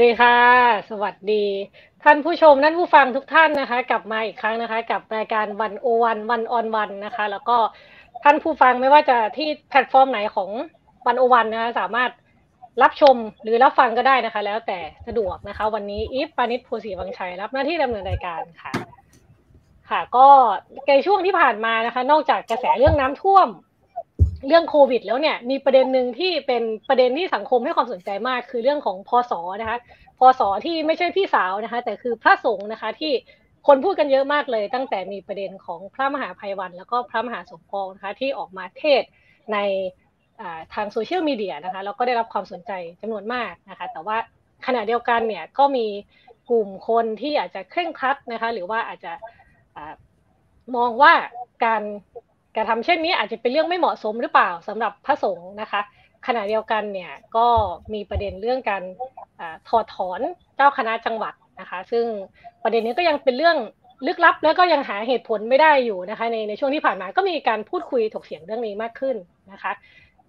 วัสดีค่ะ สวัสดี ท่านผู้ชมท่านผู้ฟังทุกท่านนะคะ กลับมาอีกครั้งนะคะ กับรายการวันโอวันวันออนวันนะคะ แล้วก็ท่านผู้ฟังไม่ว่าจะที่แพลตฟอร์มไหนของวันโอวันนะคะสามารถรับชมหรือรับฟังก็ได้นะคะ แล้วแต่สะดวกนะคะ วันนี้อีฟปานิชโพสีวังชัยรับหน้าที่ดำเนินรายการค่ะ ค่ะ ก็ในช่วงที่ผ่านมานะคะ นอกจากกระแสเรื่องน้ำท่วม เรื่องโควิดแล้วเนี่ยมีประเด็นหนึ่งที่เป็นประเด็นที่สังคมให้ความสนใจมาก คือเรื่องของพศนะคะพศที่ไม่ใช่พี่สาวนะคะ แต่คือพระสงฆ์นะคะที่คนพูดกันเยอะมากเลย ตั้งแต่มีประเด็นของพระมหาภัยวัน แล้วก็พระมหาสมปองนะคะที่ออกมาเทศในทางโซเชียลมีเดียนะคะแล้วก็ได้รับความสนใจจำนวนมากนะคะ แต่ว่าขณะเดียวกันเนี่ยก็มีกลุ่มคนที่อาจจะเคร่งครัดนะคะ หรือว่าอาจจะมองว่าการ การทำเช่นนี้อาจจะเป็นเรื่องไม่เหมาะสมหรือเปล่าสำหรับพระสงฆ์นะคะ ขณะเดียวกันเนี่ยก็มีประเด็นเรื่องการถอดถอนเจ้าคณะจังหวัดนะคะ ซึ่งประเด็นนี้ก็ยังเป็นเรื่องลึกลับ แล้วก็ยังหาเหตุผลไม่ได้อยู่นะคะ ในในช่วงที่ผ่านมาก็มีการพูดคุยถกเถียงเรื่องนี้มากขึ้นนะคะ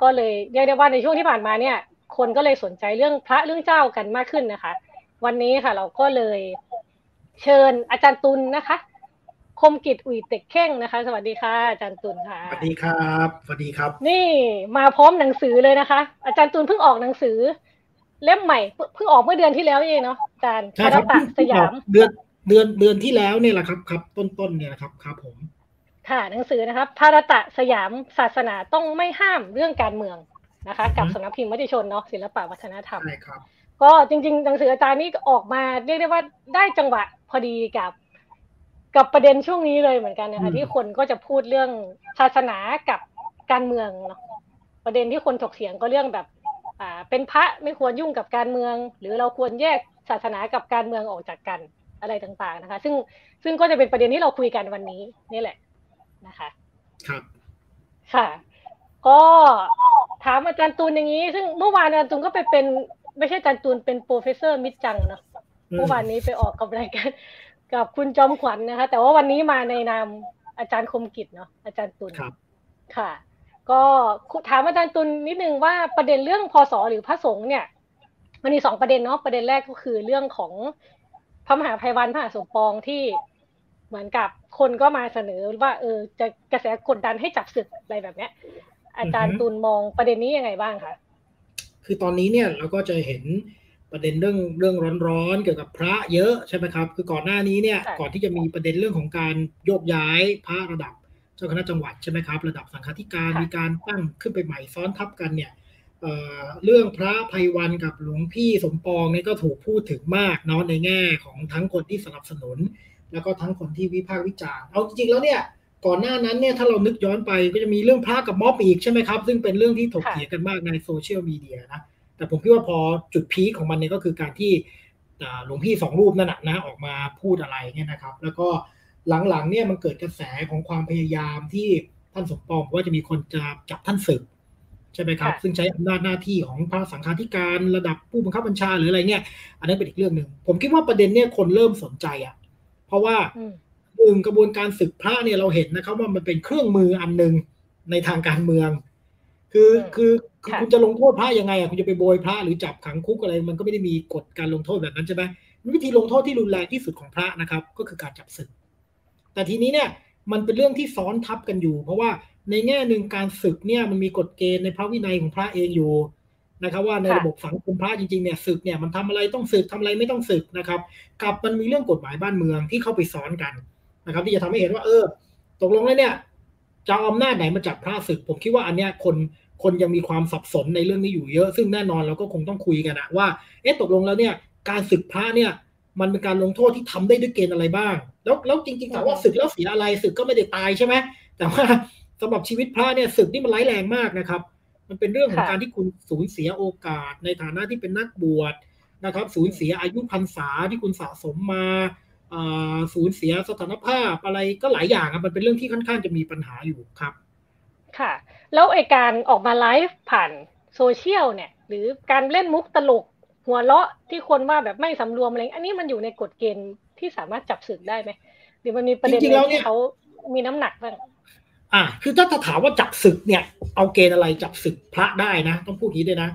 ก็เลยเรียกได้ว่าในช่วงที่ผ่านมาเนี่ย คนก็เลยสนใจเรื่องพระเรื่องเจ้ากันมากขึ้นนะคะ วันนี้ค่ะเราก็เลยเชิญอาจารย์ตุลนะคะ คมกิจอุยเต็กเข่งนะคะ สวัสดีค่ะอาจารย์ตุลค่ะสวัสดีครับสวัสดีครับ นี่มาพร้อมหนังสือเลยนะคะ อาจารย์ตุลเพิ่งออกหนังสือ เล่มใหม่เพิ่งออกเมื่อเดือนที่แล้วเองเนาะอาจารย์พารตะสยามเดือนเดือนเดือนที่แล้วเนี่ยแหละครับครับ ต้นต้นเนี่ยครับครับผมค่ะหนังสือนะครับพารตะสยามศาสนาต้องไม่ห้ามเรื่องการเมืองนะคะ กับสำนักพิมพ์มติชนเนาะศิลปวัฒนธรรมใช่ครับก็จริงๆหนังสืออาจารย์นี่ออกมาเรียกได้ว่าได้จังหวะพอดีกับ กับประเด็นช่วงนี้เลยเหมือนกันนะคะที่คนก็จะพูดเรื่องศาสนากับการเมืองเนาะประเด็นที่คนถกเถียงก็เรื่องแบบอ่าเป็นพระไม่ควรยุ่งกับการเมือง หรือเราควรแยกศาสนากับการเมืองออกจากกันอะไรต่างๆนะคะ ซึ่งซึ่งก็จะเป็นประเด็นที่เราคุยกันวันนี้นี่แหละนะคะ ครับค่ะ ก็ถามอาจารย์ตุลอย่างนี้ ซึ่งเมื่อวานอาจารย์ตุลก็ไปเป็น ไม่ใช่อาจารย์ตุลเป็น professor มิดจังเนาะเมื่อวานนี้ไปออกกับรายการ กับคุณจอมขวัญนะคะ แต่ว่าวันนี้มาในนามอาจารย์คมกฤชเนาะอาจารย์ตุลค่ะ ก็ถามอาจารย์ตุลนิดนึงว่าประเด็นเรื่องพส.หรือพระสงฆ์เนี่ย มันมีสองประเด็นเนาะประเด็นแรกก็คือเรื่องของพระมหาไพรวัลย์พระมหาสมปองที่เหมือนกับคนก็มาเสนอว่า เออ จะกระแสกดดันให้จับศึกอะไรแบบเนี้ย อาจารย์ตุลมองประเด็นนี้ยังไงบ้างคะคือตอนนี้เนี่ยเราก็จะเห็น ประเด็นเรื่องเรื่องร้อนๆเกี่ยวกับพระเยอะใช่ไหมครับ คือก่อนหน้านี้เนี่ยก่อนที่จะมีประเด็นเรื่องของการโยกย้ายพระระดับเจ้าคณะจังหวัดใช่ไหมครับ ระดับสังฆาธิการมีการตั้งขึ้นไปใหม่ซ้อนทับกันเนี่ยเรื่องพระภัยวันกับหลวงพี่สมปองนี่ก็ถูกพูดถึงมากเนาะในแง่ของทั้งคนที่สนับสนุน แล้วก็ทั้งคนที่วิพากษ์วิจารณ์เอาจริงๆแล้วเนี่ยก่อนหน้านั้นเนี่ยถ้าเรานึกย้อนไปก็จะมีเรื่องพระกับม็อบอีกใช่ไหมครับ ซึ่งเป็นเรื่องที่ถกเถียงกันมากในโซเชียลมีเดียนะ แต่ผมคิดว่าพอจุดพีคของมันเนี่ยก็คือการที่หลวงพี่สองรูปนั่นนะออกมาพูดอะไรเนี่ยนะครับ แล้วก็หลังๆเนี่ยมันเกิดกระแสของความพยายามที่ท่านสมปองว่าจะมีคนจะจับท่านศึกใช่ไหมครับ ซึ่งใช้อำนาจหน้าที่ของพระสังฆาธิการระดับผู้บังคับบัญชาหรืออะไรเนี่ย อันนั้นเป็นอีกเรื่องหนึ่ง ผมคิดว่าประเด็นเนี่ยคนเริ่มสนใจอะ เพราะว่าหนึ่งกระบวนการศึกพระเนี่ยเราเห็นนะครับ ว่ามันเป็นเครื่องมืออันหนึ่งในทางการเมือง คือคือคือคุณจะลงโทษพระยังไงอะคุณจะไปโบยพระหรือจับขังคุกอะไร มันก็ไม่ได้มีกฎการลงโทษแบบนั้นใช่ไหมวิธีลงโทษที่รุนแรงที่สุดของพระนะครับ ก็คือการจับศึก แต่ทีนี้เนี่ยมันเป็นเรื่องที่ซ้อนทับกันอยู่ เพราะว่าในแง่หนึ่งการศึกเนี่ยมันมีกฎเกณฑ์ในพระวินัยของพระเองอยู่นะครับว่าในระบบสังคมพระจริงๆเนี่ยศึกเนี่ยมันทำอะไรต้องศึกทำอะไรไม่ต้องศึกนะครับกับมันมีเรื่องกฎหมายบ้านเมืองที่เข้าไปซ้อนกันนะครับ ที่จะทำให้เห็นว่า เออ ตกลงแล้วเนี่ยจะเอาอำนาจไหนมาจับพระศึก ผมคิดว่าอันเนี้ยคน คนยังมีความสับสนในเรื่องนี้อยู่เยอะ ซึ่งแน่นอนเราก็คงต้องคุยกันนะว่า เอ๊ะตกลงแล้วเนี่ยการศึกพระเนี่ยมันเป็นการลงโทษที่ทำได้ด้วยเกณฑ์อะไรบ้าง แล้วแล้วจริงๆถามว่าศึกแล้วเสียอะไรศึกก็ไม่ได้ตายใช่ไหมแต่ว่าสำหรับชีวิตพระเนี่ยสึกนี่มันร้ายแรงมากนะครับ มันเป็นเรื่องของการที่คุณสูญเสียโอกาส ในฐานะที่เป็นนักบวชนะครับ สูญเสียอายุพรรษาที่คุณสะสมมาสูญเสียสถานภาพอะไรก็หลายอย่างครับมันเป็นเรื่องที่ค่อนข้างจะมีปัญหาอยู่ครับ ค่ะ แล้วไอ้การออกมาไลฟ์ผ่านโซเชียลเนี่ย หรือการเล่นมุกตลกหัวเราะที่คนว่าแบบไม่สำรวมอะไรอันนี้มันอยู่ในกฎเกณฑ์ที่สามารถจับสึกได้ไหมหรือมันมีประเด็นที่เขามีน้ำหนักบ้างอ่า คือถ้าถามว่าจับศึกเนี่ย เอาเกณฑ์อะไรจับศึกพระได้นะ ต้องพูดทีด้วยนะ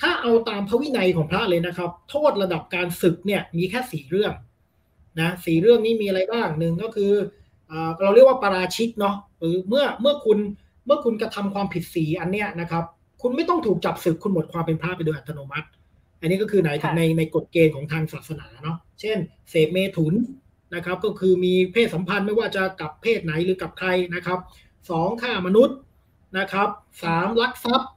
ถ้าเอาตามพระวินัยของพระเลยนะครับ โทษระดับการศึกเนี่ย มีแค่สี่เรื่องนะสี่เรื่องนี้มีอะไรบ้างหนึ่งก็คือเราเรียกว่าปราชิกเนาะหรือเมื่อเมื่อคุณ เมื่อคุณกระทำความผิดสีอันเนี้ยนะครับ คุณไม่ต้องถูกจับศึกคุณหมดความเป็นพระไปโดยอัตโนมัติ อันนี้ก็คือไหนถึงในในกฎเกณฑ์ของทางศาสนาเนาะเช่น เสพเมถุนนะครับ ก็คือมีเพศสัมพันธ์ไม่ว่าจะกับเพศไหนหรือกับใครนะครับสองฆ่ามนุษย์นะครับสามลักทรัพย์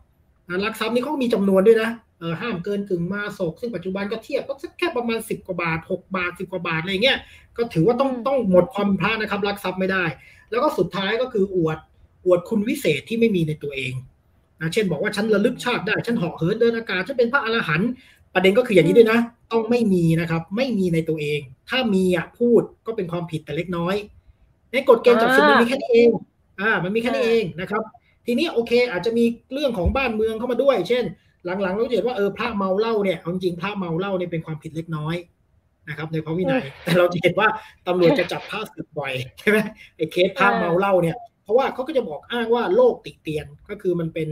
ลักทรัพย์นี่เขามีจำนวนด้วยนะเออห้ามเกินกึ่งมาศกซึ่งปัจจุบันก็เทียบก็แค่ประมาณสิบกว่าบาทหกบาทสิบกว่าบาทอะไรเงี้ยก็ถือว่าต้องต้องหมดความพระนะครับ รักทรัพย์ไม่ได้ แล้วก็สุดท้ายก็คืออวด อวดคุณวิเศษที่ไม่มีในตัวเองนะเช่นบอกว่าฉันระลึกชาติได้ฉันเหาะเหินเดินอากาศฉันเป็นพระอรหันต์ประเด็นก็คืออย่างนี้ด้วยนะ ต้องไม่มีนะครับ ไม่มีในตัวเอง ถ้ามีอะพูดก็เป็นความผิดแต่เล็กน้อย ในกฎเกณฑ์จับศึกมันมีแค่นี้เอง อ่า มันมีแค่นี้เองนะครับ ทีนี้โอเค อาจจะมีเรื่องของบ้านเมืองเข้ามาด้วย เช่น หลังๆเราเห็นว่าเออพระเมาเหล้าเนี่ยจริงๆพระเมาเหล้าเนี่ยเป็นความผิดเล็กน้อยนะครับในพระวินัยแต่เราจะเห็นว่าตำรวจจะจับพระสึกบ่อยใช่ไหมไอ้เคสพระเมาเหล้าเนี่ย เพราะว่าเขาก็จะบอกอ้างว่าโลกติเตียนก็คือมันเป็น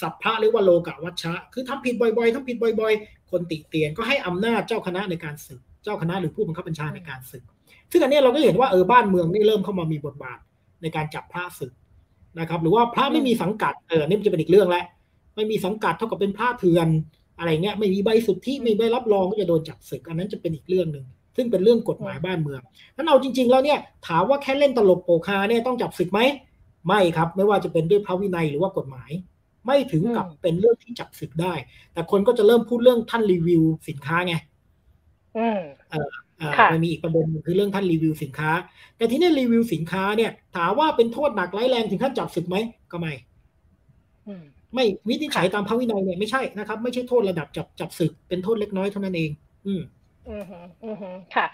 สัพพะหรือว่าโลกะวัชชะ คือทำผิดบ่อยๆทำผิดบ่อย ๆ คนติเตียนก็ให้อำนาจเจ้าคณะในการศึก เจ้าคณะหรือผู้บังคับบัญชาในการศึก ซึ่งอันนี้เราก็เห็นว่าเออบ้านเมืองนี่เริ่มเข้ามามีบทบาทในการจับพระศึกนะครับ หรือว่าพระไม่มีสังกัดเออนี่มันจะเป็นอีกเรื่องแล้วไม่มีสังกัดเท่ากับเป็นพระเถื่อนอะไรเงี้ยไม่มีใบสุทธิไม่มีใบรับรองก็จะโดนจับศึก อันนั้นจะเป็นอีกเรื่องหนึ่ง ซึ่งเป็นเรื่องกฎหมายบ้านเมืองนั้นเอาจริง ๆ แล้วเนี่ยถามว่าแค่เล่นตลกโปคาเนี่ยต้องจับศึกไหมไม่ครับ ไม่ว่าจะเป็นด้วยพระวินัยหรือว่ากฎหมาย ไม่ถึงกับเป็นเรื่องที่จับศึกได้ แต่คนก็จะเริ่มพูดเรื่องท่านรีวิวสินค้าไงอืมเออมันมีอีกประเด็นคือเรื่องท่านรีวิวสินค้า แต่ที่นี่รีวิวสินค้าเนี่ย ถามว่าเป็นโทษหนักร้ายแรงถึงขั้นจับศึกไหมก็ไม่ไม่วินิจฉัยตามพระวินัยเนี่ยไม่ใช่นะครับ ไม่ใช่โทษระดับจับจับศึกเป็นโทษเล็กน้อยเท่านั้นเอง อืม อืมอืมค่ะ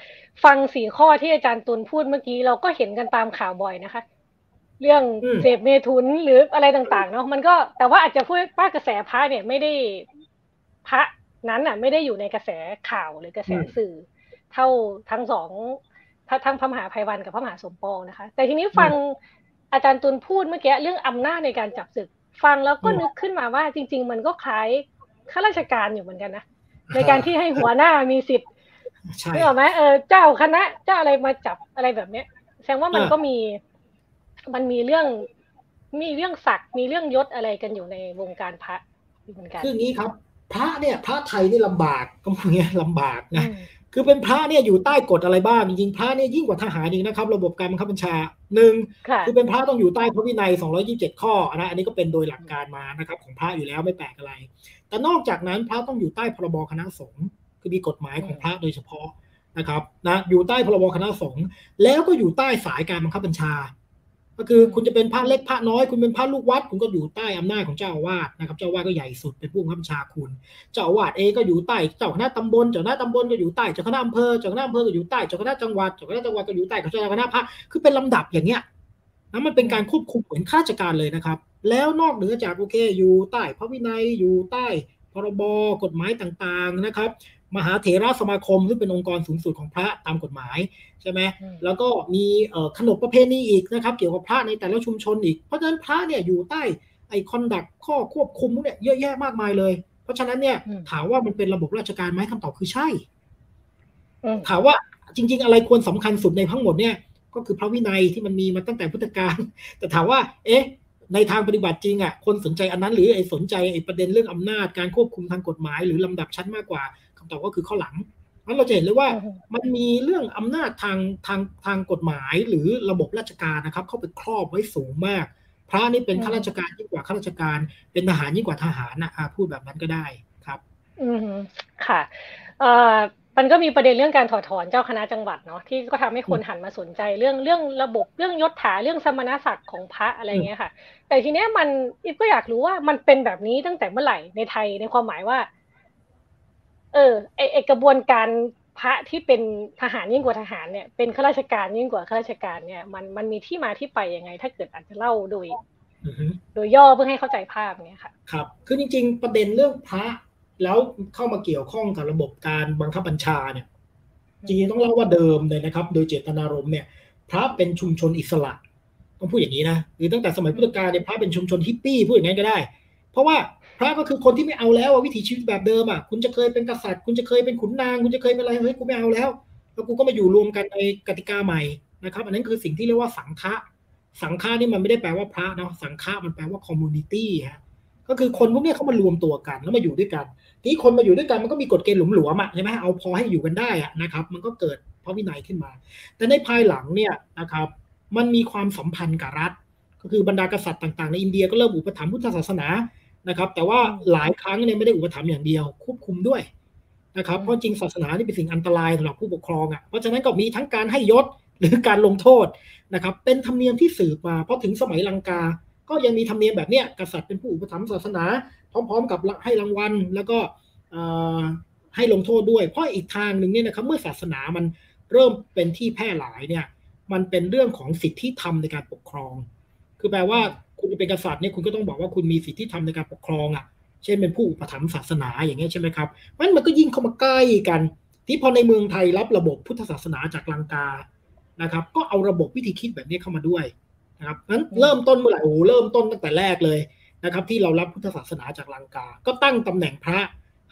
ฟังสี่ข้อที่อาจารย์ตุลพูดเมื่อกี้เราก็เห็นกันตามข่าวบ่อยนะคะ เรื่องเสพเมทุนหรืออะไรต่างๆ เนาะมันก็แต่ว่าอาจจะพูดป้ากระแสพระเนี่ยไม่ได้พระนั้นอะ ไม่ได้อยู่ในกระแสข่าวหรือกระแสสื่อ เท่าทั้งสองทั้งพระมหาภัยวันกับพระมหาสมปองนะคะ แต่ทีนี้ฟังอาจารย์ตุลพูดเมื่อกี้เรื่องอำนาจในการจับศึก ฟังแล้วก็นึกขึ้นมาว่าจริง ๆ มันก็คล้ายข้าราชการอยู่เหมือนกันนะในการที่ให้หัวหน้ามีสิทธิ์ ไม่หรอไหมเออเจ้าคณะเจ้าอะไรมาจับอะไรแบบเนี้ย แสดงว่ามันก็มี มันมีเรื่อง มีเรื่องศักดิ์มีเรื่องยศอะไรกันอยู่ในวงการพระเหมือนกันคืออย่างนี้ครับ พระเนี่ย พระไทยนี่ลำบากก็อย่างเงี้ยลำบากนะคือเป็นพระเนี่ยอยู่ใต้กฎอะไรบ้างจริงๆพระเนี่ยยิ่งกว่าทหารอีกนะครับ ระบบการบังคับบัญชาหนึ่งคือเป็นพระต้องอยู่ใต้พระวินัย 227 ข้อนะอันนี้ก็เป็นโดยหลักการมานะครับ ของพระอยู่แล้วไม่แปลกอะไร แต่นอกจากนั้นพระต้องอยู่ใต้พรบคณะสงฆ์ คือมีกฎหมายของพระโดยเฉพาะนะครับนะอยู่ใต้พรบคณะสงฆ์แล้วก็อยู่ใต้สายการบังคับบัญชา ก็คือคุณจะเป็นพระเล็กพระน้อย คุณเป็นพระลูกวัด คุณก็อยู่ใต้อำนาจของเจ้าอาวาสนะครับ เจ้าอาวาสก็ใหญ่สุดเป็นผู้บังคับบัญชาคุณ เจ้าอาวาสเองก็อยู่ใต้เจ้าคณะตำบลเจ้าคณะตำบลก็อยู่ใต้เจ้าคณะอำเภอเจ้าคณะอำเภอก็อยู่ใต้เจ้าคณะจังหวัดเจ้าคณะจังหวัดก็อยู่ใต้เจ้าคณะพระคือเป็นลำดับอย่างเงี้ยนะมันเป็นการควบคุมเหมือนข้าราชการเลยนะครับ แล้วนอกเหนือจากโอเค อยู่ใต้พระวินัยอยู่ใต้พรบกฎหมายต่างๆนะครับ มหาเถรสมาคมซึ่งเป็นองค์กรสูงสุดของพระตามกฎหมายใช่ไหมแล้วก็มีขนบประเพณีอีกนะครับ เกี่ยวกับพระในแต่ละชุมชนอีก เพราะฉะนั้นพระเนี่ยอยู่ใต้ไอคอนดักข้อควบคุมเนี่ยเยอะแยะมากมายเลย เพราะฉะนั้นเนี่ยถามว่ามันเป็นระบบราชการไหมคำตอบคือใช่ถามว่าจริง ๆ อะไรควรสำคัญสุดในทั้งหมดเนี่ย ก็คือพระวินัยที่มันมีมาตั้งแต่พุทธกาลแต่ถามว่า เอ๊ะในทางปฏิบัติจริงอะคนสนใจอันนั้นหรือไอ้สนใจไอ้ประเด็นเรื่องอำนาจการควบคุมทางกฎหมายหรือลำดับชั้นมากกว่า คำตอบก็คือข้อหลังนั้นเราจะเห็นเลยว่ามันมีเรื่องอำนาจทางทางทางกฎหมายหรือระบบราชการนะครับ เข้าไปครอบไว้สูงมาก พระนี่เป็นข้าราชการยิ่งกว่าข้าราชการ เป็นทหารยิ่งกว่าทหารนะพูดแบบนั้นก็ได้ครับ อืมค่ะเอ่อมันก็มีประเด็นเรื่องการถอดถอนเจ้าคณะจังหวัดเนาะที่ก็ทำให้คนหันมาสนใจเรื่องเรื่องระบบเรื่องยศถาเรื่องสมณศักดิ์ของพระอะไรเงี้ยค่ะ แต่ทีเนี้ยมันอีฟก็อยากรู้ว่ามันเป็นแบบนี้ตั้งแต่เมื่อไหร่ในไทยในความหมายว่า เออไอไอกระบวนการพระที่เป็นทหารยิ่งกว่าทหารเนี่ยเป็นข้าราชการยิ่งกว่าข้าราชการเนี่ยมันมันมีที่มาที่ไปยังไง ถ้าเกิดอาจจะเล่าโดยโดยย่อเพื่อให้เข้าใจภาพเนี่ยค่ะครับ คือจริง ๆ ประเด็นเรื่องพระแล้วเข้ามาเกี่ยวข้องกับระบบการบังคับบัญชาเนี่ยจริงๆต้องเล่าว่าเดิมเลยนะครับ โดยเจตนารมณ์เนี่ย พระเป็นชุมชนอิสระ ต้องพูดอย่างนี้นะหรือตั้งแต่สมัยพุทธกาลเนี่ยพระเป็นชุมชนฮิปปี้พูดอย่างนี้ก็ได้ เพราะว่าพ ระก็คือคนที่ไม่เอาแล้ววิถีชีวิตแบบเดิมอะคุณจะเคยเป็นกษัตริย์ คุณจะเคยเป็นขุนนาง คุณจะเคยเป็นอะไรเฮ้ยกูไม่เอาแล้ว แล้วกูก็มาอยู่รวมกันในกติกาใหม่นะครับ อันนั้นคือสิ่งที่เรียกว่าสังฆะสังฆะนี่มันไม่ได้แปลว่าพระเนาะสังฆะมันแปลว่า community ฮะก็คือคนพวกนี้เขามารวมตัวกันแล้วมาอยู่ด้วยกันที่คนมาอยู่ด้วยกันมันก็มีกฎเกณฑ์หลวมๆอะใช่ไหมเอาพอให้อยู่กันได้อะนะครับ มันก็เกิดพระวินัยขึ้นมา แต่ในภายหลังเนี่ยนะครับ มันมีความสัมพันธ์กับรัฐ ก็คือบรรดากษัตริย์ต่างๆ ในอินเดียก็เริ่มอุปถัมภ์พุทธศาสนา นะครับ แต่ว่าหลายครั้งเนี่ยไม่ได้อุปถัมภ์อย่างเดียว ควบคุมด้วยนะครับ เพราะจริงศาสนานี่เป็นสิ่งอันตรายสำหรับผู้ปกครองอะ เพราะฉะนั้นก็มีทั้งการให้ยศหรือการลงโทษนะครับ เป็นธรรมเนียมที่สืบมาเพราะถึงสมัยลังกา ก็ยังมีธรรมเนียมแบบเนี้ยกษัตริย์เป็นผู้อุปถัมภ์ศาสนา พร้อม ๆ กับให้รางวัลแล้วก็ให้ลงโทษด้วย เพราะอีกทางหนึ่งเนี่ยนะครับ เมื่อศาสนามันเริ่มเป็นที่แพร่หลายเนี่ย มันเป็นเรื่องของสิทธิธรรมในการปกครอง คือแปลว่า คุณเป็นกษัตริย์เนี่ยคุณก็ต้องบอกว่าคุณมีสิทธิธรรมในการปกครองอะ เช่นเป็นผู้อุปถัมภ์ศาสนาอย่างเงี้ยใช่ไหมครับเพราะฉะนั้นมันก็ยิ่งเข้ามาใกล้กัน ที่พอในเมืองไทยรับระบบพุทธศาสนาจากลังกานะครับ ก็เอาระบบวิธีคิดแบบนี้เข้ามาด้วยนะครับนั้นเริ่มต้นเมื่อไหร่โอ้เริ่มต้นตั้งแต่แรกเลยนะครับ ที่เรารับพุทธศาสนาจากลังกา ก็ตั้งตำแหน่งพระ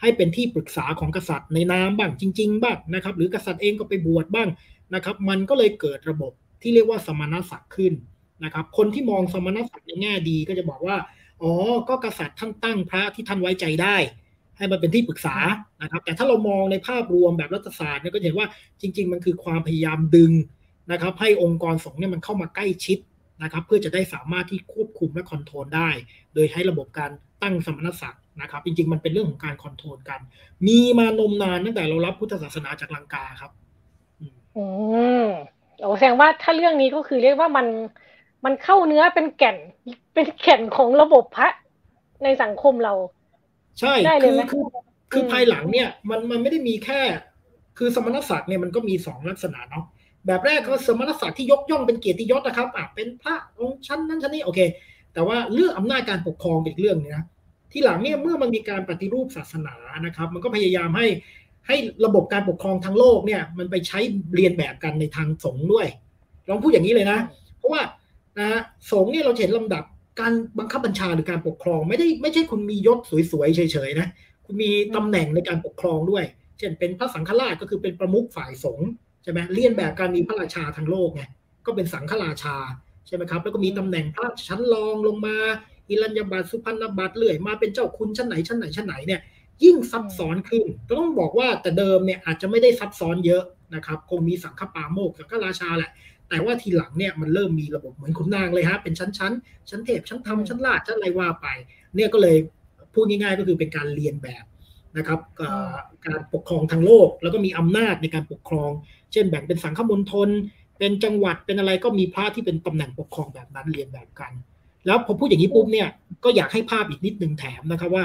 ให้เป็นที่ปรึกษาของกษัตริย์ในนามบ้างจริง ๆ บ้างนะครับ หรือกษัตริย์เองก็ไปบวชบ้างนะครับ มันก็เลยเกิดระบบที่เรียกว่าสมณศักดิ์ขึ้น นะครับ คนที่มองสมณศักดิ์ในแง่ดีก็จะบอกว่า อ๋อ ก็กษัตริย์ท่านตั้งพระที่ท่านไว้ใจได้ ให้มันเป็นที่ปรึกษานะครับ แต่ถ้าเรามองในภาพรวมแบบรัฐศาสตร์เนี่ยก็เห็นว่าจริง ๆ มันคือความพยายามดึงนะครับ ให้องค์กรสงฆ์เนี่ยมันเข้ามาใกล้ชิดนะครับ เพื่อจะได้สามารถที่ควบคุมและ control ได้ โดยให้ระบบการตั้งสมณศักดิ์นะครับ จริง ๆ มันเป็นเรื่องของการ control กัน มีมานมนานตั้งแต่เรารับพุทธศาสนาจากลังกาครับอืมโอ้แสดงว่าถ้าเรื่องนี้ก็คือเรียกว่ามัน มันเข้าเนื้อเป็นแก่นเป็นแก่นของระบบพระในสังคมเรา ใช่คือคือคือภายหลังเนี่ย มันมันไม่ได้มีแค่ คือสมณศักดิ์เนี่ยมันก็มีสองลักษณะเนาะแบบแรกก็สมณศักดิ์ที่ยกย่องเป็นเกียรติยศนะครับอะเป็นพระองค์ชั้นนั้นชั้นนี้โอเค แต่ว่าเรื่องอำนาจการปกครองอีกเรื่องนึงนะที่หลังเนี่ยเมื่อมันมีการปฏิรูปศาสนานะครับ มันก็พยายามให้ให้ระบบการปกครองทั้งโลกเนี่ย มันไปใช้เรียนแบบกันในทางสงฆ์ด้วยลองพูดอย่างนี้เลยนะ เพราะว่า นะสงฆ์เนี่ยเราเห็นลำดับการบังคับบัญชาหรือการปกครอง ไม่ได้ไม่ใช่คุณมียศสวยๆเฉยๆนะคุณมีตำแหน่งในการปกครองด้วย เช่นเป็นพระสังฆราชก็คือเป็นประมุขฝ่ายสงฆ์ใช่ไหมเลียนแบบการมีพระราชาทั้งโลกไงก็เป็นสังฆราชาใช่ไหมครับ แล้วก็มีตำแหน่งพระชั้นรองลงมาอิรัญญบัตรสุพรรณบัตรเลื่อยมาเป็นเจ้าคุณชั้นไหนชั้นไหนชั้นไหนเนี่ยยิ่งซับซ้อนขึ้นต้องบอกว่าแต่เดิมเนี่ยอาจจะไม่ได้ซับซ้อนเยอะนะครับ คงมีสังฆปาโมกสังฆราชาแหละ แต่ว่าทีหลังเนี่ยมันเริ่มมีระบบเหมือนขุนนางเลยฮะเป็นชั้นชั้นชั้นเทพชั้นธรรมชั้นราชชั้นอะไรว่าไป เนี่ยก็เลยพูดง่ายๆก็คือเป็นการเรียนแบบนะครับการปกครองทางโลก แล้วก็มีอำนาจในการปกครอง เช่นแบ่งเป็นสังฆมณฑลเป็นจังหวัดเป็นอะไรก็มีพระที่เป็นตำแหน่งปกครองแบบนั้นเรียนแบบกัน แล้วพอพูดอย่างนี้ปุ๊บเนี่ยก็อยากให้ภาพอีกนิดนึงแถมนะครับว่า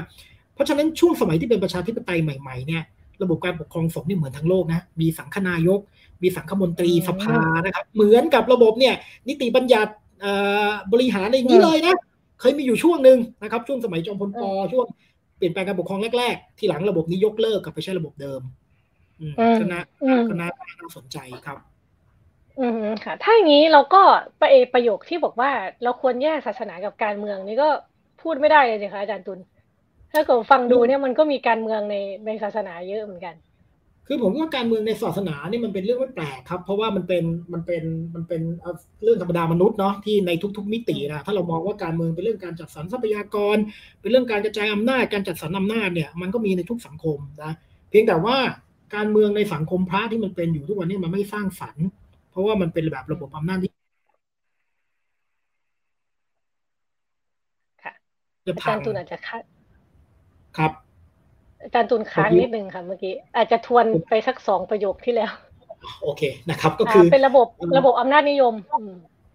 เพราะฉะนั้นช่วงสมัยที่เป็นประชาธิปไตยใหม่ๆเนี่ยระบบการปกครองสงฆ์นี่เหมือนทั้งโลกนะมีสังฆนายก มีสังฆมนตรีสภานะครับ เหมือนกับระบบเนี่ย นิติบัญญัติบริหารอะไรอย่างนี้เลยนะเคยมีอยู่ช่วงหนึ่งนะครับ ช่วงสมัยจอมพลปช่วงเปลี่ยนแปลงการปกครองแรกๆ ที่หลังระบบนี้ยกเลิกกลับไปใช้ระบบเดิมก็น่าก็น่าสนใจครับ อืมค่ะ ถ้าอย่างนี้เราก็ประเอประโยคที่บอกว่า เราควรแยกศาสนากับการเมืองนี่ก็พูดไม่ได้เลยนะคะอาจารย์ตุลถ้าเกิดฟังดูเนี่ยมันก็มีการเมืองในในศาสนาเยอะเหมือนกัน คือผมว่าการเมืองในศาสนานี่มันเป็นเรื่องไม่แปลกครับ เพราะว่ามันเป็นมันเป็นมันเป็นเรื่องธรรมดามนุษย์เนาะที่ในทุก ๆ มิตินะถ้าเรามองว่าการเมืองเป็นเรื่องการจัดสรรทรัพยากร เป็นเรื่องการกระจายอำนาจการจัดสรรอำนาจเนี่ยมันก็มีในทุกสังคมนะเพียงแต่ว่าการเมืองในสังคมพระที่มันเป็นอยู่ทุกวันนี้มันไม่สร้างสรรค์เพราะว่ามันเป็นแบบระบบอำนาจที่ค่ะอาจารย์ตุนอาจจะคาดครับ อาจารย์ตุนค้างนิดนึงค่ะเมื่อกี้ อาจจะทวนไปสักสองประโยคที่แล้ว โอเคนะครับ ก็คือเป็นระบบระบบอำนาจนิยม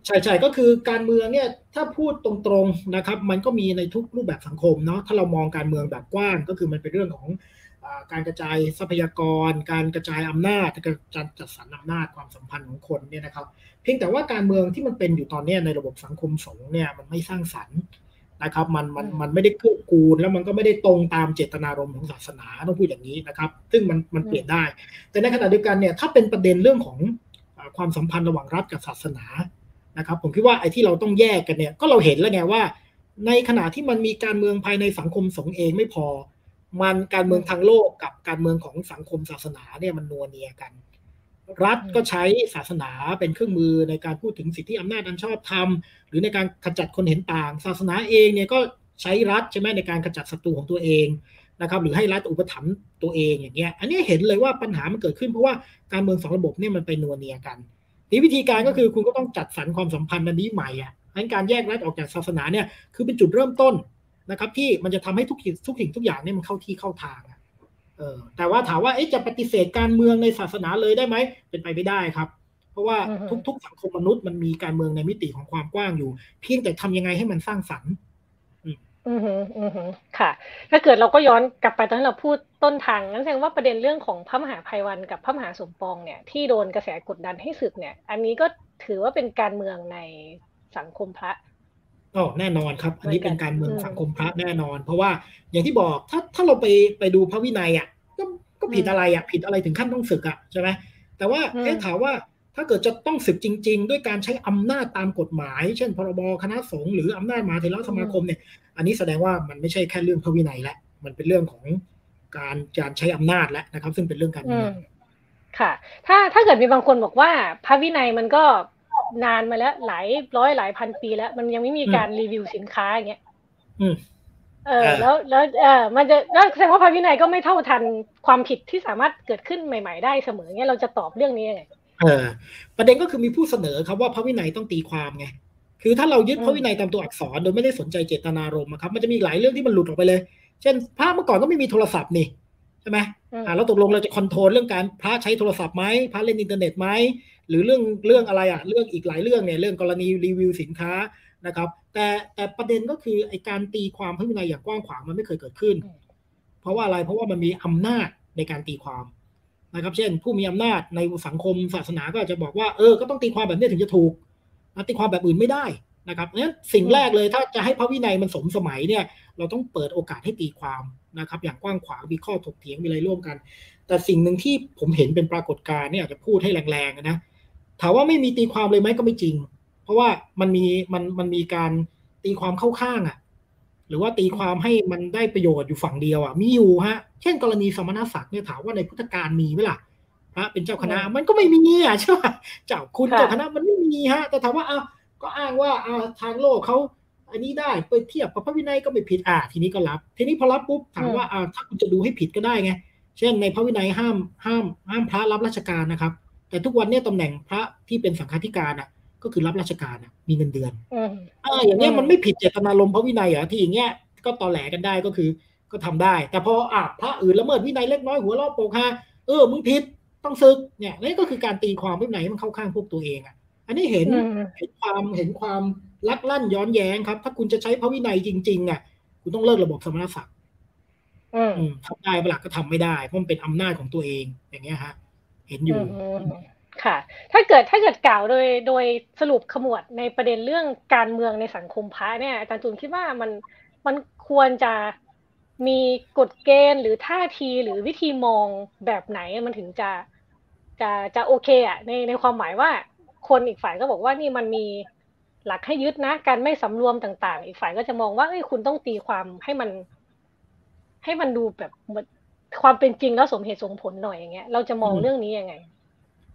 ใช่ใช่ก็คือการเมืองเนี่ยถ้าพูดตรงๆนะครับ มันก็มีในทุกรูปแบบสังคมเนาะถ้าเรามองการเมืองแบบกว้าง ก็คือมันเป็นเรื่องของการกระจายทรัพยากร การกระจายอำนาจการจัดสรรอำนาจความสัมพันธ์ของคนเนี่ยนะครับ เพียงแต่ว่าการเมืองที่มันเป็นอยู่ตอนนี้ในระบบสังคมสงฆ์เนี่ยมันไม่สร้างสรรค์ นะครับมันมันมันไม่ได้เกื้อกูลแล้วมันก็ไม่ได้ตรงตามเจตนารมณ์ของศาสนาต้องพูดอย่างนี้นะครับ ซึ่งมันมันเปลี่ยนได้ แต่ในขณะเดียวกันเนี่ยถ้าเป็นประเด็นเรื่องของความสัมพันธ์ระหว่างรัฐกับศาสนานะครับ ผมคิดว่าไอ้ที่เราต้องแยกกันเนี่ยก็เราเห็นแล้วไงว่า ในขณะที่มันมีการเมืองภายในสังคมสงฆ์เองไม่พอ มันการเมืองทางโลกกับการเมืองของสังคมศาสนาเนี่ยมันนัวเนียกัน รัฐก็ใช้ศาสนาเป็นเครื่องมือในการพูดถึงสิทธิอำนาจอันชอบธรรม หรือในการขจัดคนเห็นต่าง ศาสนาเองเนี่ยก็ใช้รัฐใช่ไหมในการขจัดศัตรูของตัวเองนะครับหรือให้รัฐอุปถัมภ์ตัวเองอย่างเงี้ยอันนี้เห็นเลยว่าปัญหามันเกิดขึ้นเพราะว่าการเมืองสองระบบเนี่ยมันไปนัวเนียกันทีวิธีการก็คือคุณก็ต้องจัดสรรความสัมพันธ์อันนี้ใหม่อะงั้นการแยกรัฐออกจากศาสนาเนี่ยคือเป็นจุดเริ่มต้นนะครับที่มันจะทำให้ทุกทุกสิ่งทุกอย่างเนี่ยมันเข้าที่เข้าทาง เออแต่ว่าถามว่าจะปฏิเสธการเมืองในศาสนาเลยได้ไหม เป็นไปไม่ได้ครับ เพราะว่าทุกๆสังคมมนุษย์มันมีการเมืองในมิติของความกว้างอยู่ เพียงแต่ทำยังไงให้มันสร้างสรรค์อือหืออือหือค่ะ ถ้าเกิดเราก็ย้อนกลับไปตอนที่เราพูดต้นทางนั้นแสดงว่าประเด็นเรื่องของพระมหาภัยวันกับพระมหาสมปองเนี่ยที่โดนกระแสกดดันให้สึกเนี่ย อันนี้ก็ถือว่าเป็นการเมืองในสังคมพระ อ๋อแน่นอนครับ อันนี้เป็นการเมืองสังคมพระแน่นอน เพราะว่าอย่างที่บอกถ้าถ้าเราไปไปดูพระวินัยอะก็ก็ผิดอะไรอะผิดอะไรถึงขั้นต้องศึกอะใช่ไหมแต่ว่าเอ๊ะถามว่าถ้าเกิดจะต้องศึกจริง ๆ ด้วยการใช้อำนาจตามกฎหมาย เช่น พรบคณะสงฆ์หรืออำนาจมหาเถรสมาคมเนี่ย อันนี้แสดงว่ามันไม่ใช่แค่เรื่องพระวินัยแล้วมันเป็นเรื่องของการการใช้อำนาจแล้วนะครับ ซึ่งเป็นเรื่องการเมืองค่ะ ถ้าถ้าเกิดมีบางคนบอกว่า พระวินัยมันก็ นานมาแล้วหลายร้อยหลายพันปีแล้ว มันยังไม่มีการรีวิวสินค้าอย่างเงี้ยเออ แล้วแล้วเออมันจะแล้วแสดงว่าพระวินัยก็ไม่เท่าทันความผิดที่สามารถเกิดขึ้นใหม่ ๆ ได้เสมอเงี้ยเราจะตอบเรื่องนี้ยังไงเออ ประเด็นก็คือมีผู้เสนอครับว่าพระวินัยต้องตีความไงคือถ้าเรายึดพระวินัยตามตัวอักษรโดยไม่ได้สนใจเจตนารมณ์ครับมันจะมีหลายเรื่องที่มันหลุดออกไปเลย เช่นพระเมื่อก่อนก็ไม่มีโทรศัพท์นี่ ใช่ไหมอ่าเราตกลงเราจะ control เรื่องการพระใช้โทรศัพท์ไหมพระเล่นอินเทอร์เน็ตไหมหรือเรื่องเรื่องอะไรอะเรื่องอีกหลายเรื่องเนี่ยเรื่องกรณีรีวิวสินค้านะครับ แต่แต่ประเด็นก็คือไอการตีความพระวินัยอย่างกว้างขวางมันไม่เคยเกิดขึ้น เพราะว่าอะไรเพราะว่ามันมีอำนาจในการตีความนะครับ เช่น ผู้มีอำนาจในสังคมศาสนาก็อาจจะบอกว่าเออก็ต้องตีความแบบนี้ถึงจะถูกตีความแบบอื่นไม่ได้นะครับนั้นสิ่งแรกเลยถ้าจะให้พระวินัยมันสมสมัยเนี่ย เราต้องเปิดโอกาสให้ตีความ นะครับ อย่างกว้างขวางมีข้อถกเถียงมีอะไรร่วมกัน แต่สิ่งหนึ่งที่ผมเห็นเป็นปรากฏการณ์เนี่ยอาจจะพูดให้แรงๆนะถามว่าไม่มีตีความเลยไหมก็ไม่จริง เพราะว่ามันมีมันมันมีการตีความเข้าข้างอะ หรือว่าตีความให้มันได้ประโยชน์อยู่ฝั่งเดียวอะมีอยู่ฮะ เช่นกรณีสมณศักดิ์เนี่ยถามว่าในพุทธการมีไหมล่ะพระเป็นเจ้าคณะมันก็ไม่มีอะใช่ไหมเจ้าคุณเจ้าคณะมันไม่มีฮะ แต่ถามว่าอ้าวก็อ้างว่าอ้าทางโลกเขา อันนี้ได้ไปเทียบกับพระวินัยก็ไม่ผิดอ่าทีนี้ก็รับ ทีนี้พอรับปุ๊บถามว่าอ้าวถ้าคุณจะดูให้ผิดก็ได้ไงเช่นในพระวินัยห้ามห้ามห้ามพระรับราชการนะครับ แต่ทุกวันเนี่ยตำแหน่งพระที่เป็นสังฆาธิการอะ ก็คือรับราชการอะ มีเงินเดือนอ่าอย่างเงี้ยมันไม่ผิดเจตนารมณ์พระวินัยอะที่อย่างเงี้ยก็ตอแหลกันได้ก็คือก็ทำได้ แต่พออะพระอื่นละเมิดวินัยเล็กน้อยหัวล้อโปกฮาเออมึงผิดต้องซึกเนี่ยนี่ก็คือการตีความวินัยมันเข้าข้างพวกตัวเองอะ อันนี้เห็นเห็นความเห็นความ ลักลั่นย้อนแย้งครับ ถ้าคุณจะใช้พระวินัยจริงๆอะคุณต้องเลิกระบบสมณศักดิ์ทำได้เวลาก็ทำไม่ได้เพราะมันเป็นอำนาจของตัวเอง อย่างเงี้ยฮะเห็นอยู่ค่ะ ถ้าเกิดถ้าเกิดกล่าวโดยโดยสรุปขมวดในประเด็นเรื่องการเมืองในสังคมพระเนี่ยอาจารย์จูนคิดว่ามันมันควรจะมีกฎเกณฑ์หรือท่าทีหรือวิธีมองแบบไหนมันถึงจะจะจะโอเคอะในในความหมายว่าคนอีกฝ่ายก็บอกว่านี่มันมี หลักให้ยึดนะ การไม่สำรวมต่าง ๆ อีกฝ่ายก็จะมองว่าเอ้ยคุณต้องตีความให้มัน ให้มันดูแบบความเป็นจริงแล้วสมเหตุสมผลหน่อยอย่างเงี้ย เราจะมองเรื่องนี้ยังไง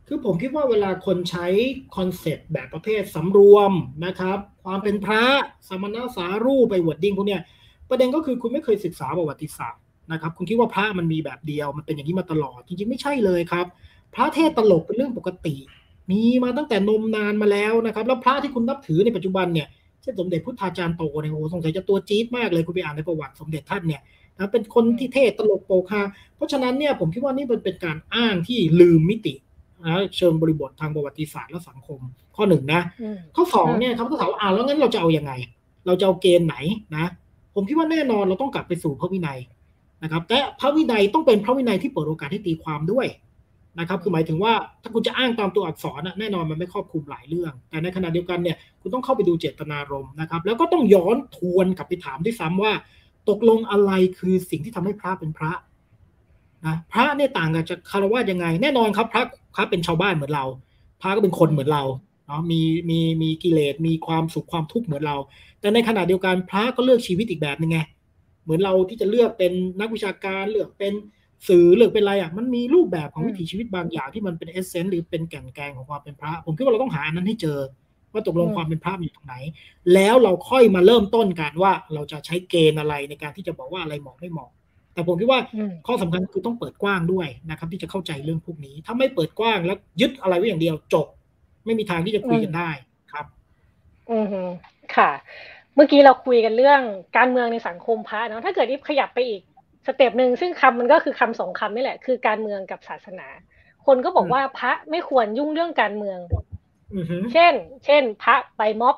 คือผมคิดว่าเวลาคนใช้ concept แบบประเภทสำรวมนะครับ ความเป็นพระสมณสารูป wording พวกเนี้ยประเด็นก็คือคุณไม่เคยศึกษาประวัติศาสตร์นะครับ คุณคิดว่าพระมันมีแบบเดียวมันเป็นอย่างนี้มาตลอด จริงๆไม่ใช่เลยครับ พระเทศตลกเป็นเรื่องปกติ มีมาตั้งแต่นมนานมาแล้วนะครับ แล้วพระที่คุณนับถือในปัจจุบันเนี่ยเช่นสมเด็จพุทธาจารย์โตเนี่ยโอ้สงสัยจะตัวจี๊ดมากเลยคุณไปอ่านในประวัติสมเด็จท่านเนี่ยนะเป็นคนที่เทศตลกโปกฮาเพราะฉะนั้นเนี่ยผมคิดว่านี่มันเป็นการอ้างที่ลืมมิตินะเชิงบริบททางประวัติศาสตร์และสังคม ข้อหนึ่งนะ ข้อสองเนี่ยครับก็ถามว่าอ่าแล้วงั้นเราจะเอาอยัางไง เราจะเอาเกณฑ์ไหนนะ ผมคิดว่าแน่นอนเราต้องกลับไปสู่พระวินัยนะครับ แต่พระวินัยต้องเป็นพระวินัยที่เปิดโอกาสให้ตีความด้วย นะครับคือหมายถึงว่าถ้าคุณจะอ้างตามตัวอักษรแน่นอนมันไม่ครอบคลุมหลายเรื่อง แต่ในขณะเดียวกันเนี่ยคุณต้องเข้าไปดูเจตนารมณ์นะครับ แล้วก็ต้องย้อนทวนกลับไปถามด้วยซ้ำว่า ตกลงอะไรคือสิ่งที่ทำให้พระเป็นพระนะพระเนี่ยต่างกับจะคารวะยังไง แน่นอนครับพระพระเป็นชาวบ้านเหมือนเรา พระก็เป็นคนเหมือนเราเนาะมีมีมีกิเลสมีความสุขความทุกข์เหมือนเรา แต่ในขณะเดียวกันพระก็เลือกชีวิตอีกแบบนึงไงเหมือนเราที่จะเลือกเป็นนักวิชาการเลือกเป็น สื่อเลือกเป็นอะไรอะมันมีรูปแบบของวิถีชีวิตบางอย่างที่มันเป็นเอเซนต์หรือเป็นแก่นแกงของความเป็นพระ ผมคิดว่าเราต้องหาอันนั้นให้เจอ ว่าตกลงความเป็นพระอยู่ตรงไหน แล้วเราค่อยมาเริ่มต้นกันว่าเราจะใช้เกณฑ์อะไรในการที่จะบอกว่าอะไรเหมาะไม่เหมาะแต่ผมคิดว่าข้อสำคัญคือต้องเปิดกว้างด้วยนะครับ ที่จะเข้าใจเรื่องพวกนี้ ถ้าไม่เปิดกว้างแล้วยึดอะไรไว้อย่างเดียวจบ ไม่มีทางที่จะคุยกันได้ครับ อืมค่ะ เมื่อกี้เราคุยกันเรื่องการเมืองในสังคมพระเนาะถ้าเกิดที่ขยับไปอีก step หนึ่งซึ่งคำมันก็คือคำสองคำนี่แหละ คือการเมืองกับศาสนา คนก็บอกว่าพระไม่ควรยุ่งเรื่องการเมืองเช่น เช่น พระไปม็อบ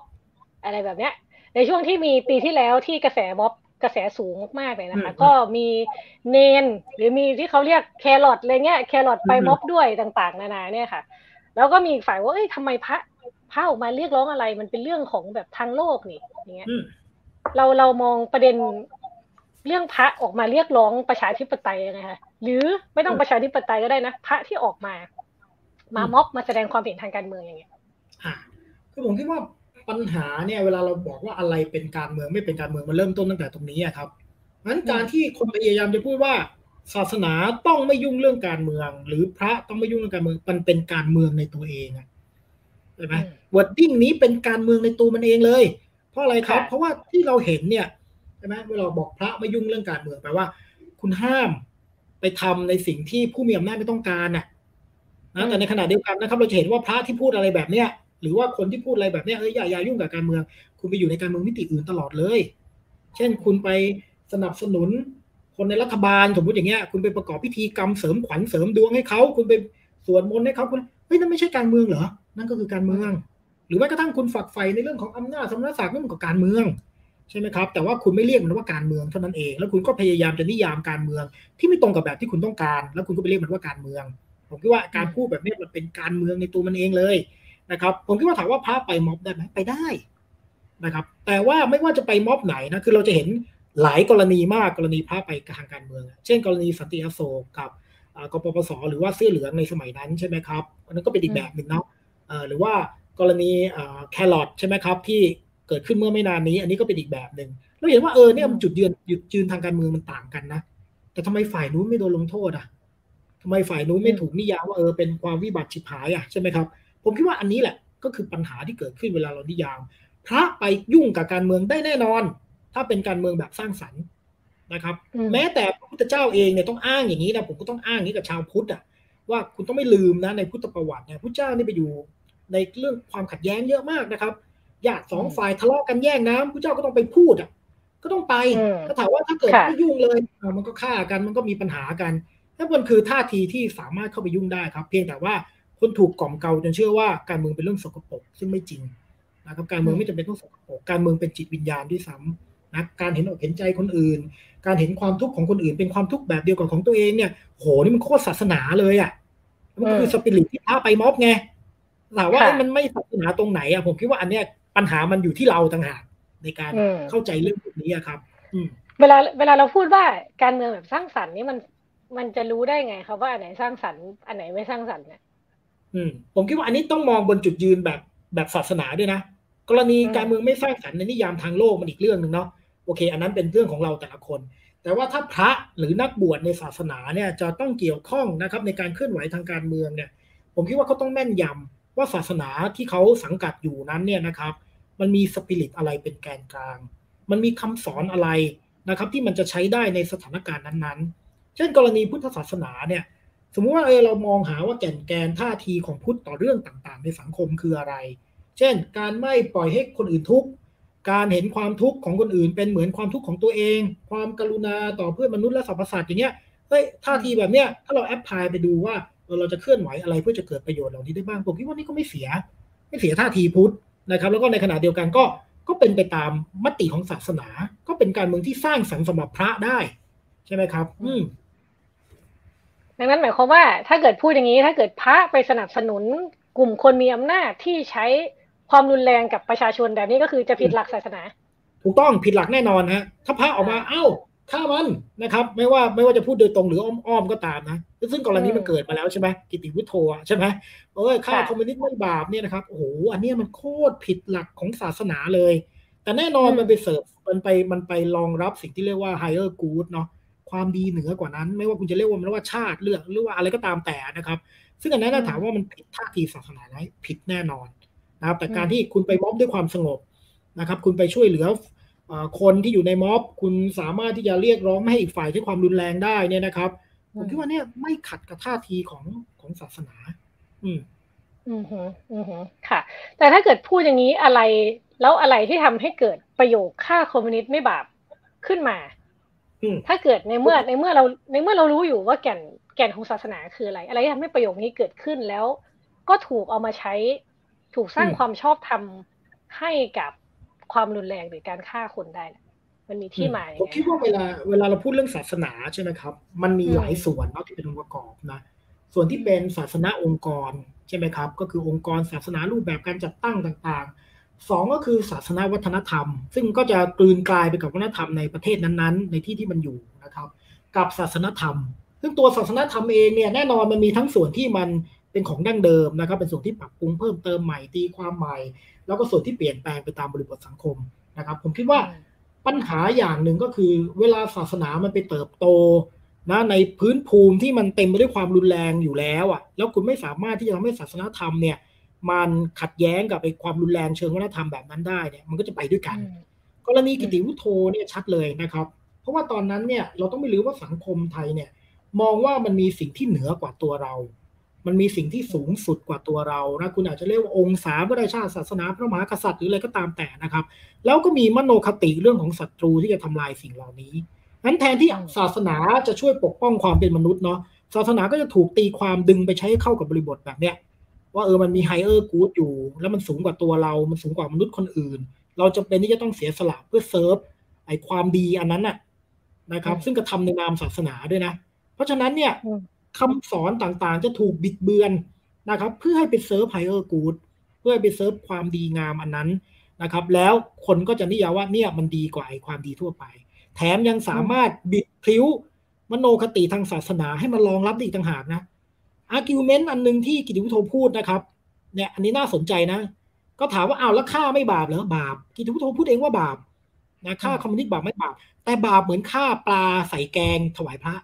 อะไรแบบเนี้ย ในช่วงที่มีปีที่แล้วที่กระแสม็อบกระแสสูงมากเลยนะคะ ก็มีเณรหรือมีที่เขาเรียกแครอทอะไรเงี้ยแครอทไปม็อบด้วยต่าง ๆ นานาเนี่ยค่ะ แล้วก็มีฝ่ายว่าเอ้ยทำไมพระพระออกมาเรียกร้องอะไร มันเป็นเรื่องของแบบทางโลกนี่อย่างเงี้ยเราเรามองประเด็น เรื่องพระออกมาเรียกร้องประชาธิปไตยนะคะหรือไม่ต้องประชาธิปไตยก็ได้นะพระที่ออกมา มาม็อบมาแสดงความเห็นทางการเมืองอย่างเงี้ยอ่าคือผมคิดว่าปัญหาเนี่ยเวลาเราบอกว่าอะไรเป็นการเมืองไม่เป็นการเมืองมันเริ่มต้นตั้งแต่ตรงนี้ครับนั้นการที่คนพยายามจะพูดว่า ศาสนาต้องไม่ยุ่งเรื่องการเมือง หรือพระต้องไม่ยุ่งเรื่องการเมืองมันเป็นการเมืองในตัวเองใช่ไหมวอร์ดิ้งนี้เป็นการเมืองในตัวมันเองเลย เพราะอะไรครับ เพราะว่าที่เราเห็นเนี่ย ใช่ไหมเวลาบอกพระไม่ยุ่งเรื่องการเมืองแปลว่า คุณห้ามไปทำในสิ่งที่ผู้มีอำนาจไม่ต้องการน่ะนะแต่ในขณะเดียวกันนะครับ เราจะเห็นว่าพระที่พูดอะไรแบบเนี้ยหรือว่าคนที่พูดอะไรแบบเนี้ยเอ้ยอย่าอย่ายุ่งกับการเมือง คุณไปอยู่ในการเมืองมิติอื่นตลอดเลย เช่นคุณไปสนับสนุน คนในรัฐบาลสมมติอย่างเงี้ย คุณไปประกอบพิธีกรรมเสริมขวัญเสริมดวงให้เขาคุณไปสวดมนต์ให้เขาคุณเฮ้ยนั่นไม่ใช่การเมืองเหรอนั่นก็คือการเมือง หรือแม้กระทั่งคุณฝักใฝ่ในเรื่องของอำนาจสมณศักดิ์นั่นก็การเมือง ใช่ไหมครับ แต่ว่าคุณไม่เรียกมันว่าการเมืองเท่านั้นเอง แล้วคุณก็พยายามจะนิยามการเมือง ที่ไม่ตรงกับแบบที่คุณต้องการ แล้วคุณก็ไปเรียกมันว่าการเมือง ผมคิดว่าการพูดแบบนี้มันเป็นการเมืองในตัวมันเองเลยนะครับ ผมคิดว่าถามว่าพระไปม็อบได้ไหมไปได้นะครับ แต่ว่าไม่ว่าจะไปม็อบไหนนะ คือเราจะเห็นหลายกรณีมากกรณีพระไปทางการเมือง เช่น กรณีสันติอโศกกับกปปสหรือว่าเสื้อเหลืองในสมัยนั้นใช่ไหมครับอันนั้นก็เป็นอีกแบบหนึ่งเนาะหรือว่ากรณีแครอทใช่ไหมครับที่ เกิดขึ้นเมื่อไม่นานนี้ อันนี้ก็เป็นอีกแบบหนึ่งเราเห็นว่าเออเนี่ยมันจุดยืนจุดยืนทางการเมืองมันต่างกันนะแต่ทำไมฝ่ายนู้นไม่โดนลงโทษอะทำไมฝ่ายนู้นไม่ถูกนิยามว่าเออเป็นความวิบัติฉิบหายอะใช่ไหมครับ ผมคิดว่าอันนี้แหละก็คือปัญหาที่เกิดขึ้นเวลาเรานิยาม พระไปยุ่งกับการเมืองได้แน่นอน ถ้าเป็นการเมืองแบบสร้างสรรค์นะครับ แม้แต่พระพุทธเจ้าเองเนี่ยต้องอ้างอย่างนี้นะผมก็ต้องอ้างนี้กับชาวพุทธอะว่าคุณต้องไม่ลืมนะในพุทธประวัติเนี่ยพระเจ้านี่ไปอยู่ในเรื่องความขัดแย้งเยอะมากนะครับ ญาติสองฝ่ายทะเลาะกันแย่งน้ำพระเจ้าก็ต้องไปพูดอะ ก็ต้องไปถ้าถามว่าถ้าเกิดไม่ยุ่งเลยมันก็ฆ่ากันมันก็มีปัญหากันนั่นมันคือท่าทีที่สามารถเข้าไปยุ่งได้ครับ เพียงแต่ว่าคนถูกกล่อมเกาจนเชื่อว่าการเมืองเป็นเรื่องสกปรกซึ่งไม่จริงนะครับการเมืองไม่จำเป็นต้องสกปรกการเมืองเป็นจิตวิญญาณด้วยซ้ำนะการเห็นอกเห็นใจคนอื่น การเห็นความทุกข์ของคนอื่น เป็นความทุกข์แบบเดียวกับของตัวเองเนี่ยโหนี่มันโคตรศาสนาเลยอะมันคือสปิริตที่พาไปม็อบไงถามว่ามันไม่ศาสนาตรงไหนอะผมคิดว่าอันเนี้ยปัญหามันอยู่ที่เราต่างหากในการเข้าใจเรื่องพวกนี้ครับเวลาเวลาเราพูดว่าการเมืองแบบสร้างสรรค์นี่มันมันจะรู้ได้ไงครับว่าอันไหนสร้างสรรค์อันไหนไม่สร้างสรรค์เนี่ยอืมผมคิดว่าอันนี้ต้องมองบนจุดยืนแบบแบบศาสนาด้วยนะ กรณีการเมืองไม่สร้างสรรค์ในนิยามทางโลกมันอีกเรื่องหนึ่งเนาะโอเค อันนั้นเป็นเรื่องของเราแต่ละคน แต่ว่าถ้าพระหรือนักบวชในศาสนาเนี่ยจะต้องเกี่ยวข้องนะครับ ในการเคลื่อนไหวทางการเมืองเนี่ย ผมคิดว่าเขาต้องแม่นยำ ว่าศาสนาที่เขาสังกัดอยู่นั้นเนี่ยนะครับ มันมีสปิริตอะไรเป็นแกนกลาง มันมีคำสอนอะไรนะครับ ที่มันจะใช้ได้ในสถานการณ์นั้นๆ เช่น กรณีพุทธศาสนาเนี่ย สมมุติว่าเออเรามองหาว่าแก่นแกนท่าทีของพุทธต่อเรื่องต่างๆ ในสังคมคืออะไร เช่น การไม่ปล่อยให้คนอื่นทุกข์การเห็นความทุกข์ของคนอื่นเป็นเหมือนความทุกข์ของตัวเอง ความกรุณาต่อเพื่อนมนุษย์และสรรพสัตว์อย่างเงี้ยเฮ้ยท่าทีแบบเนี้ยถ้าเราแอพพลายไปดูว่า เราจะเคลื่อนไหวอะไรเพื่อจะเกิดประโยชน์เหล่านี้ได้บ้างผมคิดว่านี่ก็ไม่เสีย ไม่เสียท่าทีพุทธนะครับ แล้วก็ในขณะเดียวกันก็ก็เป็นไปตามมติของศาสนา ก็เป็นการเมืองที่สร้างสรรค์สำหรับพระได้ ใช่ไหมครับ อืมดังนั้นหมายความว่า ถ้าเกิดพูดอย่างนี้ถ้าเกิดพระไปสนับสนุนกลุ่มคนมีอำนาจที่ใช้ความรุนแรงกับประชาชนแบบนี้ก็คือจะผิดหลักศาสนา ถูกต้องผิดหลักแน่นอนฮะถ้าพระออกมาเอ้า ฆ่ามันนะครับ ไม่ว่าไม่ว่าจะพูดโดยตรงหรืออ้อมๆก็ตามนะซึ่งกรณีมันเกิดมาแล้วใช่ไหมกิติวุฒโธใช่ไหมเออฆ่าคอมมิวนิสต์ไม่บาปเนี่ยนะครับโอ้โหอันนี้มันโคตรผิดหลักของศาสนาเลย แต่แน่นอนมันไปเสิร์ฟมันไปมันไปรองรับสิ่งที่เรียกว่า higher good เนาะความดีเหนือกว่านั้น ไม่ว่าคุณจะเรียกว่ามันว่าชาติเลือกหรือว่าอะไรก็ตามแต่นะครับ ซึ่งอันนั้นถ้าถามว่ามันผิดท่าทีศาสนาไหมผิดแน่นอนนะครับ แต่การที่คุณไปม็อบด้วยความสงบนะครับ คุณไปช่วยเหลือ คนที่อยู่ในม็อบคุณสามารถที่จะเรียกร้องไม่ให้อีกฝ่ายใช้ความรุนแรงได้เนี่ยนะครับผมคิดว่าเนี่ยไม่ขัดกับท่าทีของของศาสนา อืมอืมฮึอืมฮึค่ะ แต่ถ้าเกิดพูดอย่างนี้อะไร แล้วอะไรที่ทำให้เกิดประโยคฆ่าคอมมิวนิสต์ไม่บาปขึ้นมาอืมถ้าเกิดในเมื่อในเมื่อเราในเมื่อเรารู้อยู่ว่าแก่นแก่นของศาสนาคืออะไร อะไรที่ทำให้ประโยคนี้เกิดขึ้นแล้ว ก็ถูกเอามาใช้ถูกสร้างความชอบธรรมให้กับ ความรุนแรงหรือการฆ่าคนได้มันมีที่มาผมคิดว่าเวลาเวลาเราพูดเรื่องศาสนาใช่ไหมครับ มันมีหลายส่วนเนาะที่เป็นองค์ประกอบนะส่วนที่เป็นศาสนาองค์กรใช่ไหมครับ ก็คือองค์กรศาสนารูปแบบการจัดตั้งต่างๆสองก็คือศาสนาวัฒนธรรม ซึ่งก็จะกลืนกลายไปกับวัฒนธรรมในประเทศนั้นๆ ในที่ที่มันอยู่นะครับ กับศาสนธรรม ซึ่งตัวศาสนธรรมเองเนี่ยแน่นอนมันมีทั้งส่วนที่มัน เป็นของดั้งเดิมนะครับ เป็นส่วนที่ปรับปรุงเพิ่มเติมใหม่ตีความใหม่ แล้วก็ส่วนที่เปลี่ยนแปลงไปตามบริบทสังคมนะครับ ผมคิดว่าปัญหาอย่างหนึ่งก็คือ เวลาศาสนามันไปเติบโตนะในพื้นภูมิที่มันเต็มไปด้วยความรุนแรงอยู่แล้วอะ แล้วคุณไม่สามารถที่จะทำให้ศาสนาธรรมเนี่ย มันขัดแย้งกับไอ้ความรุนแรงเชิงวัฒนธรรมแบบนั้นได้เนี่ยมันก็จะไปด้วยกันกรณีกิติวุฒโธเนี่ยชัดเลยนะครับ เพราะว่าตอนนั้นเนี่ยเราต้องไม่ลืมว่าสังคมไทยเนี่ย มองว่ามันมีสิ่งที่เหนือกว่าตัวเรา มันมีสิ่งที่สูงสุดกว่าตัวเรานะคุณอาจจะเรียกว่าองค์สามพระราชาศาสนาพระมหากษัตริย์หรืออะไรก็ตามแต่นะครับ แล้วก็มีมโนคติเรื่องของศัตรูที่จะทำลายสิ่งเหล่านี้นั้นแทนที่ศาสนาจะช่วยปกป้องความเป็นมนุษย์เนาะศาสนาก็จะถูกตีความดึงไปใช้เข้ากับบริบทแบบเนี้ยว่าเออมันมีไฮเออร์กูดอยู่ แล้วมันสูงกว่าตัวเรา มันสูงกว่ามนุษย์คนอื่น เราจำเป็นที่จะต้องเสียสละเพื่อเซิร์ฟไอ้ความดีอันนั้นน่ะนะครับ ซึ่งกระทำในนามศาสนาด้วยนะ เพราะฉะนั้นเนี่ย คำสอนต่างๆ จะถูกบิดเบือนนะครับ เพื่อให้ไป serve higher good เพื่อให้ไปเซิร์ฟความดีงามอันนั้นนะครับ แล้วคนก็จะนิยามว่าเนี่ยมันดีกว่าไอ้ความดีทั่วไป แถมยังสามารถบิดพลิ้วมโนคติทางศาสนาให้มันรองรับอีกต่างหากนะ argument อันหนึ่งที่กิติวุฒโธพูดนะครับ เนี่ยอันนี้น่าสนใจนะ ก็ถามว่าเอาแล้วฆ่าไม่บาปเหรอบาป กิติวุฒโธพูดเองว่าบาปนะฆ่าคอมมิวนิสต์บาปไม่บาป แต่บาปเหมือนฆ่าปลาใส่แกงถวายพระ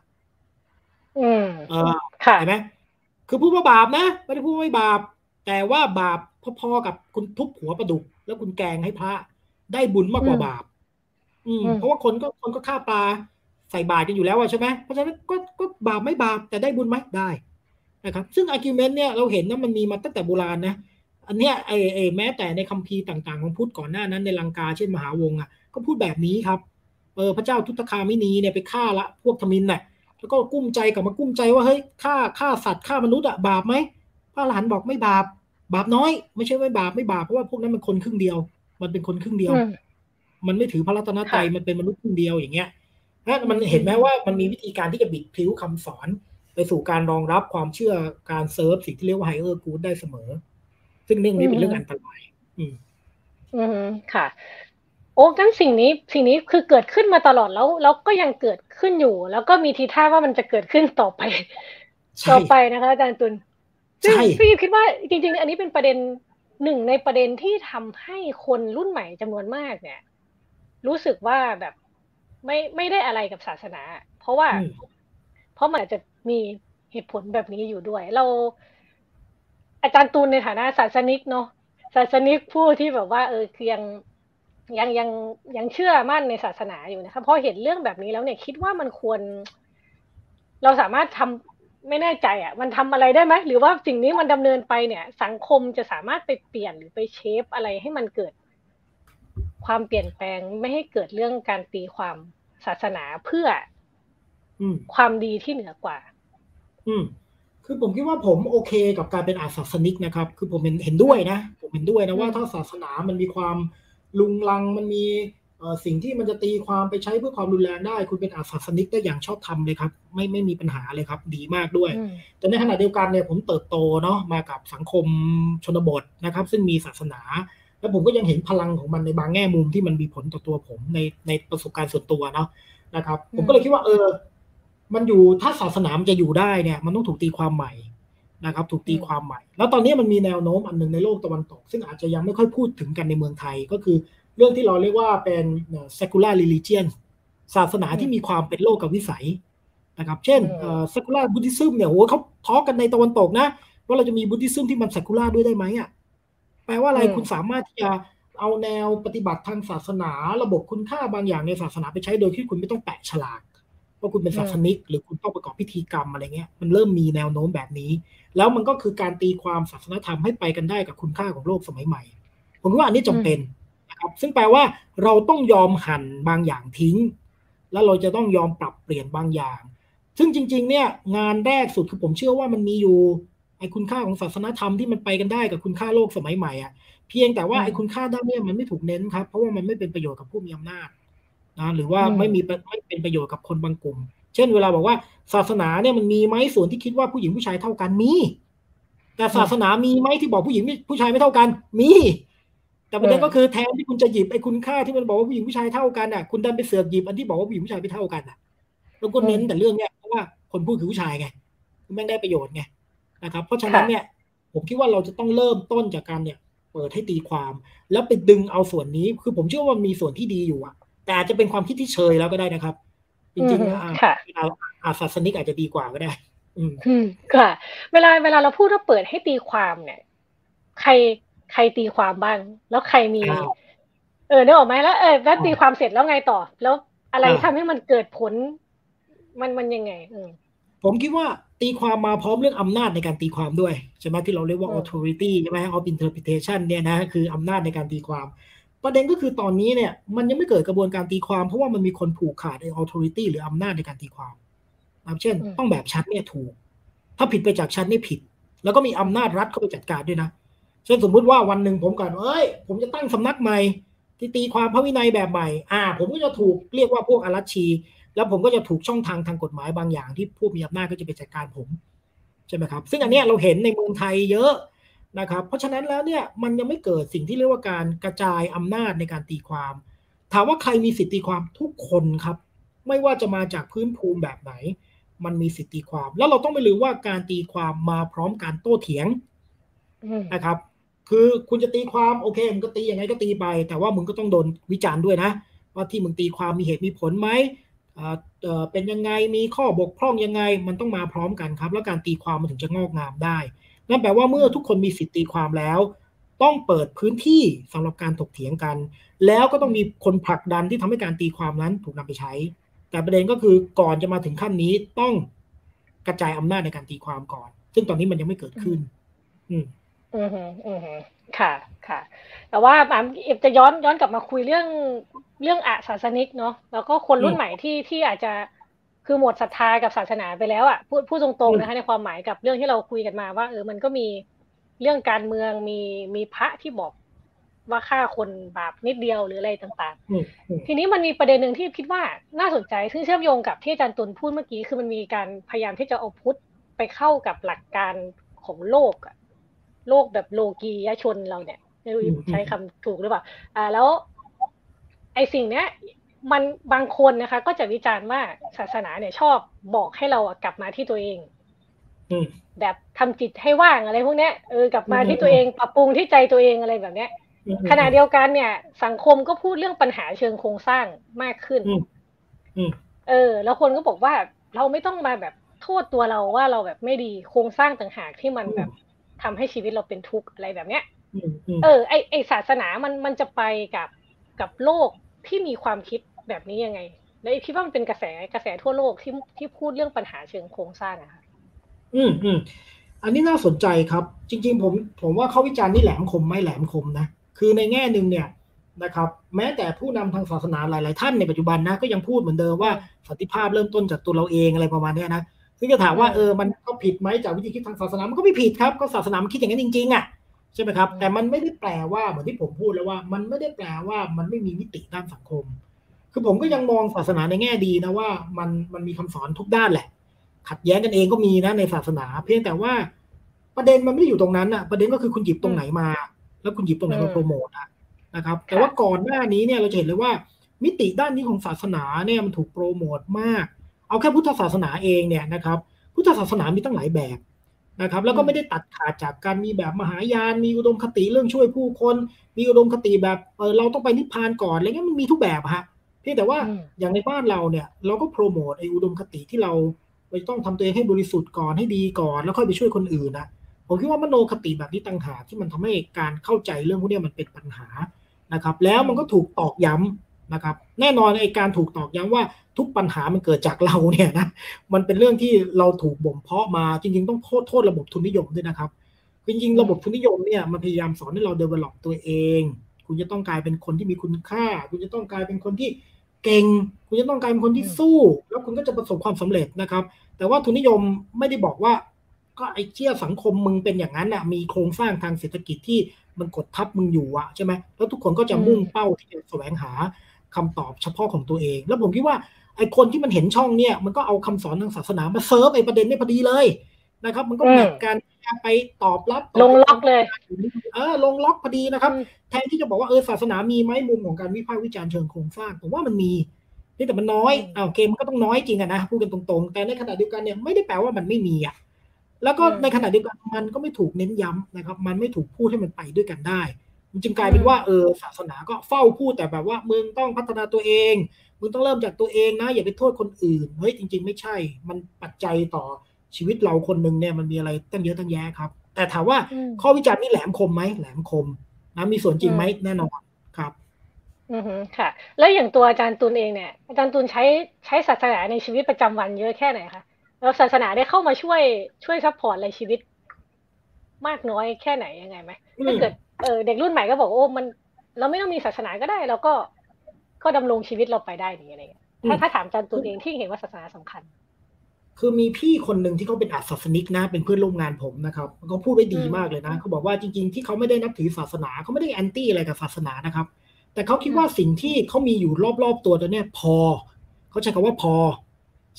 อืมเออค่ะเห็นไหมคือพูดว่าบาปนะไม่ได้พูดว่าไม่บาป แต่ว่าบาปพอๆกับคุณทุบหัวปลาดุก แล้วคุณแกงให้พระ ได้บุญมากกว่าบาป อืม เพราะว่าคนก็คนก็ฆ่าปลาใส่บาตรกันอยู่แล้วใช่ไหมเพราะฉะนั้นก็ก็บาปไม่บาปแต่ได้บุญไหมได้นะครับ ซึ่ง argument เนี่ยเราเห็นนะมันมีมาตั้งแต่โบราณนะอันเนี้ยไอ้ไอ้แม้แต่ในคัมภีร์ต่างๆ ของพุทธก่อนหน้านั้นในลังกาเช่นมหาวงศ์อะ ก็พูดแบบนี้ครับเออพระเจ้าทุตคามินีเนี่ยไปฆ่าละพวกทมินน่ะ แล้วก็กุ้มใจกลับมากุ้มใจว่าเฮ้ยฆ่าฆ่าสัตว์ฆ่ามนุษย์อะบาปไหมพระอรหันต์บอกไม่บาป บาปน้อย ไม่ใช่ไม่บาปไม่บาปเพราะว่าพวกนั้นมันคนครึ่งเดียว มันเป็นคนครึ่งเดียว มันไม่ถือพระรัตนตรัยมันเป็นมนุษย์ครึ่งเดียวอย่างเงี้ยนะมันเห็นไหมว่ามันมีวิธีการที่จะบิดพลิ้วคำสอน ไปสู่การรองรับความเชื่อการเซิร์ฟสิ่งที่เรียกว่า higher good ได้เสมอ ซึ่งเรื่องนี้เป็นเรื่องอันตราย อืมอืมค่ะ โอ้งั้นสิ่งนี้สิ่งนี้คือเกิดขึ้นมาตลอดแล้วแล้วก็ยังเกิดขึ้นอยู่ แล้วก็มีทีท่าว่ามันจะเกิดขึ้นต่อไป ต่อไปนะคะอาจารย์ตุลซึ่งพี่คิดว่าจริง ๆ อันนี้เป็นประเด็นหนึ่งในประเด็นที่ทำให้คนรุ่นใหม่จำนวนมากเนี่ย รู้สึกว่าแบบไม่ไม่ได้อะไรกับศาสนา เพราะว่า เพราะมันอาจจะมีเหตุผลแบบนี้อยู่ด้วย เรา อาจารย์ตูนในฐานะศาสนิกเนาะศาสนิกผู้ที่แบบว่า เออคือยัง ยังยังยังเชื่อมั่นในศาสนาอยู่นะคะพอเห็นเรื่องแบบนี้แล้วเนี่ยคิดว่ามันควร เราสามารถทำไม่แน่ใจอะ มันทำอะไรได้ไหมหรือว่าสิ่งนี้มันดำเนินไปเนี่ย สังคมจะสามารถไปเปลี่ยนหรือไปเชฟอะไรให้มันเกิด ความเปลี่ยนแปลงไม่ให้เกิดเรื่องการตีความศาสนาเพื่อความดีที่เหนือกว่า อืม คือผมคิดว่าผมโอเคกับการเป็นอาศาสนิกนะครับ คือผมเห็นเห็นด้วยนะผมเห็นด้วยนะว่าถ้าศาสนามันมีความ ลุงลังมันมีสิ่งที่มันจะตีความไปใช้เพื่อความรุนแรงได้ คุณเป็นอาศาสนิกได้อย่างชอบธรรมเลยครับ ไม่ไม่มีปัญหาเลยครับ ดีมากด้วย แต่ในขณะเดียวกันเนี่ยผมเติบโตเนาะมากับสังคมชนบทนะครับ ซึ่งมีศาสนา แล้วผมก็ยังเห็นพลังของมันในบางแง่มุมที่มันมีผลต่อตัวผมในในประสบการณ์ส่วนตัวเนาะนะครับ ผมก็เลยคิดว่าเออ มันอยู่ถ้าศาสนามันจะอยู่ได้เนี่ย มันต้องถูกตีความใหม่ นะครับถูกตีความใหม่ แล้วตอนนี้มันมีแนวโน้มอันหนึ่งในโลกตะวันตก ซึ่งอาจจะยังไม่ค่อยพูดถึงกันในเมืองไทย ก็คือเรื่องที่เราเรียกว่าเป็น secular religion ศาสนาที่มีความเป็นโลกกับวิสัยนะครับ เช่น secular Buddhism เนี่ยโหเขาท้อกันในตะวันตกนะ ว่าเราจะมีบุ d ธิซึมที่มัน secular ด้วยได้ไหมอะแปลว่าอะไรคุณสามารถที่จะเอาแนวปฏิบัติทางศาสนา ระบบคุณค่าบางอย่างในศาสนาไปใช้โดยที่คุณไม่ต้องแปะฉลาก ว่าคุณเป็นศาสนิก หรือคุณต้องประกอบพิธีกรรมอะไรเงี้ยมันเริ่มมีแนวโน้มแบบนี้ แล้วมันก็คือการตีความศาสนธรรมให้ไปกันได้กับคุณค่าของโลกสมัยใหม่ ผมว่าอันนี้จำเป็นนะครับซึ่งแปลว่าเราต้องยอมหั่นบางอย่างทิ้ง แล้วเราจะต้องยอมปรับเปลี่ยนบางอย่าง ซึ่งจริง ๆ เนี่ยงานแรกสุดคือผมเชื่อว่ามันมีอยู่ไอ้คุณค่าของศาสนธรรมที่มันไปกันได้กับคุณค่าโลกสมัยใหม่อะเพียงแต่ว่าไอ้คุณค่าด้านนี้มันไม่ถูกเน้นครับ เพราะว่ามันไม่เป็นประโยชน์กับผู้มีอำนาจ นะหรือว่าไม่มีไม่เป็นประโยชน์กับคนบางกลุ่ม เช่น เวลาบอกว่า ศาสนาเนี่ยมันมีไหมส่วนที่คิดว่าผู้หญิงผู้ชายเท่ากันมี แต่ศาสนามีไหมที่บอกผู้หญิงผู้ชายไม่เท่ากัน มี แต่ประเด็นก็คือแทนที่คุณจะหยิบไอ้คุณค่าที่มันบอกว่าผู้หญิงผู้ชายเท่ากันอะคุณดันไปเสือกหยิบอันที่บอกว่าผู้หญิงผู้ชายไม่เท่ากันอะแล้วก็เน้นแต่เรื่องเนี้ยเพราะว่าคนพูดคือผู้ชายไงแม่งได้ประโยชน์ไงนะครับ เพราะฉะนั้นเนี่ยผมคิดว่าเราจะต้องเริ่มต้นจากการเนี่ย เปิดให้ตีความ แล้วไปดึงเอาส่วนนี้ คือผมเชื่อว่ามีส่วนที่ดีอยู่อะ แต่อาจจะเป็นความคิดที่เชยแล้วก็ได้นะครับ จริงๆอาอาศาสนิกอาจจะดีกว่าก็ได้ อืมค่ะ เวลาเวลาเราพูดว่าเปิดให้ตีความเนี่ย ใครใครตีความบ้าง แล้วใครมี เออเนี่ยออกไหมแล้วเออแล้วตีความเสร็จแล้วไงต่อ แล้วอะไรทำให้มันเกิดผล มันมันยังไง อืมผมคิดว่าตีความมาพร้อมเรื่องอำนาจในการตีความด้วย ใช่ไหมที่เราเรียกว่า authority ใช่ไหม of interpretation เนี่ยนะคืออำนาจในการตีความ ประเด็นก็คือตอนนี้เนี่ยมันยังไม่เกิดกระบวนการตีความ เพราะว่ามันมีคนผูกขาดใน authority หรืออำนาจในการตีความเช่น ต้องแบบชัดเนี่ยถูก ถ้าผิดไปจากชัดนี่ผิด แล้วก็มีอำนาจรัฐเข้าไปจัดการด้วยนะเช่นสมมุติว่าวันหนึ่งผมกันเอ้ย ผมจะตั้งสำนักใหม่ที่ตีความพระวินัยแบบใหม่ อ่า ผมก็จะถูกเรียกว่าพวกอรัชชี แล้วผมก็จะถูกช่องทางทางกฎหมายบางอย่างที่ผู้มีอำนาจก็จะไปจัดการผมใช่ไหมครับ ซึ่งอันนี้เราเห็นในเมืองไทยเยอะ นะครับเพราะฉะนั้นแล้วเนี่ยมันยังไม่เกิดสิ่งที่เรียกว่าการกระจายอำนาจในการตีความ ถามว่าใครมีสิทธิตีความทุกคนครับ ไม่ว่าจะมาจากพื้นภูมิแบบไหน มันมีสิทธิตีความ แล้วเราต้องไม่ลืมว่าการตีความมาพร้อมการโต้เถียงนะครับ คือคุณจะตีความโอเคมึงก็ตียังไงก็ตีไป แต่ว่ามึงก็ต้องโดนวิจารณ์ด้วยนะ ว่าที่มึงตีความมีเหตุมีผลไหมเป็นยังไงมีข้อบกพร่องยังไง มันต้องมาพร้อมกันครับ แล้วการตีความมันถึงจะงอกงามได้ นั่นแปลว่าเมื่อทุกคนมีสิทธิตีความแล้ว ต้องเปิดพื้นที่สำหรับการถกเถียงกัน แล้วก็ต้องมีคนผลักดันที่ทำให้การตีความนั้นถูกนำไปใช้ แต่ประเด็นก็คือก่อนจะมาถึงขั้นนี้ต้องกระจายอำนาจในการตีความก่อน ซึ่งตอนนี้มันยังไม่เกิดขึ้น อืมอืมอืมค่ะ ค่ะ แต่ว่าอามเอฟจะย้อนย้อนกลับมาคุยเรื่องเรื่องอาศาสนิกเนาะแล้วก็คนรุ่นใหม่ที่ที่อาจจะ คือหมดศรัทธากับศาสนาไปแล้วอะพูดพูดตรงๆนะคะในความหมายกับเรื่องที่เราคุยกันมาว่า เออมันก็มีเรื่องการเมืองมีมีพระที่บอกว่าฆ่าคนบาปนิดเดียวหรืออะไรต่างๆ ทีนี้มันมีประเด็นหนึ่งที่คิดว่าน่าสนใจซึ่งเชื่อมโยงกับที่อาจารย์ตุลพูดเมื่อกี้คือมันมีการพยายามที่จะเอาพุทธไปเข้ากับหลักการของโลกอะโลกแบบโลกียชนเราเนี่ยไม่รู้ใช้คำถูกหรือเปล่าอ่าแล้ว ไอสิ่งเนี้ย มันบางคนนะคะ ก็จะวิจารณ์ว่าศาสนาเนี่ยชอบบอกให้เรากลับมาที่ตัวเองแบบทำจิตให้ว่างอะไรพวกเนี้ยเออกลับมาที่ตัวเองปรับปรุงที่ใจตัวเองอะไรแบบเนี้ยขณะเดียวกันเนี่ย สังคมก็พูดเรื่องปัญหาเชิงโครงสร้างมากขึ้นเออ แล้วคนก็บอกว่าเราไม่ต้องมาแบบโทษตัวเราว่าเราแบบไม่ดีโครงสร้างต่างหากที่มันแบบทำให้ชีวิตเราเป็นทุกข์อะไรแบบเนี้ยเออไอไอศาสนามันมันจะไปกับกับโลกที่มีความคิด แบบนี้ยังไง แล้วคิดว่ามันเป็นกระแสกระแสทั่วโลกที่ที่พูดเรื่องปัญหาเชิงโครงสร้างอะค่ะอืมอืมอันนี้น่าสนใจครับ จริง ๆ ผมผมว่าเขาวิจารณ์นี่แหลมคมไม่แหลมคมนะคือในแง่หนึ่งเนี่ยนะครับ แม้แต่ผู้นำทางศาสนาหลาย ๆ ท่านในปัจจุบันนะก็ยังพูดเหมือนเดิมว่าสันติภาพเริ่มต้นจากตัวเราเองอะไรประมาณนี้นะซึ่งจะถามว่าเออมันก็ผิดไหมจากวิธีคิดทางศาสนามันก็ไม่ผิดครับก็ศาสนามันคิดอย่างนั้นจริง ๆ อะใช่ไหมครับ แต่มันไม่ได้แปลว่าเหมือนที่ผมพูดแล้วว่า มันไม่ได้แปลว่ามันไม่มีมิติด้านสังคม คือผมก็ยังมองศาสนาในแง่ดีนะว่ามันมันมีคำสอนทุกด้านแหละ ขัดแย้งกันเองก็มีนะในศาสนา เพียงแต่ว่าประเด็นมันไม่ได้อยู่ตรงนั้นอะประเด็นก็คือคุณหยิบตรงไหนมา แล้วคุณหยิบตรงไหนมาโปรโมทอะนะครับ แต่ว่าก่อนหน้านี้เนี่ยเราจะเห็นเลยว่า มิติด้านนี้ของศาสนาเนี่ยมันถูกโปรโมทมาก เอาแค่พุทธศาสนาเองเนี่ยนะครับ พุทธศาสนามีตั้งหลายแบบนะครับ แล้วก็ไม่ได้ตัดขาดจากการมีแบบมหายาน มีอุดมคติเรื่องช่วยผู้คน มีอุดมคติแบบเออเราต้องไปนิพพานก่อนอะไรเงี้ยมันมีทุกแบบฮะเพียงแต่ว่าอย่างในบ้านเราเนี่ย เราก็โปรโมทไอ้อุดมคติที่เราเราต้องทำตัวเองให้บริสุทธิ์ก่อนให้ดีก่อนแล้วค่อยไปช่วยคนอื่นนะผมคิดว่ามโนคติแบบนี้ต่างหากที่มันทำให้การเข้าใจเรื่องพวกนี้มันเป็นปัญหานะครับ แล้วมันก็ถูกตอกย้ำนะครับ แน่นอนไอ้การถูกตอกย้ำว่าทุกปัญหามันเกิดจากเราเนี่ยนะมันเป็นเรื่องที่เราถูกบ่มเพาะมาจริง ๆ ต้องโทษโทษระบบทุนนิยมด้วยนะครับจริงๆระบบทุนนิยมเนี่ยมันพยายามสอนให้เรา develop ตัวเอง คุณจะต้องกลายเป็นคนที่มีคุณค่า คุณจะต้องกลายเป็นคนที่ เก่ง คุณจะต้องกลายเป็นคนที่สู้ แล้วคุณก็จะประสบความสำเร็จนะครับ แต่ว่าทุนนิยมไม่ได้บอกว่า ก็ไอ้เชี่ยสังคมมึงเป็นอย่างนั้นน่ะมีโครงสร้างทางเศรษฐกิจที่มันกดทับมึงอยู่อะใช่ไหมแล้วทุกคนก็จะมุ่งเป้าที่จะแสวงหาคำตอบเฉพาะของตัวเอง แล้วผมคิดว่าไอ้คนที่มันเห็นช่องเนี่ย มันก็เอาคำสอนทางศาสนามาเซิร์ฟไอ้ประเด็นนี้พอดีเลยนะครับ มันก็แบบการ ไปตอบรับลงล็อกเลยเออลงล็อกพอดีนะครับ แทนที่จะบอกว่าเออศาสนามีไหมมุมของการวิพากษ์วิจารณ์เชิงโครงสร้างผมว่ามันมีนี่แต่มันน้อยอ้าวเกมมันก็ต้องน้อยจริงอะนะพูดกันตรงๆ แต่ในขณะเดียวกันเนี่ยไม่ได้แปลว่ามันไม่มีอะแล้วก็ในขณะเดียวกันมันก็ไม่ถูกเน้นย้ำนะครับ มันไม่ถูกพูดให้มันไปด้วยกันได้มันจึงกลายเป็นว่าเออศาสนาก็เฝ้าพูดแต่แบบว่ามึงต้องพัฒนาตัวเองมึงต้องเริ่มจากตัวเองนะ อย่าไปโทษคนอื่นเฮ้ยจริง ๆ ไม่ใช่ มันปัจจัยต่อ ชีวิตเราคนหนึ่งเนี่ยมันมีอะไรตั้งเยอะตั้งแยะครับ แต่ถามว่าข้อวิจารณ์นี่แหลมคมไหมแหลมคมนะมีส่วนจริงไหมแน่นอนครับ อือค่ะ แล้วอย่างตัวอาจารย์ตุลเองเนี่ย อาจารย์ตุลใช้ใช้ศาสนาในชีวิตประจำวันเยอะแค่ไหนคะแล้วศาสนาได้เข้ามาช่วยช่วย support ในชีวิต มากน้อยแค่ไหนยังไงไหมถ้าเกิดเออเด็กรุ่นใหม่ก็บอกโอ้มัน เราไม่ต้องมีศาสนาก็ได้เราก็ก็ดำรงชีวิตเราไปได้นี่อะไรเงี้ยถ้าถ้าถามอาจารย์ตุลเองที่เห็นว่าศาสนาสำคัญ คือมีพี่คนหนึ่งที่เขาเป็นอัศสนิกนะ เป็นเพื่อนร่วมงานผมนะครับเขาพูดไว้ดีมากเลยนะเขาบอกว่าจริง ๆ ที่เขาไม่ได้นับถือศาสนาเขาไม่ได้แอนตี้อะไรกับศาสนานะครับ แต่เขาคิดว่าสิ่งที่เขามีอยู่รอบๆตัวตัวเนี้ยพอเขาใช้คำว่าพอ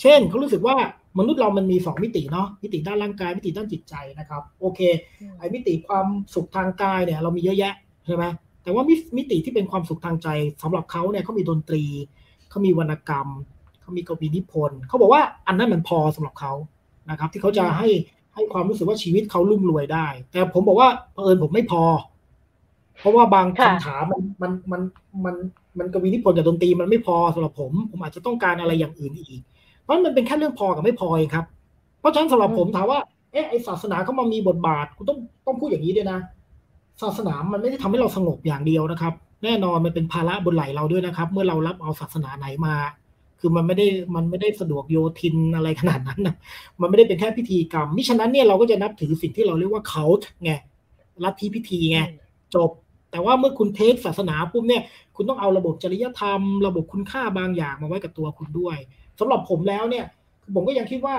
เช่นเขารู้สึกว่ามนุษย์เรามันมีสองมิติเนาะมิติด้านร่างกายมิติด้านจิตใจนะครับ โอเค ไอ้มิติความสุขทางกายเนี่ย เรามีเยอะแยะใช่ไหมแต่ว่ามิติที่เป็นความสุขทางใจสำหรับเขาเนี่ยเขามีดนตรีเขามีวรรณกรรมเขามีกวีนิพนธ์เขาบอกว่าอันนั้นมันพอสำหรับเขานะครับ ที่เขาจะให้ให้ความรู้สึกว่าชีวิตเขารุ่มรวยได้ แต่ผมบอกว่าเผอิญผมไม่พอ เพราะว่าบางคำถามมันมันมันมันมันกวีนิพนธ์กับดนตรีมันไม่พอสำหรับผม ผมอาจจะต้องการอะไรอย่างอื่นอีก เพราะมันเป็นแค่เรื่องพอกับไม่พอเองครับ เพราะฉะนั้นสำหรับผมถามว่าเอ๊ะไอศาสนาเขามามีบทบาทคุณต้องต้องพูดอย่างนี้ด้วยนะ ศาสนามันไม่ได้ทำให้เราสงบอย่างเดียวนะครับ แน่นอนมันเป็นภาระบนไหลเราด้วยนะครับ เมื่อเรารับเอาศาสนาไหนมา คือมันไม่ได้มันไม่ได้สะดวกโยทินอะไรขนาดนั้นนะมันไม่ได้เป็นแค่พิธีกรรมมิฉะนั้นเนี่ยเราก็จะนับถือสิ่งที่เราเรียกว่าเขาไงลัทธิพิธีไงจบ แต่ว่าเมื่อคุณเทคศาสนาปุ๊บเนี่ย คุณต้องเอาระบบจริยธรรม ระบบคุณค่าบางอย่างมาไว้กับตัวคุณด้วยสำหรับผมแล้วเนี่ย ผมก็ยังคิดว่า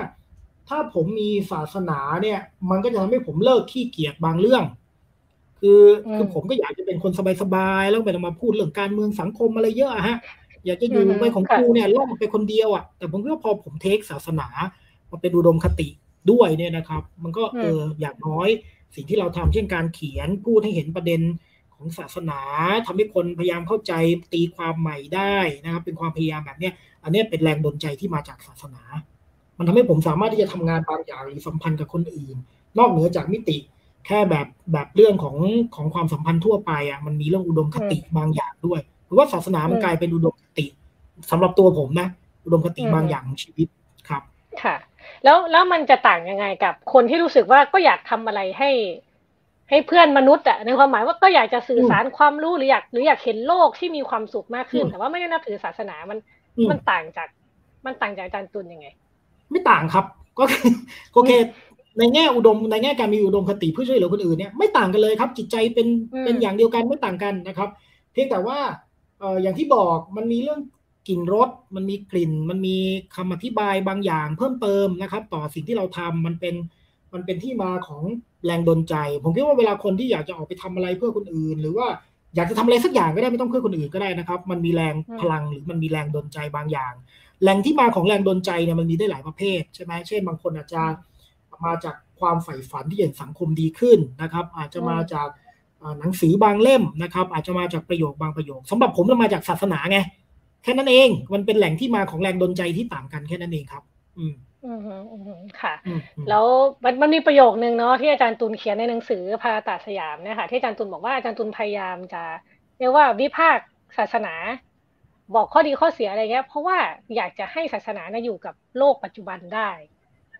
ถ้าผมมีศาสนาเนี่ย มันก็จะทำให้ผมเลิกขี้เกียจบางเรื่องคือคือผมก็อยากจะเป็นคนสบายๆแล้วไปมาพูดเรื่องการเมืองสังคมอะไรเยอะฮะ อยากจะอยู่ไปของกูเนี่ยล่องไปคนเดียวอะแต่ผมก็พอผมเทคศาสนามาเป็นอุดมคติด้วยเนี่ยนะครับ มันก็เอออย่างน้อยสิ่งที่เราทำเช่นการเขียนพูดให้เห็นประเด็นของศาสนาทำให้คนพยายามเข้าใจตีความใหม่ได้นะครับ เป็นความพยายามแบบเนี้ย อันนี้เป็นแรงดลใจที่มาจากศาสนา มันทำให้ผมสามารถที่จะทำงานบางอย่างหรือสัมพันธ์กับคนอื่น นอกเหนือจากมิติ แค่แบบแบบเรื่องของของความสัมพันธ์ทั่วไปอะมันมีเรื่องอุดมคติบางอย่างด้วย หรือว่าศาสนามันกลายเป็นอุดมคติสำหรับตัวผมนะ อุดมคติบางอย่างของชีวิตครับ ค่ะ แล้วแล้วมันจะต่างยังไงกับ คนที่รู้สึกว่าก็อยากทำอะไรให้ ให้เพื่อนมนุษย์อะในความหมายว่าก็อยากจะสื่อสารความรู้หรืออยากหรืออยากเห็นโลกที่มีความสุขมากขึ้น แต่ว่าไม่ได้นับถือศาสนามันมันต่างจาก มันต่างจากอาจารย์ตุลยังไง ไม่ต่างครับ ก็โอเคในแง่อุดมในแง่การมีอุดมคติเพื่อช่วยเหลือคนอื่นเนี่ยไม่ต่างกันเลยครับ จิตใจเป็นเป็นอย่างเดียวกันไม่ต่างกันนะครับ เพียงแต่ว่าเอย่างที่บอกมันมีเรื่องกลิ่นรสมันมีกลิ่น มันมีคำอธิบายบางอย่างเพิ่มเติมนะครับ ต่อสิ่งที่เราทำมันเป็นมันเป็นที่มาของแรงดลใจ ผมคิดว่าเวลาคนที่อยากจะออกไปทำอะไรเพื่อคนอื่น หรือว่าอยากจะทำอะไรสักอย่างก็ได้ไม่ต้องเพื่อคนอื่นก็ได้นะครับ มันมีแรงพลังหรือมันมีแรงดลใจบางอย่าง แหล่งที่มาของแรงดลใจเนี่ยมันมีได้หลายประเภทใช่ไหมเช่น บางคนอาจจะมาจากความใฝ่ฝันที่เห็นสังคมดีขึ้นนะครับ อาจจะมาจาก หนังสือบางเล่มนะครับ อาจจะมาจากประโยคบางประโยคสำหรับผมมันมาจากศาสนาไงแค่นั้นเองมันเป็นแหล่งที่มาของแรงดลใจที่ต่างกันแค่นั้นเองครับอืมอืมอืมค่ะ แล้วมันมันมีประโยคนึงเนาะที่อาจารย์ตุลเขียนในหนังสือพาตาสยามเนี่ยค่ะที่อาจารย์ตุลบอกว่าอาจารย์ตุลพยายามจะเรียกว่าวิพากษ์ศาสนา บอกข้อดีข้อเสียอะไรเงี้ยเพราะว่าอยากจะให้ศาสนานะอยู่กับโลกปัจจุบันได้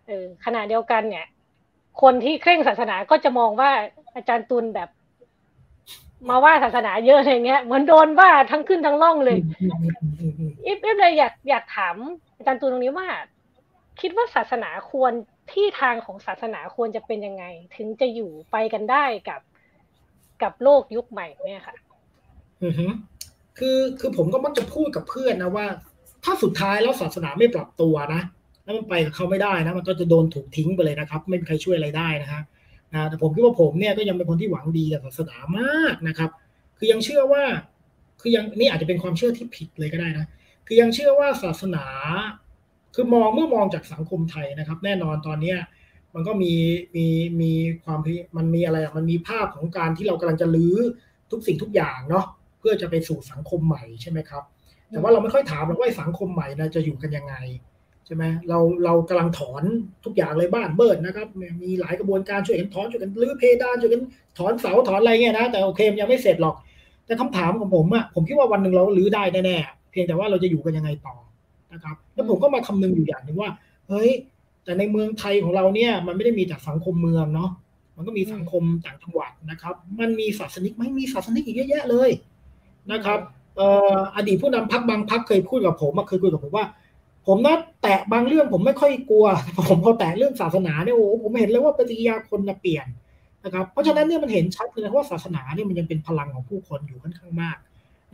เออขณะเดียวกันเนี่ย คนที่เคร่งศาสนาก็จะมองว่าอาจารย์ตุลแบบ มาว่าศาสนาเยอะอะไรเงี้ยเหมือนโดนว่าทั้งขึ้นทั้งล่องเลยอิฟอิฟเลยอยากอยากถามอาจารย์ตุลตรงนี้ว่า คิดว่าศาสนาควรที่ทางของศาสนาควรจะเป็นยังไง ถึงจะอยู่ไปกันได้กับกับโลกยุคใหม่เนี่ยค่ะ อือฮึคือคือผมก็มักจะพูดกับเพื่อนนะว่า ถ้าสุดท้ายแล้วศาสนาไม่ปรับตัวนะแล้วมันไปกับเขาไม่ได้นะ มันก็จะโดนถูกทิ้งไปเลยนะครับ ไม่มีใครช่วยอะไรได้นะฮะ นะแต่ผมคิดว่าผมเนี่ยก็ยังเป็นคนที่หวังดีกับศาสนามากนะครับ คือยังเชื่อว่า คือยังนี่อาจจะเป็นความเชื่อที่ผิดเลยก็ได้นะ คือยังเชื่อว่าศาสนา คือมองเมื่อมองจากสังคมไทยนะครับ แน่นอนตอนเนี้ยมันก็มีมีมีความมันมีอะไรมันมีภาพของการที่เรากำลังจะลื้อทุกสิ่งทุกอย่างเนาะเพื่อจะไปสู่สังคมใหม่ใช่ไหมครับ แต่ว่าเราไม่ค่อยถามหรอกว่าสังคมใหม่นะจะอยู่กันยังไง ใช่ไหมเราเรากำลังถอนทุกอย่างเลยบ้านเบิร์ดนะครับ มีหลายกระบวนการช่วยกันถอนช่วยกันรื้อเพดานช่วยกันถอนเสาถอนอะไรเงี้ยนะแต่โอเคมันยังไม่เสร็จหรอก แต่คำถามของผมอะผมคิดว่าวันหนึ่งเรารื้อได้แน่ๆเพียงแต่ว่าเราจะอยู่กันยังไงต่อนะครับ แล้วผมก็มาคำนึงอยู่อย่างหนึ่งว่าเฮ้ยแต่ในเมืองไทยของเราเนี่ยมันไม่ได้มีแต่สังคมเมืองเนาะมันก็มีสังคมต่างจังหวัดนะครับ มันมีศาสนิกไม่มีศาสนิกอีกเยอะแยะเลยนะครับเอ่ออดีตผู้นำพักบางพักเคยพูดกับผมมาเคยคุยกับผมว่า ผมนะแตะบางเรื่องผมไม่ค่อยกลัว ผมพอแตะเรื่องศาสนาเนี่ยโอ้ผมเห็นเลยว่าปฏิกิริยาคนนะเปลี่ยนนะครับ เพราะฉะนั้นเนี่ยมันเห็นชัดเลยว่าศาสนาเนี่ยมันยังเป็นพลังของผู้คนอยู่ค่อนข้างมาก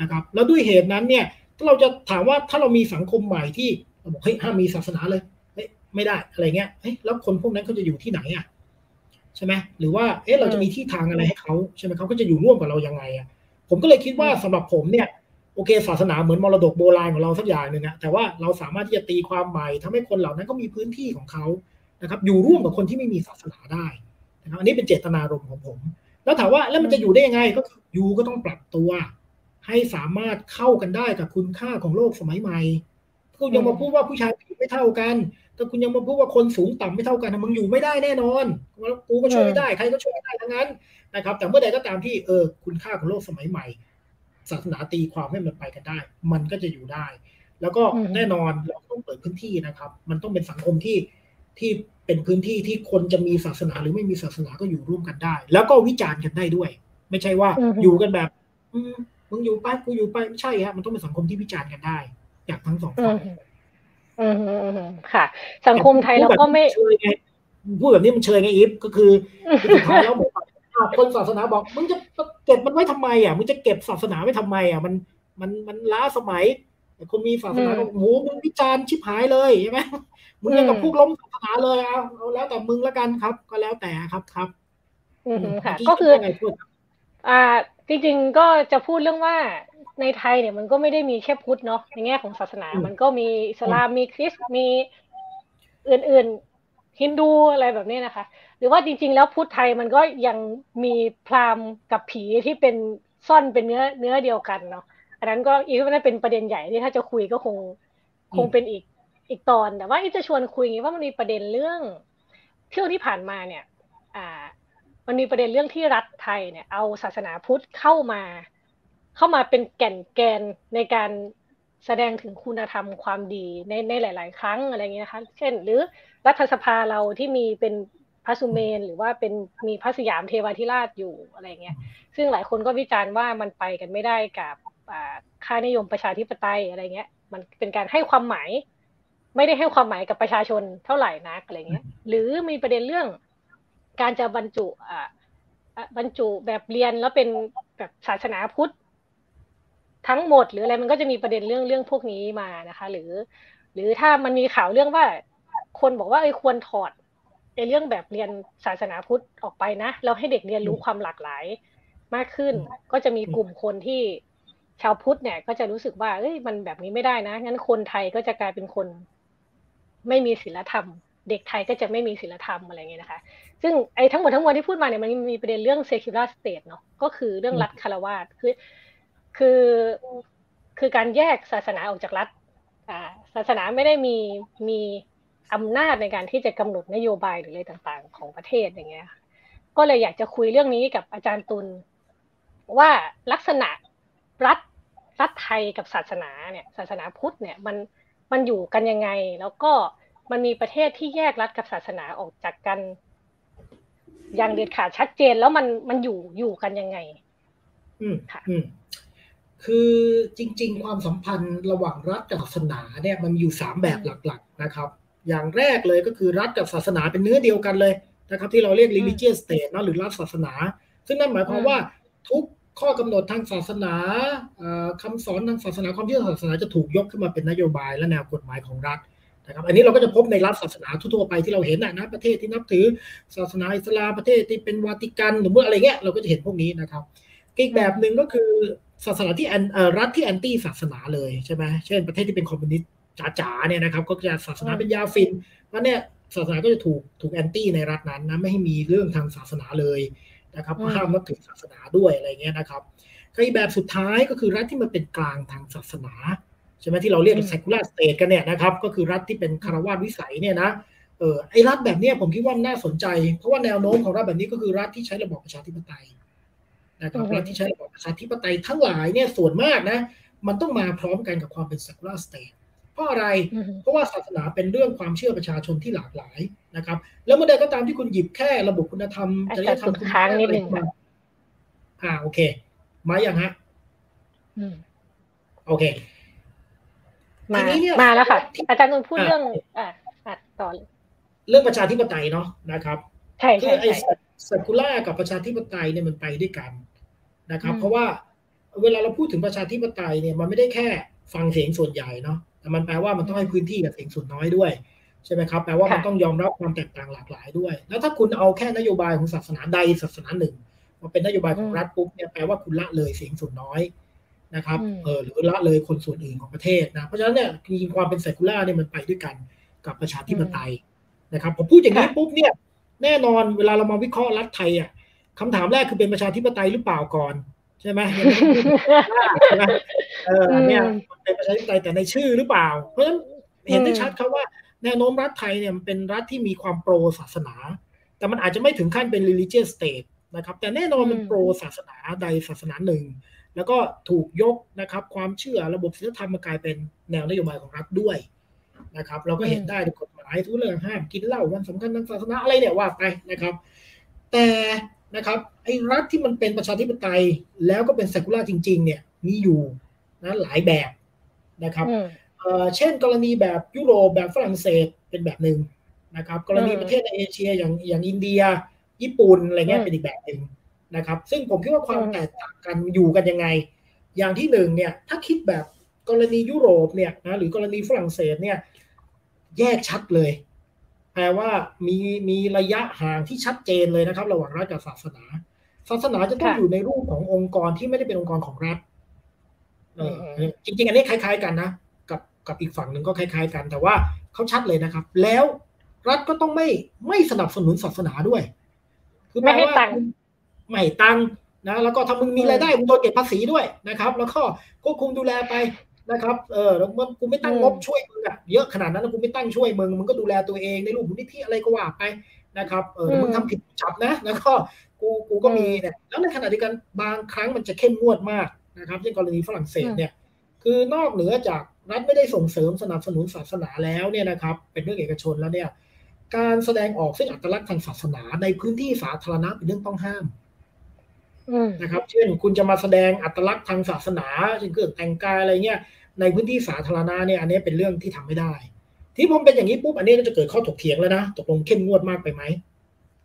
นะครับ แล้วด้วยเหตุนั้นเนี่ยถ้าเราจะถามว่าถ้าเรามีสังคมใหม่ที่เราบอกเฮ้ยห้ามมีศาสนาเลยเฮ้ยไม่ได้อะไรเงี้ยเฮ้ยแล้วคนพวกนั้นเขาจะอยู่ที่ไหนอะใช่ไหมหรือว่าเอ๊ะเราจะมีที่ทางอะไรให้เขาใช่ไหมเขาก็จะอยู่ร่วมกับเรายังไงอะผมก็เลยคิดว่าสำหรับผมเนี่ย โอเค ศาสนาเหมือนมรดกโบราณของเราสักอย่างหนึ่งอะแต่ว่าเราสามารถที่จะตีความใหม่ทำให้คนเหล่านั้นก็มีพื้นที่ของเขานะครับ อยู่ร่วมกับคนที่ไม่มีศาสนาได้นะครับอันนี้เป็นเจตนารมณ์ของผม แล้วถามว่าแล้วมันจะอยู่ได้ยังไงก็อยู่ก็ต้องปรับตัว ให้สามารถเข้ากันได้กับคุณค่าของโลกสมัยใหม่คุณยังมาพูดว่าผู้ชายผู้หญิงไม่เท่ากันถ้าคุณยังมาพูดว่าคนสูงต่ำไม่เท่ากันมึงอยู่ไม่ได้แน่นอนกูก็ช่วยไม่ได้ใครก็ช่วยไม่ได้ทั้งนั้นนะครับ แต่เมื่อใดก็ตามที่เออคุณค่าของโลกสมัยใหม่ ศาสนาตีความให้มันไปกันได้ มันก็จะอยู่ได้ แล้วก็แน่นอนเราต้องเปิดพื้นที่นะครับ มันต้องเป็นสังคมที่ที่เป็นพื้นที่ที่คนจะมีศาสนาหรือไม่มีศาสนาก็อยู่ร่วมกันได้ แล้วก็วิจารณ์กันได้ด้วย ไม่ใช่ว่าอยู่กันแบบมึงอยู่ไปกูอยู่ไปไม่ใช่ฮะมันต้องเป็นสังคมที่วิจารณ์กันได้จากทั้งสองฝ่ายอืมค่ะ สังคมไทยเราก็ไม่พูดแบบนี้มันเชยไงอีฟก็คือสุดท้ายแล้วบอก คนศาสนาบอกมึงจะเก็บมันไว้ทำไมอะมึงจะเก็บศาสนาไว้ทำไมอะมันมันมันล้าสมัยแต่คนมีศาสนาบอกโอ้โหมึงวิจารณ์ชิบหายเลยใช่ไหมมึงยังกับพวกล้มศาสนาเลยเอาเอาแล้วแต่มึงแล้วกันครับ ก็แล้วแต่ครับครับ อืมค่ะ ก็คืออ่าจริงๆก็จะพูดเรื่องว่าในไทยเนี่ยมันก็ไม่ได้มีแค่พุทธเนาะในแง่ของศาสนา มันก็มีอิสลามมีคริสต์มีอื่นๆฮินดูอะไรแบบนี้นะคะห รือว่าจริง ๆ แล้วพุทธไทยมันก็ยังมีพราหมณ์กับผีที่เป็นซ่อนเป็นเนื้อเนื้อเดียวกันเนาะอันนั้นก็อีกว่าเป็นประเด็นใหญ่ที่ถ้าจะคุยก็คงคงเป็นอีกอีกตอนแต่ว่าอีจะชวนคุยว่ามันมีประเด็นเรื่องเที่ยวที่ผ่านมาเนี่ย อ่า มันมีประเด็นเรื่องที่รัฐไทยเนี่ย เอาศาสนาพุทธเข้ามา เข้ามาเป็นแก่นแกนในการแสดงถึงคุณธรรมความดีในในหลาย ๆ ครั้งอะไรอย่างเงี้ยนะคะ เช่น หรือรัฐสภาเราที่มีเป็น พระสุเมนหรือว่าเป็นมีพระสยามเทวาธิราชอยู่อะไรเงี้ย ซึ่งหลายคนก็วิจารณ์ว่ามันไปกันไม่ได้กับค่านิยมประชาธิปไตยอะไรเงี้ย มันเป็นการให้ความหมาย ไม่ได้ให้ความหมายกับประชาชนเท่าไหร่นักอะไรเงี้ย หรือมีประเด็นเรื่องการจะบรรจุอ่าบรรจุแบบเรียนแล้วเป็นแบบศาสนาพุทธทั้งหมด หรืออะไรมันก็จะมีประเด็นเรื่องเรื่องพวกนี้มานะคะ หรือ หรือถ้ามันมีข่าวเรื่องว่าคนบอกว่าไอ้ควรถอด ในเรื่องแบบเรียนศาสนาพุทธออกไปนะแล้วให้เด็กเรียนรู้ความหลากหลายมากขึ้น ก็จะมีกลุ่มคนที่ชาวพุทธเนี่ย ก็จะรู้สึกว่าเอ้ยมันแบบนี้ไม่ได้นะงั้นคนไทยก็จะกลายเป็นคน ไม่มีศีลธรรม เด็กไทยก็จะไม่มีศีลธรรมอะไรเงี้ยนะคะ ซึ่งไอ้ทั้งหมดทั้งมวลที่พูดมาเนี่ยมันมีประเด็นเรื่อง secular state เนาะก็คือเรื่องรัฐคารวาสคือ คือคือการแยกศาสนาออกจากรัฐ อ่า ศาสนาไม่ได้มีมี อำนาจในการที่จะกำหนดนโยบายหรืออะไรต่างๆ ของประเทศอย่างเงี้ยก็เลยอยากจะคุยเรื่องนี้กับอาจารย์ตุลว่าลักษณะรัฐรัฐไทยกับศาสนาเนี่ยศาสนาพุทธเนี่ยมันมันอยู่กันยังไง แล้วก็มันมีประเทศที่แยกรัฐกับศาสนาออกจากกัน อย่างเด็ดขาดชัดเจนแล้วมันมันอยู่อยู่กันยังไง อืมอืมคือจริง ๆ ความสัมพันธ์ระหว่างรัฐกับศาสนาเนี่ยมันอยู่สามแบบหลัก ๆ นะครับ อย่างแรกเลยก็คือรัฐกับศาสนาเป็นเนื้อเดียวกันเลยนะครับ ที่เราเรียก religious state นะหรือรัฐศาสนา ซึ่งนั่นหมายความว่าทุกข้อกำหนดทางศาสนาคำสอนทางศาสนาความเชื่อศาสนาจะถูกยกขึ้นมาเป็นนโยบายและแนวกฎหมายของรัฐนะครับอันนี้เราก็จะพบในรัฐศาสนาทั่วไปที่เราเห็นนะประเทศที่นับถือศาสนาอิสลามประเทศที่เป็นวาติกันหรือว่าอะไรเงี้ยเราก็จะเห็นพวกนี้นะครับอีกแบบหนึ่งก็คือศาสนาที่รัฐที่ anti ศาสนาเลยใช่ไหมเช่นประเทศที่เป็นคอมมิวนิสต์ จ๋าๆเนี่ยนะครับ ก็จะศาสนาเป็นยาฝิ่นเพราะเนี่ยศาสนาก็จะถูกถูก anti ในรัฐนั้นนะไม่ให้มีเรื่องทางศาสนาเลยนะครับห้ามนับถือศาสนาด้วยอะไรเงี้ยนะครับก็อีกแบบสุดท้ายก็คือรัฐที่มันเป็นกลางทางศาสนาใช่ไหมที่เราเรียก secular state กันเนี่ยนะครับ ก็คือรัฐที่เป็นฆราวาสวิสัยเนี่ยนะเออไอ้รัฐแบบนี้ผมคิดว่าน่าสนใจ เพราะว่าแนวโน้มของรัฐแบบนี้ก็คือรัฐที่ใช้ระบอบประชาธิปไตยนะครับรัฐที่ใช้ระบอบประชาธิปไตยทั้งหลายเนี่ยส่วนมากนะ มันต้องมาพร้อมกันกับความเป็น secular state เพราะอะไร เพราะว่าศาสนาเป็นเรื่องความเชื่อประชาชนที่หลากหลายนะครับ แล้วเมื่อใดก็ตามที่คุณหยิบแค่ระบบคุณธรรมจริยธรรมคุณค้างนิดนึงอ่าโอเค มาอย่างฮะโอเคมามาแล้วค่ะ อาจารย์นุ่นพูดเรื่องอ่าอ่าต่อเรื่องประชาธิปไตยเนาะนะครับใช่ใช่ไอ้สักุล่ากับประชาธิปไตยเนี่ยมันไปด้วยกันนะครับ เพราะว่าเวลาเราพูดถึงประชาธิปไตยเนี่ยมันไม่ได้แค่ฟังเสียงส่วนใหญ่เนาะ แต่มันแปลว่ามันต้องให้พื้นที่กับเสียงส่วนน้อยด้วยใช่ไหมครับแปลว่ามันต้องยอมรับความแตกต่างหลากหลายด้วย แล้วถ้าคุณเอาแค่นโยบายของศาสนาใดศาสนาหนึ่งมาเป็นนโยบายของรัฐปุ๊บเนี่ยแปลว่าคุณละเลยเสียงส่วนน้อยนะครับเออหรือละเลยคนส่วนอื่นของประเทศนะเพราะฉะนั้นเนี่ยจริงๆความเป็นเซกุล่าเนี่ยมันไปด้วยกันกับประชาธิปไตยนะครับผมพูดอย่างนี้ปุ๊บเนี่ยแน่นอนเวลาเรามาวิเคราะห์รัฐไทยอะคำถามแรกคือเป็นประชาธิปไตยหรือเปล่าก่อน ใช่ไหมเออเนี่ยเป็นประชาธิปไตยแต่ในชื่อหรือเปล่า เพราะฉะนั้นเห็นได้ชัดครับว่าแนวโน้มรัฐไทยเนี่ยเป็นรัฐที่มีความโปรศาสนา แต่มันอาจจะไม่ถึงขั้นเป็น religious state นะครับ แต่แน่นอนมันโปรศาสนาใดศาสนาหนึ่ง แล้วก็ถูกยกนะครับ ความเชื่อระบบศีลธรรมมากลายเป็นแนวนโยบายของรัฐด้วยนะครับ เราก็เห็นได้ในกฎหมายทุกเรื่องห้ามกินเหล้าวันสำคัญทางศาสนาอะไรเนี่ยว่าไปนะครับ แต่ นะครับไอ้รัฐที่มันเป็นประชาธิปไตยแล้วก็เป็นเซกุล่าจริง ๆ เนี่ยมีอยู่นะหลายแบบนะครับเช่นกรณีแบบยุโรปแบบฝรั่งเศสเป็นแบบหนึ่งนะครับ กรณีประเทศในเอเชียอย่างอย่างอินเดีย ญี่ปุ่นอะไรเงี้ยเป็นอีกแบบหนึ่งนะครับ ซึ่งผมคิดว่าความแตกต่างกันอยู่กันยังไง อย่างที่หนึ่งเนี่ย ถ้าคิดแบบกรณียุโรปเนี่ยนะหรือกรณีฝรั่งเศสเนี่ย แยกชัดเลย แปลว่ามีมีระยะห่างที่ชัดเจนเลยนะครับ ระหว่างรัฐกับศาสนา ศาสนาจะต้องอยู่ในรูปขององค์กรที่ไม่ได้เป็นองค์กรของรัฐเออจริงๆ อันนี้คล้ายๆ กันนะกับกับอีกฝั่งหนึ่งก็คล้ายๆ กันแต่ว่าเขาชัดเลยนะครับ แล้วรัฐก็ต้องไม่ไม่สนับสนุนศาสนาด้วย คือไม่ให้ตังไม่ตังนะแล้วก็ถ้ามึงมีรายได้มึงโดนเก็บภาษีด้วยนะครับ แล้วก็ควบคุมดูแลไป นะครับเออแล้วมันกูไม่ตั้งงบช่วยมึงอะเยอะขนาดนั้นแล้วกูไม่ตั้งช่วยมึงมึงก็ดูแลตัวเองในรูปมูลนิธิอะไรก็ว่าไปนะครับเออมึงทำผิดจับนะ แล้วก็กูกูก็มีเนี่ยแล้วในขณะเดียวกันบางครั้งมันจะเข้มงวดมากนะครับเช่นกรณีฝรั่งเศสเนี่ย คือนอกเหนือจากรัฐไม่ได้ส่งเสริมสนับสนุนศาสนาแล้วเนี่ยนะครับ เป็นเรื่องเอกชนแล้วเนี่ย การแสดงออกซึ่งอัตลักษณ์ทางศาสนาในพื้นที่สาธารณะเป็นเรื่องต้องห้าม นะครับ เช่นคุณจะมาแสดงอัตลักษณ์ทางศาสนาเช่นเครื่องแต่งกายอะไรเงี้ยในพื้นที่สาธารณะเนี่ยอันนี้เป็นเรื่องที่ทำไม่ได้ ที่ผมเป็นอย่างนี้ปุ๊บอันนี้จะเกิดข้อถกเถียงแล้วนะตกลงเข้มงวดมากไปไหม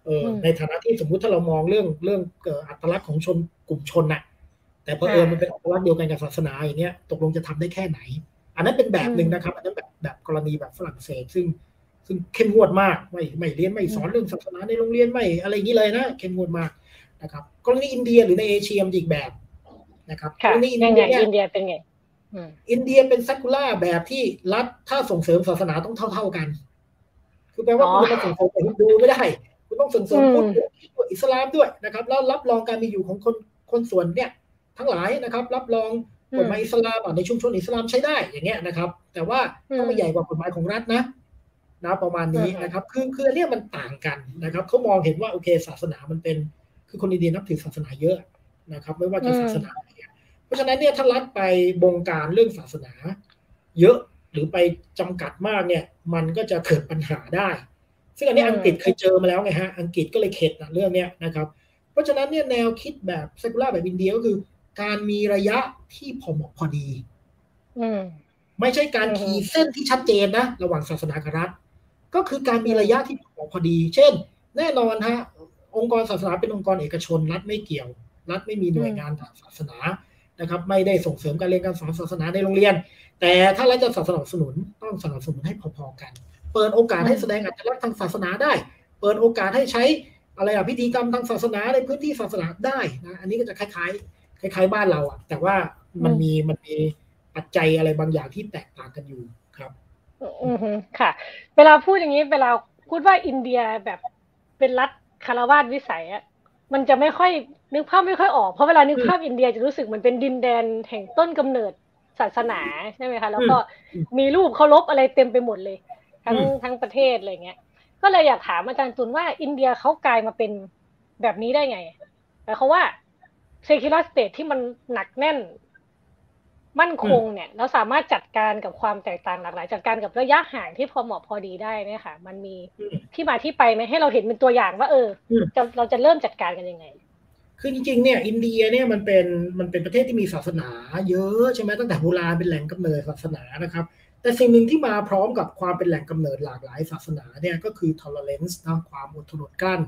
เออในฐานะที่สมมุติถ้าเรามองเรื่องเรื่องเกิดอัตลักษณ์ของชนกลุ่มชนน่ะ แต่พอเออมันเป็นอัตลักษณ์เดียวกันกับศาสนาอย่างเงี้ยตกลงจะทำได้แค่ไหน อันนั้นเป็นแบบหนึ่งนะครับ อันนั้นแบบแบบกรณีแบบฝรั่งเศสซึ่งซึ่งเข้มงวดมากไม่ไม่เรียนไม่สอนเรื่องศาสนาในโรงเรียนไม่อะไรอย่างนี้เลยนะเข้มงวดมากนะครับ กรณีอินเดียหรือในเอเชียมันอีกแบบนะครับกรณีอินเดียอินเดียเป็นไงอินเดียเป็นซักุล่าแบบที่รัฐถ้าส่งเสริมศาสนาต้องเท่าเท่ากัน คือแปลว่าคุณมาส่งเสริมฮินดูไม่ได้คุณต้องส่งเสริมพุทธด้วยอิสลามด้วยนะครับ แล้วรับรองการมีอยู่ของคนคนส่วนเนี่ย ทั้งหลายนะครับ รับรองกฎหมายอิสลามในชุมชนอิสลามใช้ได้อย่างเงี้ยนะครับ แต่ว่าต้องไม่ใหญ่กว่ากฎหมายของรัฐนะนะประมาณนี้นะครับ คือคืออันนี้มันต่างกันนะครับเขามองเห็นว่าโอเคศาสนามันเป็น คือคนอินเดียนับถือศาสนาเยอะนะครับ ไม่ว่าจะศาสนาอะไรเพราะฉะนั้นเนี่ยถ้ารัฐไปบงการเรื่องศาสนา เยอะหรือไปจำกัดมากเนี่ย มันก็จะเกิดปัญหาได้ ซึ่งอันนี้อังกฤษเคยเจอมาแล้วไงฮะอังกฤษก็เลยเข็ดนะเรื่องเนี้ยนะครับ เพราะฉะนั้นเนี่ยแนวคิดแบบเซกุล่าแบบอินเดียก็คือ การมีระยะที่พอเหมาะพอดีไม่ใช่การขีดเส้นที่ชัดเจนนะ ระหว่างศาสนากับรัฐ ก็คือการมีระยะที่พอพอดี เช่น แน่นอนฮะ องค์กรศาสนาเป็นองค์กรเอกชน รัฐไม่เกี่ยว รัฐไม่มีหน่วยงานทางศาสนานะครับ ไม่ได้ส่งเสริมการเรียนการสอนศาสนาในโรงเรียน แต่ถ้ารัฐจะสนับสนุนต้องสนับสนุนให้พอๆกัน เปิดโอกาสให้แสดงอัตลักษณ์ทางศาสนาได้ เปิดโอกาสให้ใช้อะไรอะพิธีกรรมทางศาสนาในพื้นที่ศาสนาได้นะอันนี้ก็จะคล้ายๆ คล้าย ๆ บ้านเราอะแต่ว่ามันมีมันมีปัจจัยอะไรบางอย่างที่แตกต่างกันอยู่ครับอือค่ะ เวลาพูดอย่างนี้เวลาพูดว่าอินเดียแบบเป็นรัฐ คารวาสวิสัยอะมันจะไม่ค่อยนึกภาพไม่ค่อยออกเพราะเวลานึกภาพอินเดียจะรู้สึกมันเป็นดินแดนแห่งต้นกำเนิดศาสนาใช่ไหมคะแล้วก็มีรูปเคารพอะไรเต็มไปหมดเลย ทั้งทั้งประเทศอะไรเงี้ย ก็เลยอยากถามอาจารย์ตุลว่าอินเดียเขากลายมาเป็นแบบนี้ได้ไงหมายความว่าเซคิลาสเตทที่มันหนักแน่น มั่นคงเนี่ยเราสามารถจัดการกับความแตกต่างหลากหลายจัดการกับระยะห่างที่พอเหมาะพอดีได้เนี่ยค่ะ มันมีที่มาที่ไปไหมให้เราเห็นเป็นตัวอย่างว่าเออจะเราจะเริ่มจัดการกันยังไง คือจริงๆเนี่ยอินเดียเนี่ยมันเป็นมันเป็นประเทศที่มีศาสนา เยอะใช่ไหมตั้งแต่โบราณเป็นแหล่งกำเนิดศาสนานะครับ แต่สิ่งหนึ่งที่มาพร้อมกับความเป็นแหล่งกำเนิดหลากหลายศาสนาเนี่ยก็คือ tolerance นะความอดทนอดกลั้น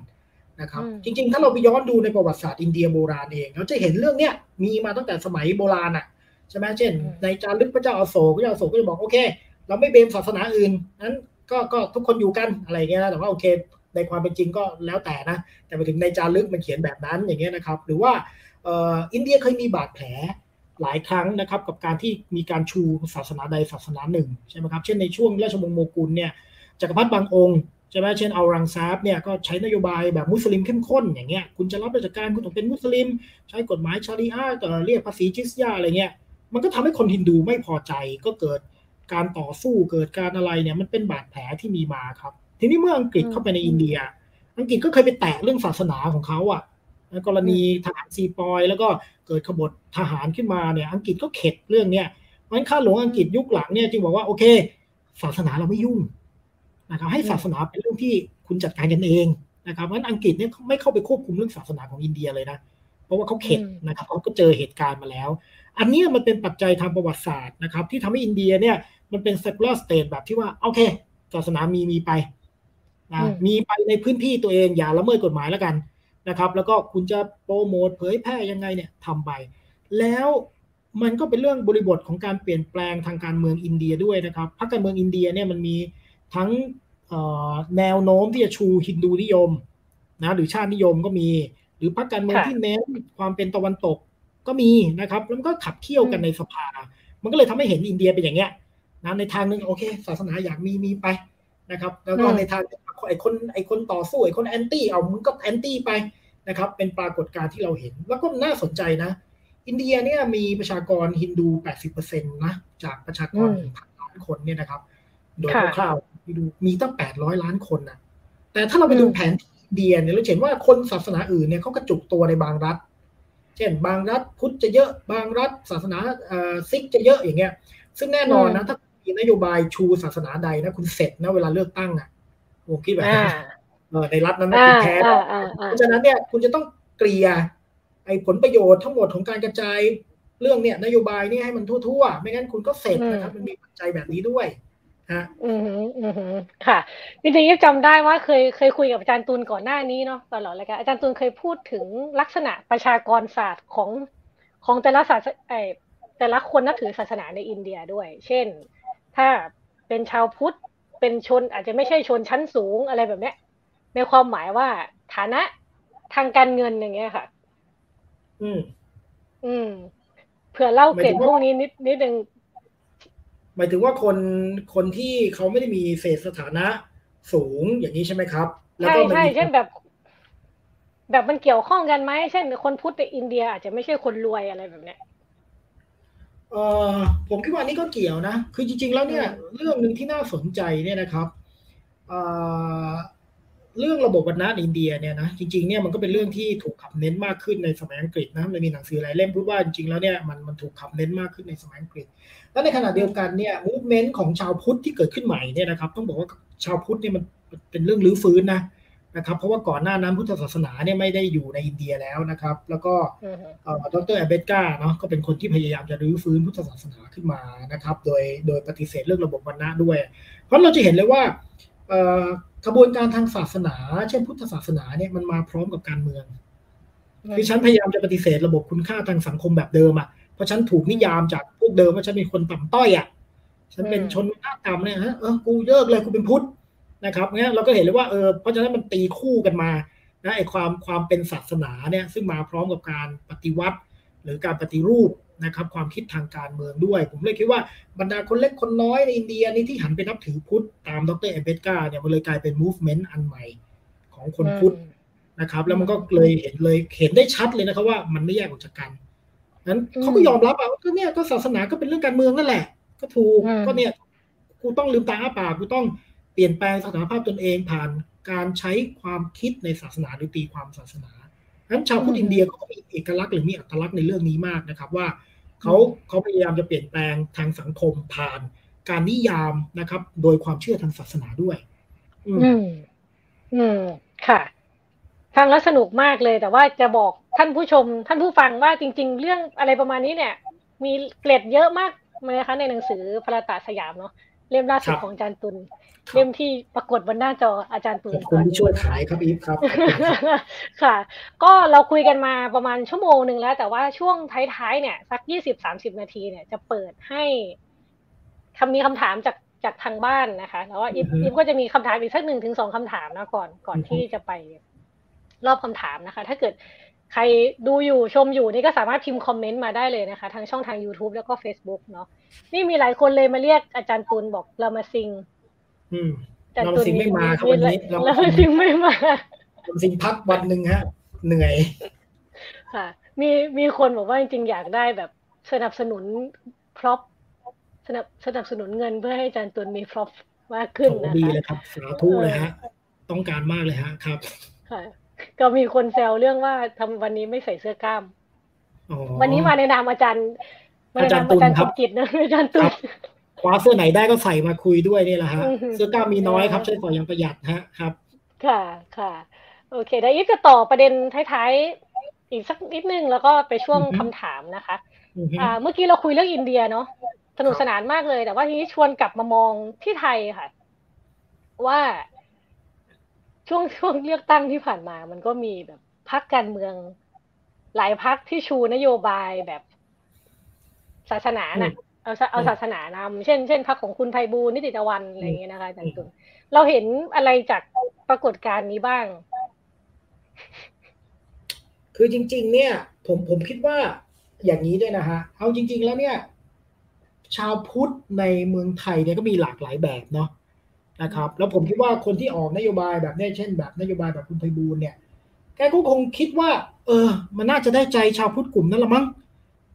นะครับจริงๆ ถ้าเราไปย้อนดูในประวัติศาสตร์อินเดียโบราณเอง เราจะเห็นเรื่องเนี้ยมีมาตั้งแต่สมัยโบราณอะ ใช่ไหมเช่น ในจารึกพระเจ้าอโศกพระเจ้าอโศกก็จะบอกโอเค เราไม่เบมศาสนาอื่นนั้นก็ก็ทุกคนอยู่กันอะไรเงี้ยนะแต่ว่าโอเค ในความเป็นจริงก็แล้วแต่นะ แต่ไปถึงในจารึกมันเขียนแบบนั้นอย่างเงี้ยนะครับ หรือว่าอินเดียเคยมีบาดแผลหลายครั้งนะครับกับการที่มีการชูศาสนาใดศาสนาหนึ่งใช่ไหมครับเช่นในช่วงราชวงศ์โมกุลเนี่ยจักรพรรดิบางองค์ใช่ไหมเช่นเอารังซาบเนี่ยก็ใช้นโยบายแบบมุสลิมเข้มข้นอย่างเงี้ยคุณจะรับราชการคุณต้องเป็นมุสลิม ใช้กฎหมายชารีอะห์เรียกภาษีจิสยาอะไรเงี้ย มันก็ทำให้คนฮินดูไม่พอใจก็เกิดการต่อสู้เกิดการอะไรเนี่ยมันเป็นบาดแผลที่มีมาครับ ทีนี้เมื่ออังกฤษเข้าไปในอินเดีย อังกฤษก็เคยไปแตะเรื่องศาสนาของเขาอะกรณีทหารซีปอย แล้วก็เกิดขบฏทหารขึ้นมาเนี่ย อังกฤษก็เข็ดเรื่องเนี้ยมันข้าหลวงอังกฤษยุคหลังเนี่ยจึงบอกว่าโอเค ศาสนาเราไม่ยุ่งนะครับให้ศาสนาเป็นเรื่องที่คุณจัดการกันเองนะครับเพราะอังกฤษเนี่ยไม่เข้าไปควบคุมเรื่องศาสนาของอินเดียเลยนะ เพราะว่าเขาเข็ดนะครับเขาก็เจอเหตุการณ์มาแล้ว อันนี้มันเป็นปัจจัยทางประวัติศาสตร์นะครับ ที่ทำให้อินเดียเนี่ยมันเป็น secular state แบบที่ว่า โอเค ศาสนามีมีไปนะมีไปในพื้นที่ตัวเองอย่าละเมิดกฎหมายแล้วกันนะครับ แล้วก็คุณจะโปรโมทเผยแพร่ยังไงเนี่ยทำไป แล้วมันก็เป็นเรื่องบริบทของการเปลี่ยนแปลงทางการเมืองอินเดียด้วยนะครับพรรคการเมืองอินเดียเนี่ยมันมีทั้งแนวโน้มที่จะชูฮินดูนิยมนะหรือชาตินิยมก็มี หรือพรรคการเมืองที่เน้นความเป็นตะวันตก ก็มีนะครับแล้วก็ขับเคี่ยวกันในสภา มันก็เลยทำให้เห็นอินเดียเป็นอย่างเงี้ยนะในทางหนึ่งโอเค ศาสนาอยากมีมีไปนะครับแล้วก็ในทางไอ้คนไอ้คนต่อสู้ไอ้คน anti เอามึงก็ anti ไปนะครับ เป็นปรากฏการณ์ที่เราเห็น แล้วก็น่าสนใจนะ อินเดียเนี่ยมีประชากรฮินดู 80%นะจากประชากรพันล้านคนเนี่ยนะครับ โดยคร่าวๆดูมีตั้ง 800 ล้านคนนะแต่ถ้าเราไปดูแผนอินเดียเนี่ยเราเห็นว่าคนศาสนาอื่นเนี่ยเขากระจุกตัวในบางรัฐ เช่นบางรัฐพุทธจะเยอะ บางรัฐศาสนาซิกจะเยอะอย่างเงี้ย ซึ่งแน่นอนนะถ้ามีนโยบายชูศาสนาใดนะคุณเสร็จนะเวลาเลือกตั้งอะผมคิดแบบนั้นในรัฐนั้นคุณแพ้เพราะฉะนั้นเนี่ยคุณจะต้องเกลี่ยไอ้ผลประโยชน์ทั้งหมดของการกระจายเรื่องเนี่ยนโยบายนี่ให้มันทั่วๆ ไม่งั้นคุณก็เสร็จนะครับมันมีปัจจัยแบบนี้ด้วย ฮะอืมอืมค่ะจริงๆจำได้ว่าเคยเคยคุยกับอาจารย์ตูนก่อนหน้านี้เนาะตลอดเลยกันอาจารย์ตูนเคยพูดถึงลักษณะประชากรศาสตร์ของของแต่ละศาสตร์ไอแต่ละคนนับถือศาสนาในอินเดียด้วย เช่น ถ้าเป็นชาวพุทธเป็นชนอาจจะไม่ใช่ชนชั้นสูงอะไรแบบเนี้ยในความหมายว่าฐานะทางการเงินอย่างเงี้ยค่ะ อืม อืมเผื่อเล่าเกร็ดพวกนี้นิดนิดนึงห มายถึงว่าคนคนที่เขาไม่ได้มีเศษสถานะสูงอย่างนี้ใช่ไหมครับแล้วใช่ก็มันใช่มีเช่นแบบ แบบมันเกี่ยวข้องกันไหมเช่น คนพุทธในอินเดียอาจจะไม่ใช่คนรวยอะไรแบบเนี้ยเออผมคิดว่าอันนี้ก็เกี่ยวนะ คือจริง ๆ แล้วเนี่ยอืมเรื่องหนึ่งที่น่าสนใจเนี่ยนะครับเอ่อ เรื่องระบบวรรณะในอินเดียเนี่ยนะจริงๆเนี่ยมันก็เป็นเรื่องที่ถูกขับเน้นมากขึ้นในสมัยอังกฤษนะมันมีหนังสือหลายเล่มพูดว่าจริงๆแล้วเนี่ยมันมันถูกขับเน้นมากขึ้นในสมัยอังกฤษ และในขณะเดียวกันเนี่ย movement ของชาวพุทธที่เกิดขึ้นใหม่เนี่ยนะครับต้องบอกว่าชาวพุทธเนี่ยมันเป็นเรื่องรื้อฟื้นนะนะครับเพราะว่าก่อนหน้านั้นพุทธศาสนาเนี่ยไม่ได้อยู่ในอินเดียแล้วนะครับ แล้วก็อืมเอ่อดร.อัมเบดการ์เนาะก็เป็นคนที่พยายามจะรื้อฟื้นพุทธศาสนาขึ้นมานะครับ โดยโดยปฏิเสธเรื่องระบบวรรณะด้วย เพราะเราจะเห็นเลยว่าเอ่อ กระบวนการทางศาสนา เช่นพุทธศาสนาเนี่ยมันมาพร้อมกับการเมืองคือฉันพยายามจะปฏิเสธระบบคุณค่าทางสังคมแบบเดิมอะเพราะฉันถูกนิยามจากพวกเดิมว่าฉันเป็นคนต่ำต้อยอะฉันเป็นอืมชนชาติต่ำเนี่ยฮะเออกูเลิกเลยกูเป็นพุทธนะครับเนี่ยเราก็เห็นเลยว่าเออเพราะฉะนั้นมันตีคู่กันมานะไอความความเป็นศาสนาเนี่ยซึ่งมาพร้อมกับการปฏิวัติ หรือการปฏิรูป นะครับความคิดทางการเมืองด้วย ผมเลยคิดว่าบรรดาคนเล็กคนน้อยในอินเดียนี่ที่หันไปนับถือพุทธตามดรเอเบตกาเนี่ยมันเลยกลายเป็น movement อันใหม่ของคนพุทธนะครับแล้วมันก็เลยเห็นเลยเห็นได้ชัดเลยนะครับว่ามันไม่แยกออกจากกันนั้นอืมเขาก็ยอมรับอะว่าก็เนี่ยก็ศาสนาก็เป็นเรื่องการเมืองนั่นแหละ ก็ถูกอืมก็เนี่ยกูต้องลืมตาอ้าปากกูต้องเปลี่ยนแปลงสถานภาพตนเองผ่านการใช้ความคิดในศาสนาหรือตีความศาสนานั้นชาวพุทธอินเดียก็มีเอกลักษณ์หรือมีอัตลักษณ์ในเรื่องนี้มากนะครับว่า เขาเขาพยายามจะเปลี่ยนแปลงทางสังคมผ่าน การนิยามนะครับ โดยความเชื่อทางศาสนาด้วยอืมอืม อืม ค่ะ ฟังแล้วสนุกมากเลย แต่ว่าจะบอกท่านผู้ชม ท่านผู้ฟังว่าจริง ๆ เรื่องอะไรประมาณนี้เนี่ย มีเกร็ดเยอะมากเลยนะคะในหนังสือพระตาสยามเนาะเล่มล่าสุดครับของอาจารย์ตุลครับเล่มที่ปรากฏบนหน้าจออาจารย์ตุขลอบคุณที่ช่วยขายครับอีฟครับ ค่ะ ก็เราคุยกันมาประมาณชั่วโมงหนึ่งแล้ว แต่ว่าช่วงท้ายๆเนี่ย สักยี่สิบสามสิบนาทีเนี่ยจะเปิดให้คำมีคำถามจากจากทางบ้านนะคะ แล้วว่าอีฟอือฮึอีฟก็จะมีคำถามอีกสักหนึ่งถึงสองคำถามนะก่อนก่อนอือฮึที่จะไปรอบคำถามนะคะ ถ้าเกิดใครดูอยู่ชมอยู่นี่ก็สามารถพิมพ์คอมเมนต์มาได้เลยนะคะทางช่องทาง YouTube แล้วก็ Facebook เนาะนี่มีหลายคนเลยมาเรียกอาจารย์ตุลบอกเรามาซิงอืมอาจารย์ เราตุลซิงไม่มาครับวันนี้เราเรามาซิงไม่มาผมสิงพักวันหนึ่งฮะ เหนื่อย ค่ะ มีมีคนบอกว่าจริงๆอยากได้แบบสนับสนุน prop สนับสนับสนุนเงินเพื่อให้อาจารย์ตุลมี prop มากขึ้นโอ้นะดีค่ะเลยครับสาธุเลยฮะ ต้องการมากเลยฮะครับค่ะก็มีคนแซวเรื่องว่าทำไมวันนี้ไม่ใส่เสื้อกล้ามอ๋อวันนี้มาในนามอาจารย์มาในนามอาจารย์สมจิตนะอาจารย์ตุคลรับ คว้าเสื้อไหนได้ก็ใส่มาคุยด้วยนี่แหละฮะอือฮึเสื้อกล้ามมีน้อยครับใช้สอยอย่างประหยัดฮะครับ ค่ะค่ะโอเคเดี๋ยวอีฟจะต่อประเด็นท้ายๆอีกสักนิดนึงแล้วก็ไปช่วงอือฮึคำถามนะคะอือฮึอ่าเมื่อกี้เราคุยเรื่องอินเดียเนาะสนุกสนานมากเลย แต่ว่าทีนี้ชวนกลับมามองที่ไทยค่ะ ว่าช่วงช่วงเลือกตั้งที่ผ่านมา มันก็มีแบบพักการเมือง หลายพักที่ชูนโยบายแบบศาสนาน่ะ เอาศาเอาอืมศาสนานำเช่น เช่นพักของคุณไพบูลย์นิติตะวันอะไรอย่างเงี้ยนะคะอาจารย์ตุลเราเห็นอะไรจากปรากฏการณ์นี้บ้าง คือจริง ๆ เนี่ย ผมผมคิดว่าอย่างนี้ด้วยนะฮะเอาจริง ๆ แล้วเนี่ย ชาวพุทธในเมืองไทยเนี่ยก็มีหลากหลายแบบเนาะนะครับ แล้วผมคิดว่าคนที่ออกนโยบายแบบเนี้ยเช่น แบบนโยบายแบบคุณไพบูลย์เนี่ยแกก็คงคิดว่า เออ มันน่าจะได้ใจชาวพุทธกลุ่มนั้นละมั้ง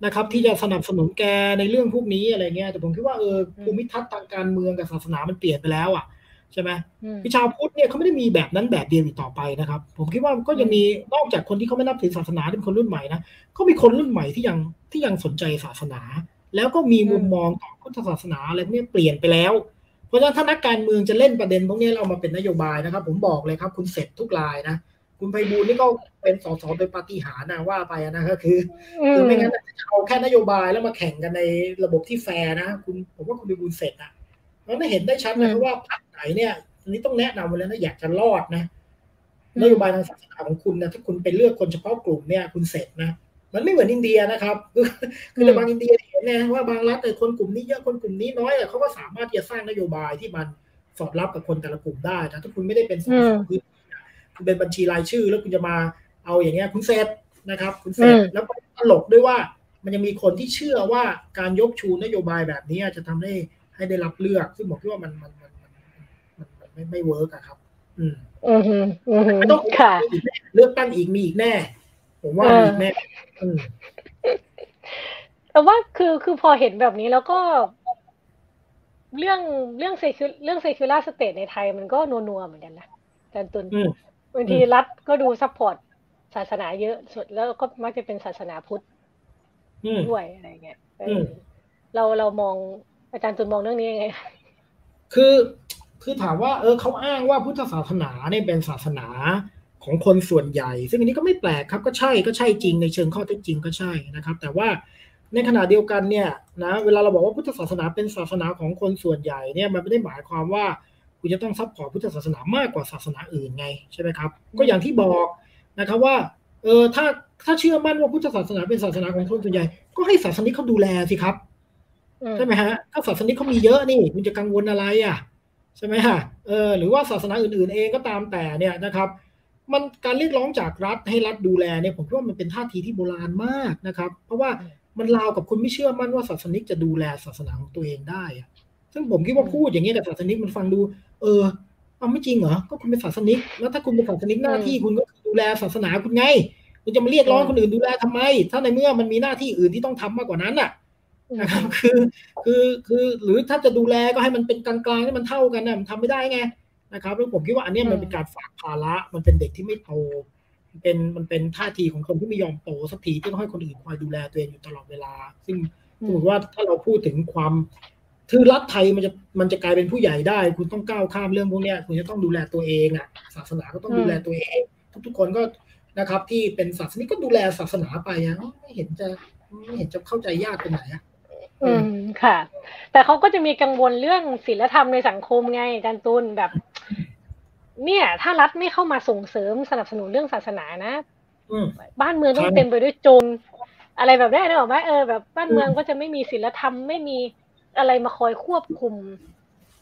นะครับ ที่จะสนับสนุนแกในเรื่องพวกนี้อะไรเงี้ยแต่ผมคิดว่าเออภูมิทัศน์ทางการเมืองกับศาสนามันเปลี่ยนไปแล้วอะใช่ไหมอืมคือชาวพุทธเนี่ยเขาไม่ได้มีแบบนั้นแบบเดียวอีกต่อไปนะครับ ผมคิดว่าก็ยังมีนอกจากคนที่เขาไม่นับถือศาสนาที่เป็นคนรุ่นใหม่นะก็มีคนรุ่นใหม่ที่ยังที่ยังสนใจศาสนา แล้วก็มีมุมมองต่อพุทธศาสนาอะไรพวกนี้เปลี่ยนไปแล้ว เพราะฉะนั้นถ้านักการเมืองจะเล่นประเด็นพวกนี้เรามาเป็นนโยบายนะครับ ผมบอกเลยครับ คุณเสร็จทุกรายนะ คุณไพบูลย์นี่ก็เป็นสสโดยปาฏิหาริย์นะว่าไปนะก็คือคือไม่งั้นจะเอาแค่นโยบายแล้วมาแข่งกันในระบบที่แฟร์นะคุณผมว่าคุณไปบุญเสร็จอะมันไม่เห็นได้ชัดนะว่าพรรคไหนเนี่ยอันนี้ต้องแนะนำไว้แล้วนะอยากจะรอดนะนโยบายทางศาสนาของคุณนะถ้าคุณไปเลือกคนเฉพาะกลุ่มเนี่ยคุณเสร็จนะมันไม่เหมือนอินเดียนะครับคือคือในบางอินเดียเห็นนะว่าบางรัฐแต่คนกลุ่มนี้เยอะคนกลุ่มนี้น้อยอะเขาก็สามารถที่จะสร้างนโยบายที่มันสอดรับกับคนแต่ละกลุ่มได้แต่ถ้าคุณไม่ได้เป็นสสพื้นที่อะ คุณเป็นบัญชีรายชื่อ แล้วคุณจะมาเอาอย่างเงี้ยคุณเสร็จนะครับ คุณเสร็จอืมแล้วก็ตลกด้วยว่ามันยังมีคนที่เชื่อว่าการยกชูนโยบายแบบนี้จะทำให้ให้ได้รับเลือก ซึ่งผมคิดว่ามันมันมันมันมันมันไม่ไม่ work อะครับ อืมอือฮึอือฮึไม่ต้องค่ะมีอีกแน่เลือกตั้งอีกมีอีกแน่ ผมว่ามีอีกแน่อืมแต่ว่าคือคือพอเห็นแบบนี้แล้วก็ เรื่องเรื่องเซคิเรื่องเซคิ u ล่าสเตทในไทยมันก็นัวๆเหมือนกันนะอาจารย์ตุลอืม บางทีรัฐก็ดู support ศาสนาเยอะสุดแล้วก็มักจะเป็นศาสนาพุทธอืมด้วยอะไรเงี้ยเอออมเราเรามองอาจารย์ตุลมองเรื่องนี้ยังไง คือคือถามว่า เออเขาอ้างว่าพุทธศาสนาเนี่ยเป็นศาสนาของคนส่วนใหญ่ ซึ่งอันนี้ก็ไม่แปลกครับก็ใช่ก็ใช่จริงในเชิงข้อเท็จจริงก็ใช่นะครับ แต่ว่าในขณะเดียวกันเนี่ยนะเวลาเราบอกว่าพุทธศาสนาเป็นศาสนาของคนส่วนใหญ่เนี่ยมันไม่ได้หมายความว่า คุณจะต้อง support พุทธศาสนามากกว่าศาสนาอื่นไงใช่ไหมครับ ก็อย่างที่บอกนะครับว่าเออถ้าถ้าเชื่อมั่นว่าพุทธศาสนาเป็นศาสนาของคนส่วนใหญ่ ก็ให้ศาสนิกเขาดูแลสิครับอืมใช่ไหมฮะถ้าศาสนิกเขามีเยอะนี่คุณจะกังวลอะไรอะใช่ไหมฮะเออหรือว่าศาสนาอื่นๆเองก็ตามแต่เนี่ยนะครับมันการเรียกร้องจากรัฐให้รัฐดูแลเนี่ยผมคิดว่ามันเป็นท่าทีที่โบราณมากนะครับ เพราะว่ามันราวกับคุณไม่เชื่อมั่นว่าศาสนิกจะดูแลศาสนาของตัวเองได้อะ ซึ่งผมคิดว่าพูดอย่างนี้กับศาสนิกมันฟังดู เออเอาไม่จริงเหรอ ก็คุณเป็นศาสนิก แล้วถ้าคุณเป็นศาสนิกหน้าที่คุณก็คือดูแลศาสนาคุณไง คุณจะมาเรียกร้องคนอื่นดูแลทำไม ถ้าในเมื่อมันมีหน้าที่อื่นที่ต้องทำมากกว่านั้นน่ะนะครับคือคือคือหรือถ้าจะดูแลก็ให้มันเป็นกลางๆให้มันเท่ากันนะมันทำไม่ได้ไงนะครับแล้วผมคิดว่าอันเนี้ยมันเป็นการฝากภาระมันเป็นเด็กที่ไม่โตมันเป็นมันเป็นท่าทีของคนที่ไม่ยอมโตสักทีที่ต้องให้คนอื่นคอยดูแลตัวเองอยู่ตลอดเวลา ซึ่งสมมติว่าถ้าเราพูดถึงความ คือรัฐไทยมันจะมันจะกลายเป็นผู้ใหญ่ได้ คุณต้องก้าวข้ามเรื่องพวกเนี้ยคุณจะต้องดูแลตัวเองอะ ศาสนาก็ต้องดูแลตัวเอง ทุกๆคนก็นะครับ ที่เป็นศาสนิกก็ดูแลศาสนาไปอะไม่เห็นจะไม่เห็นจะเข้าใจยากตรงไหนอะอืมค่ะ แต่เขาก็จะมีกังวลเรื่องศีลธรรมในสังคมไงอาจารย์ตุลแบบ เนี่ย ถ้ารัฐไม่เข้ามาส่งเสริมสนับสนุนเรื่องศาสนานะอืมบ้านเมืองต้องครับเต็มไปด้วยโจรอะไรแบบนี้ได้หรอกไหมเออแบบบ้านเมืองก็จะไม่มีศีลธรรมไม่มี อะไรมาคอยควบคุม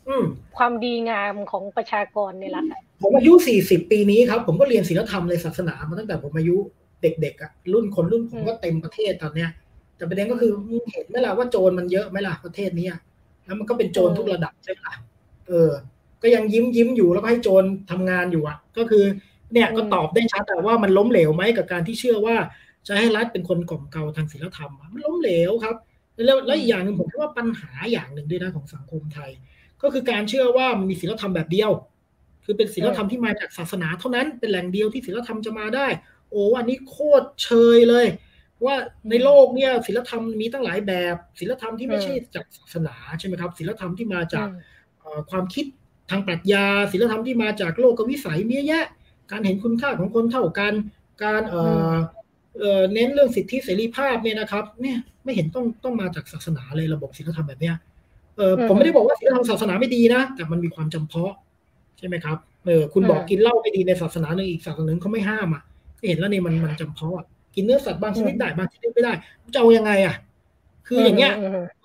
อืมความดีงามของประชากรในรัฐอะผมอายุ40ปีนี้ครับ ผมก็เรียนศีลธรรมในศาสนามาตั้งแต่ผมอายุเด็กๆอะรุ่นคนรุ่นผมก็เต็มประเทศตอนเนี้ย แต่ประเด็นก็คือมึงเห็นไหมล่ะว่าโจรมันเยอะไหมล่ะประเทศเนี้ยแล้วมันก็เป็นโจรทุกระดับใช่ไหมล่ะเออ ก็ยังยิ้มยิ้มอยู่แล้วก็ให้โจรทำงานอยู่อะ ก็คือ เนี่ยก็ตอบได้ชัดแต่ว่ามันล้มเหลวไหมกับการที่เชื่อว่าจะให้รัฐเป็นคนกล่อมเกลาทางศีลธรรมอะมันล้มเหลวครับ แล้วแล้วอีกอย่างหนึ่งผมคิดว่าปัญหาอย่างหนึ่งด้วยนะของสังคมไทย ก็คือการเชื่อว่ามันมีศีลธรรมแบบเดียว คือเป็นศีลธรรมที่มาจากศาสนาเท่านั้นเป็นแหล่งเดียวที่ศีลธรรมจะมาได้ โอ้อันนี้โคตรเชยเลย ว่าในโลกเนี่ยศีลธรรมมีตั้งหลายแบบศีลธรรมที่ไม่ใช่จากศาสนาใช่ไหมครับศีลธรรมที่มาจากเอ่อความคิดทางปรัชญาศีลธรรมที่มาจากโลกวิสัยมีเยอะแยะ การเห็นคุณค่าของคนเท่ากัน การเอ่อ เอ่อเน้นเรื่องสิทธิเสรีภาพเนี่ยนะครับเนี่ยไม่เห็นต้องต้องมาจากศาสนาเลยระบบศีลธรรมแบบเนี้ยเออผมไม่ได้บอกว่าศีลธรรมศาสนาไม่ดีนะ แต่มันมีความจำเพาะ ใช่ไหมครับเออคุณบอกกินเหล้าไม่ดีในศาสนาหนึ่งอีกศาสนาหนึ่งเขาไม่ห้ามอะเห็นแล้วนี่มันมันจำเพาะอะกินเนื้อสัตว์บางชนิดได้บางชนิดไม่ได้จะเอายังไงอะ คืออย่างเงี้ย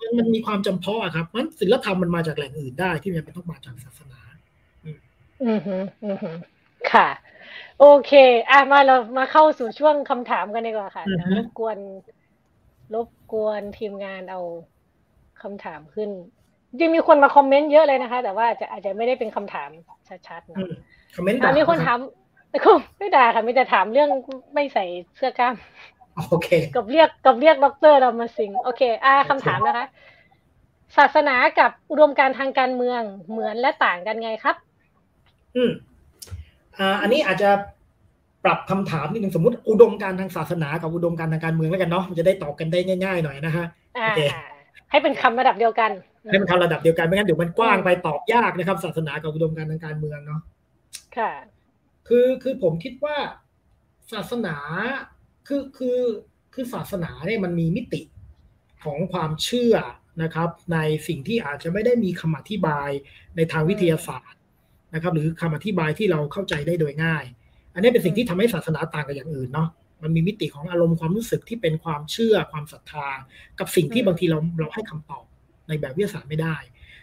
มันมันมีความจำเพาะอะครับมันศีลธรรมมันมาจากแหล่งอื่นได้ที่มันไม่ต้องมาจากศาสนา อืมฮึอืมฮึค่ะ โอเคอะมาเรามาเข้าสู่ช่วงคำถามกันดีกว่าค่ะอือฮึรบกวน รบกวนทีมงานเอาคำถามขึ้นจริงมีคนมาคอมเมนต์เยอะเลยนะคะ แต่ว่าอาจจะอาจจะไม่ได้เป็นคำถามชัดๆอืเนาะมคอมเมนต์อะด่ามีคนนะถารับมแต่ก็ไม่ด่าค่ะมีแต่ถามเรื่องไม่ใส่เสื้อกล้ามโอเค กับเรียกกับเรียกด็อกเตอร์เรามาสิงโอเค อ่าคำถามนะคะ ศาสนากับอุดมการณ์ทางการเมืองเหมือนและต่างกันไงครับ อืม อ่าอันนี้อาจจะปรับคำถามนิดนึงสมมติอุดมการณ์ทางศาสนากับอุดมการณ์ทางการเมืองแล้วกันเนาะมันจะได้ตอบกันได้ง่าย ๆ หน่อยนะฮะอ่าโอเคให้เป็นคำระดับเดียวกันให้มันทำระดับเดียวกันไม่งั้นเดี๋ยวมันกว้างไปตอบยากนะครับ ศาสนากับอุดมการณ์ทางการเมืองเนาะค่ะ คือคือผมคิดว่าศาสนาคือคือคือศาสนาเนี่ยมันมีมิติของความเชื่อนะครับ ในสิ่งที่อาจจะไม่ได้มีคำอธิบายในทางวิทยาศาสตร์ นะครับหรือคำอธิบายที่เราเข้าใจได้โดยง่าย อันนี้เป็นสิ่งที่ทำให้ศาสนาต่างกับอย่างอื่นเนาะมันมีมิติของอารมณ์ความรู้สึกที่เป็นความเชื่อความศรัทธา กับสิ่งที่อืมบางทีเราเราให้คำตอบในแบบวิทยาศาสตร์ไม่ได้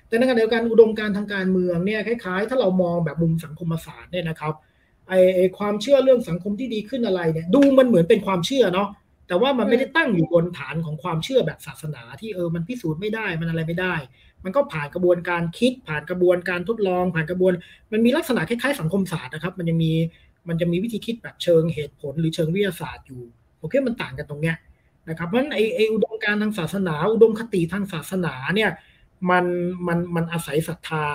แต่ในขณะเดียวกันอุดมการณ์ทางการเมืองเนี่ยคล้ายๆ ถ้าเรามองแบบมุมสังคมศาสตร์เนี่ยนะครับไอไอความเชื่อเรื่องสังคมที่ดีขึ้นอะไรเนี่ยดูมันเหมือนเป็นความเชื่อเนาะแต่ว่ามันไม่ได้ตั้งอยู่บนฐานของความเชื่อแบบศาสนาที่เออมันพิสูจน์ไม่ได้มันอะไรไม่ได้ มันก็ผ่านกระบวนการคิด ผ่านกระบวนการทดลอง ผ่านกระบวน มันมีลักษณะคล้ายๆสังคมศาสตร์นะครับ มันยังมีมันจะมีวิธีคิดแบบเชิงเหตุผลหรือเชิงวิทยาศาสตร์อยู่ผมคิดมันต่างกันตรงเนี้ยนะครับเพราะฉะนั้นไอไออุดมการทางศาสนา อุดมคติทางศาสนาเนี่ยมันมันมันอาศัยศรัทธา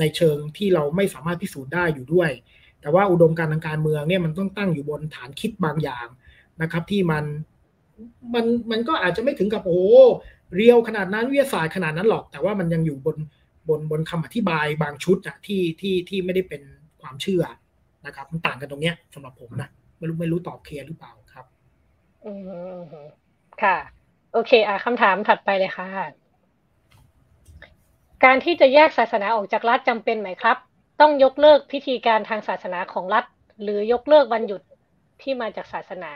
ในเชิงที่เราไม่สามารถพิสูจน์ได้อยู่ด้วย แต่ว่าอุดมการทางการเมืองเนี่ยมันต้องตั้งอยู่บนฐานคิดบางอย่างนะครับ ที่มันมันมันก็อาจจะไม่ถึงกับโอ้ เรียวขนาดนั้นวิทยาศาสตร์ขนาดนั้นหรอก แต่ว่ามันยังอยู่บนบนบนคำอธิบายบางชุดอะที่ที่ที่ไม่ได้เป็นความเชื่อนะครับ มันต่างกันตรงเนี้ยสำหรับผมนะไม่รู้ไม่รู้ตอบเคลียร์หรือเปล่าครับอืมค่ะ โอเค อะคำถามถัดไปเลยค่ะ การที่จะแยกศาสนาออกจากรัฐจำเป็นไหมครับ ต้องยกเลิกพิธีการทางศาสนาของรัฐ หรือยกเลิกวันหยุดที่มาจากศาสนา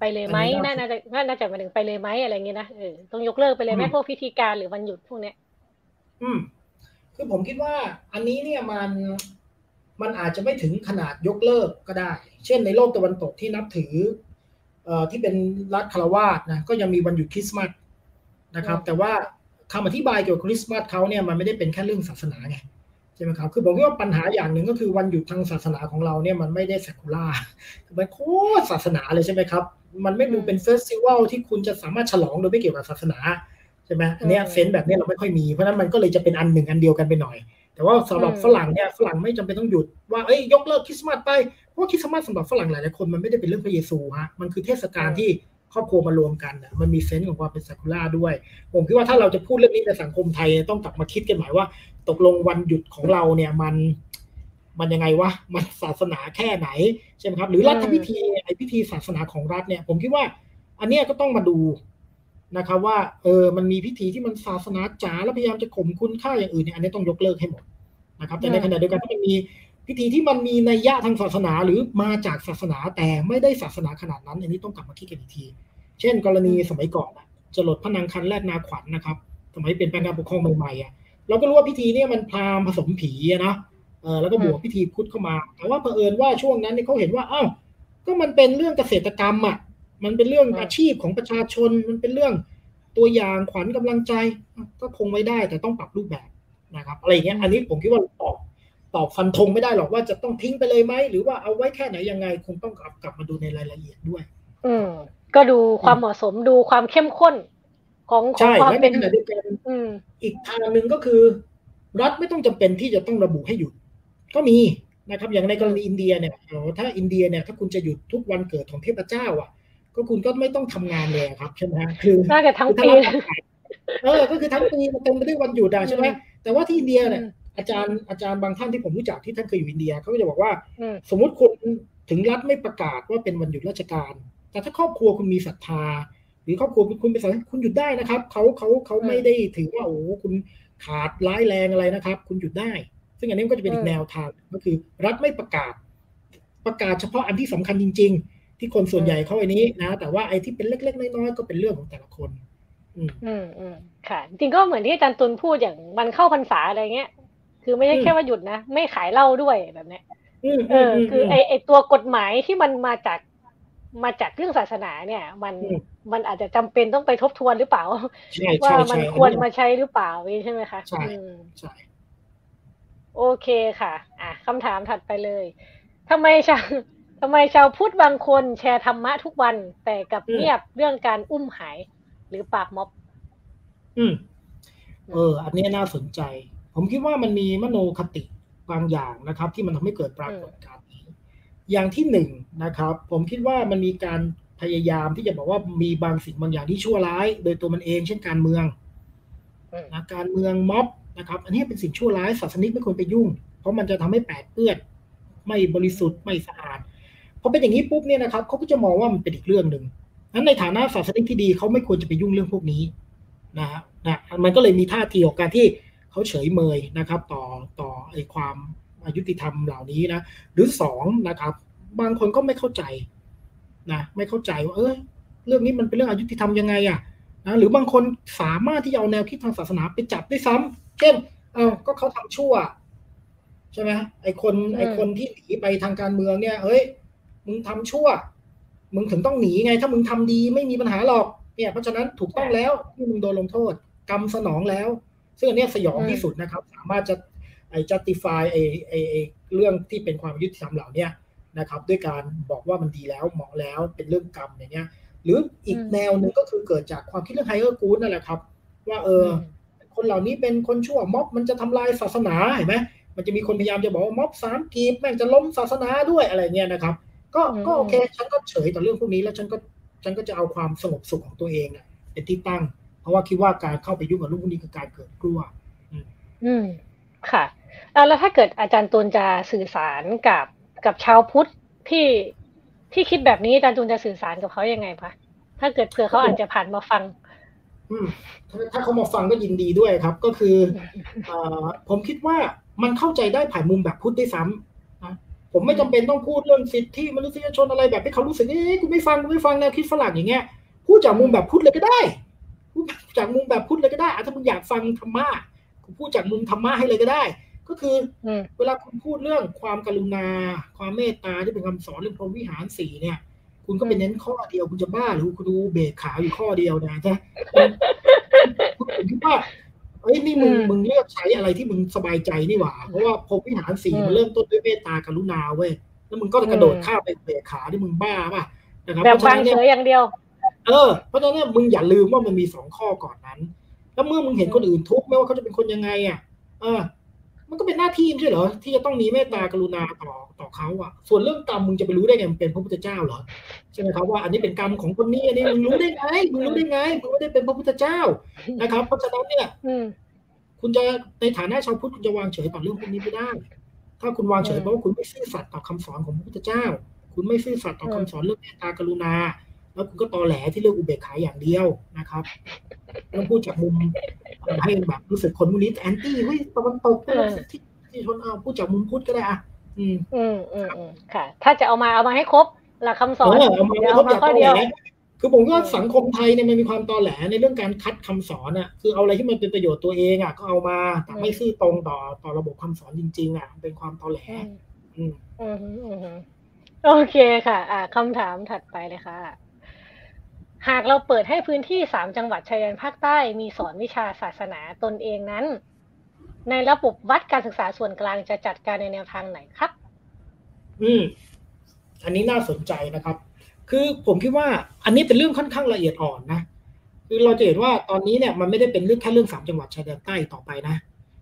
ไปเลยไหมน่าจะน่าจะหมายถึงไปเลยไหมอะไรเงี้ยนะเออต้องยกเลิกไปเลยไหมพวกพิธีการหรือวันหยุดพวกเนี้ย อืม คือผมคิดว่า อันนี้เนี่ยมันมันอาจจะไม่ถึงขนาดยกเลิกก็ได้ เช่นในโลกตะวันตกที่นับถือ เอ่อที่เป็นรัฐคารวาสนะก็ยังมีวันหยุดคริสต์มาสนะครับ แต่ว่าคำอธิบายเกี่ยวกับคริสต์มาสเขาเนี่ยมันไม่ได้เป็นแค่เรื่องศาสนาไงใช่ไหมครับ คือผมคิดว่าปัญหาอย่างหนึ่งก็คือวันหยุดทางศาสนาของเราเนี่ยมันไม่ได้เซคูล่ามันโคตรศาสนาเลยใช่ไหมครับ มันไม่ดูเป็นเฟสติวัลที่คุณจะสามารถฉลองโดยไม่เกี่ยวกับศาสนาใช่ไหมอันเนี้ยเซนส์แบบนี้เราไม่ค่อยมี เพราะนั้นมันก็เลยจะเป็นอันหนึ่งอันเดียวกันไปหน่อย แต่ว่าสำหรับฝรั่งเนี่ยฝรั่งไม่จำเป็นต้องหยุดว่าเอ้ยยกเลิกคริสต์มาสไป เพราะคริสต์มาสสำหรับฝรั่งหลายๆคนมันไม่ได้เป็นเรื่องพระเยซูฮะ มันคือเทศกาลที่ ครอบครัวมารวมกันอะมันมีเซนส์ของความเป็นซากุล่าด้วย ผมคิดว่าถ้าเราจะพูดเรื่องนี้ในสังคมไทยต้องกลับมาคิดกันใหม่ว่า ตกลงวันหยุดของเราเนี่ยมันมันยังไงวะ มันศาสนาแค่ไหนใช่ไหมครับ หรือรัฐพิธีไอพิธีศาสนาของรัฐเนี่ย ผมคิดว่า อันเนี้ยก็ต้องมาดูนะครับ ว่าเออมันมีพิธีที่มันศาสนาจ๋าแล้วพยายามจะข่มคุณค่าอย่างอื่นเนี่ยอันนี้ต้องยกเลิกให้หมดนะครับ แต่ในขณะเดียวกันถ้ามันมี พิธีที่มันมีนัยยะทางศาสนาหรือมาจากศาสนาแต่ไม่ได้ศาสนาขนาดนั้น อันนี้ต้องกลับมาคิดกันอีกที เช่น กรณีสมัยก่อนจะหลดพระนางคันแรกนาขวัญนะครับ สมัยเป็นแปลงการปกครองใหม่ๆอะเราก็รู้ว่าพิธีเนี่ยมันพราหมณ์ผสมผีนะเออแล้วก็บวกพิธีพุทธเข้ามา แต่ว่าเผอิญว่าช่วงนั้นเนี่ยเขาเห็นว่าอ้าวก็มันเป็นเรื่องเกษตรกรรมอะมันเป็นเรื่องอาชีพของประชาชนมันเป็นเรื่องตัวอย่างขวัญกำลังใจ ก็คงไม่ได้แต่ต้องปรับรูปแบบนะครับ อะไรเงี้ยอันนี้ผมคิดว่าตอบ ตอบฟันธงไม่ได้หรอกว่าจะต้องทิ้งไปเลยไหม หรือว่าเอาไว้แค่ไหนยังไง คงต้องกลับกลับมาดูในรายละเอียดด้วย อืม ก็ดูความเหมาะสมดูความเข้มข้น ของขอใช่งความและในเป็นขณะเดียวกันอืมอีกทางหนึ่งก็คือ รัฐไม่ต้องจำเป็นที่จะต้องระบุให้หยุด ก็มีนะครับ อย่างในกรณีอินเดียเนี่ยเอ่อถ้าอินเดียเนี่ยถ้าคุณจะหยุดทุกวันเกิดของเทพเจ้า อะ ก็คุณก็ไม่ต้องทำงานเลยครับใช่ไหมฮะคือน่าจะทั้งคือปีถ้ารัฐประกาศเออ ก็คือทั้งปีมันเต็มไปด้วยวันหยุดอะใช่ไหมแต่ว่าที่อินเดียเนี่ย อืมอาจารย์อาจารย์บางท่านที่ผมรู้จักที่ท่านเคยอยู่อินเดียเขาก็จะบอกว่าอืมสมมุติคุณถึงรัฐไม่ประกาศว่าเป็นวันหยุดราชการ แต่ถ้าครอบครัวคุณมีศรัทธา หรือครอบครัวคุณเป็นศรัทธาคุณหยุดได้นะครับเขาเขาเขาไม่ได้ถือว่าโอ้โหคุณขาดร้ายแรงอะไรนะครับ คุณหยุดได้ ซึ่งอันนี้ก็จะเป็นอีกแนวทางก็คือ รัฐไม่ประกาศ ประกาศเฉพาะอันที่สำคัญจริง ๆ ที่คนส่วนใหญ่เขาไอ้นี้นะ แต่ว่าไอ้ที่เป็นเล็ก ๆ น้อยๆก็เป็นเรื่องของแต่ละคน อืมอืมอืมค่ะ จริงก็เหมือนที่อาจารย์ตุลพูดอย่างวันเข้าพรรษาอะไรเงี้ย คือไม่ใช่อืมแค่ว่าหยุดนะ ไม่ขายเหล้าด้วยแบบเนี้ยอืมเออ คือไอไอตัวกฎหมายที่มันมาจากมาจากเรื่องศาสนาเนี่ย มันอืมมันอาจจะจำเป็นต้องไปทบทวนหรือเปล่าใช่ว่าใช่มันใช่ควรอันนี้มาใช้หรือเปล่าใช่ไหมคะใช่อืมใช่โอเคค่ะ อะคำถามถัดไปเลยทำไมชาวทำไมชาวพุทธบางคนแชร์ธรรมะทุกวัน แต่กลับเงียบเรื่องการอุ้มหายหรือปราบม็อบ อืม เออ อันนี้น่าสนใจ ผมคิดว่ามันมีมโนคติบางอย่างนะครับ ที่มันทำให้เกิดปรากฏการณ์นี้ อย่างที่หนึ่งนะครับ ผมคิดว่ามันมีการพยายามที่จะบอกว่ามีบางสิ่งบางอย่างที่ชั่วร้าย โดยตัวมันเองเช่นการเมืองอืมนะการเมืองม็อบนะครับ อันนี้เป็นสิ่งชั่วร้ายศาสนิกไม่ควรไปยุ่ง เพราะมันจะทำให้แปดเปื้อนไม่บริสุทธิ์ไม่สะอาดพอเป็นอย่างนี้ปุ๊บเนี่ยนะครับเขาก็จะมองว่ามันเป็นอีกเรื่องหนึ่งนั้นในฐานะศาสนิกที่ดีเขาไม่ควรจะไปยุ่งเรื่องพวกนี้นะฮะนะมันก็เลยมีท่าทีของการที่ เขาเฉยเมยนะครับต่อต่อไอ้ความอายุติธรรมเหล่านี้นะหรือสองนะครับ บางคนก็ไม่เข้าใจนะไม่เข้าใจว่าเออเรื่องนี้มันเป็นเรื่องอายุติธรรมยังไงอะนะหรือบางคนสามารถที่จะเอาแนวคิดทางศาสนาไปจับได้วยซ้ำเช่น เอาก็เขาทำชั่วใช่ไหมไอคนไอคนที่หนีไปทางการเมืองเนี่ยเฮ้ยมึงทำชั่ว มึงถึงต้องหนีไง ถ้ามึงทำดีไม่มีปัญหาหรอกเนี่ยเพราะฉะนั้นถูกต้องแล้วที่มึงโดนลงโทษ กรรมสนองแล้ว ซึ่งอันนี้สยองที่สุดนะครับ สามารถจะไอ้ justify ไอ้ไอ้ไอ้เรื่องที่เป็นความยุติธรรมเหล่านี้นะครับ ด้วยการบอกว่ามันดีแล้วเหมาะแล้วเป็นเรื่องกรรมอย่างเงี้ย หรืออีกแนวหนึ่งก็คือเกิดจากความคิดเรื่องไฮเออร์กูดนั่นแหละครับ ว่าเออ คนเหล่านี้เป็นคนชั่วม็อบมันจะทำลายศาสนาเห็นไหมมันจะมีคนพยายามจะบอกว่าม็อบสามกีบแม่งจะล้มศาสนาด้วยอะไรเงี้ยนะครับ ก็ก็โอเค ฉันก็เฉยต่อเรื่องพวกนี้แล้วฉันก็ฉันก็จะเอาความสงบสุขของตัวเองเป็นที่ตั้ง เพราะว่าคิดว่าการเข้าไปยุ่งกับเรื่องพวกนี้คือการเกิดกลัว อืมค่ะ แล้วถ้าเกิดอาจารย์ตูนจะสื่อสารกับกับชาวพุทธที่ที่คิดแบบนี้อาจารย์ตูนจะสื่อสารกับเขายังไงคะถ้าเกิดเผื่อเขาอาจจะผ่านมาฟังอืมถ้าเขามาฟังก็ยินดีด้วยครับ ก็คืออผมคิดว่ามันเข้าใจได้ผ่านมุมแบบพุทธได้ซ้ำนะผมไม่จำเป็นต้องพูดเรื่องสิทธิมนุษยชนอะไรแบบให้เขารู้สึกเอ๊ะกูไม่ฟังกูไม่ฟังแนวคิดฝรั่งอย่างเงี้ยพูดจากมุมแบบพุทธเลยก็ได้พูด จากมุมแบบพุทธเลยก็ได้ถ้ามึงอยากฟังธรรมะกูพูดจากมุมธรรมะให้เลยก็ได้ ก็คือเวลาคุณพูดเรื่องความกรุณา ความเมตตาที่เป็นคำสอนเรื่องพรหมวิหารสี่เนี่ย คุณก็ไปเน้นข้อเดียวคุณจะบ้าหรือคุณดูเบรกขาอยู่ข้อเดียวนะใช่ผมคิดว่าเอ้ยนี่มึงมึงเลือกใช้อะไรที่มึงสบายใจนี่หว่า เพราะว่าพรหมวิหารสี่มันเริ่มต้นด้วยเมตตากรุณาเว้ยแล้วมึงก็กระโดดข้ามไปเบรกขาที่มึงบ้าป่ะนะครับแบบฟังเฉยอย่างเดียว เออเพราะฉะนั้นมึงอย่าลืมว่ามันมีสองข้อก่อนนั้น แล้วเมื่อมึงเห็นคนอื่นทุกข์ไม่ว่าเขาจะเป็นคนยังไงอะเออ มันก็เป็นหน้าที่ไม่ใช่เหรอที่จะต้องมีเมตตากรุณาต่อต่อเขาอะ ส่วนเรื่องกรรมมึงจะไปรู้ได้ไงมันเป็นพระพุทธเจ้าเหรอใช่ไหมครับว่าอันนี้เป็นกรรมของคนนี้อันนี้มึงรู้ได้ไงมึงรู้ได้ไงมึงไม่ได้เป็นพระพุทธเจ้านะครับ เพราะฉะนั้นเนี่ยคุณจะในฐานะชาวพุทธคุณจะวางเฉยต่อเรื่องพวกนี้ไม่ได้ ถ้าคุณวางเฉยเพราะว่าคุณไม่ซื่อสัตย์ต่อคำสอนของพระพุทธเจ้า คุณไม่ซื่อสัตย์ต่อคำสอนเรื่องเมตตากรุณา แล้วคุณก็ตอแหลที่เรื่องอุเบกขาอย่างเดียวนะครับต้องพูดจากมุมให้แบบรู้สึกคนมุนี้แอนตี้เฮ้ยตะวันตกที่ที่ชนเอาพูดจากมุมพุทธก็ได้อะอืมอืมอืมค่ะ ถ้าจะเอามาเอามาให้ครบหลักคำสอนเอามาเอามาข้อเดียวคือผมว่าสังคมไทยเนี่ยมันมีความตอแหลในเรื่องการคัดคำสอนอะคือเอาอะไรที่มันเป็นประโยชน์ตัวเองอะก็เอามาแต่ไม่ซื่อตรงต่อต่อระบบคำสอนจริง ๆ อะ เป็นความตอแหลอืมอืมโอเคค่ะ อ่าคำถามถัดไปเลยค่ะ หากเราเปิดให้พื้นที่สามจังหวัดชายแดนภาคใต้มีสอนวิชาศาสนาตนเองนั้น ในระบบวัดการศึกษาส่วนกลางจะจัดการในแนวทางไหนครับ อืม อันนี้น่าสนใจนะครับ คือผมคิดว่าอันนี้เป็นเรื่องค่อนข้างละเอียดอ่อนนะคือเราจะเห็นว่าตอนนี้เนี่ยมันไม่ได้เป็นเรื่องแค่เรื่องสามจังหวัดชายแดนใต้ต่อไปนะ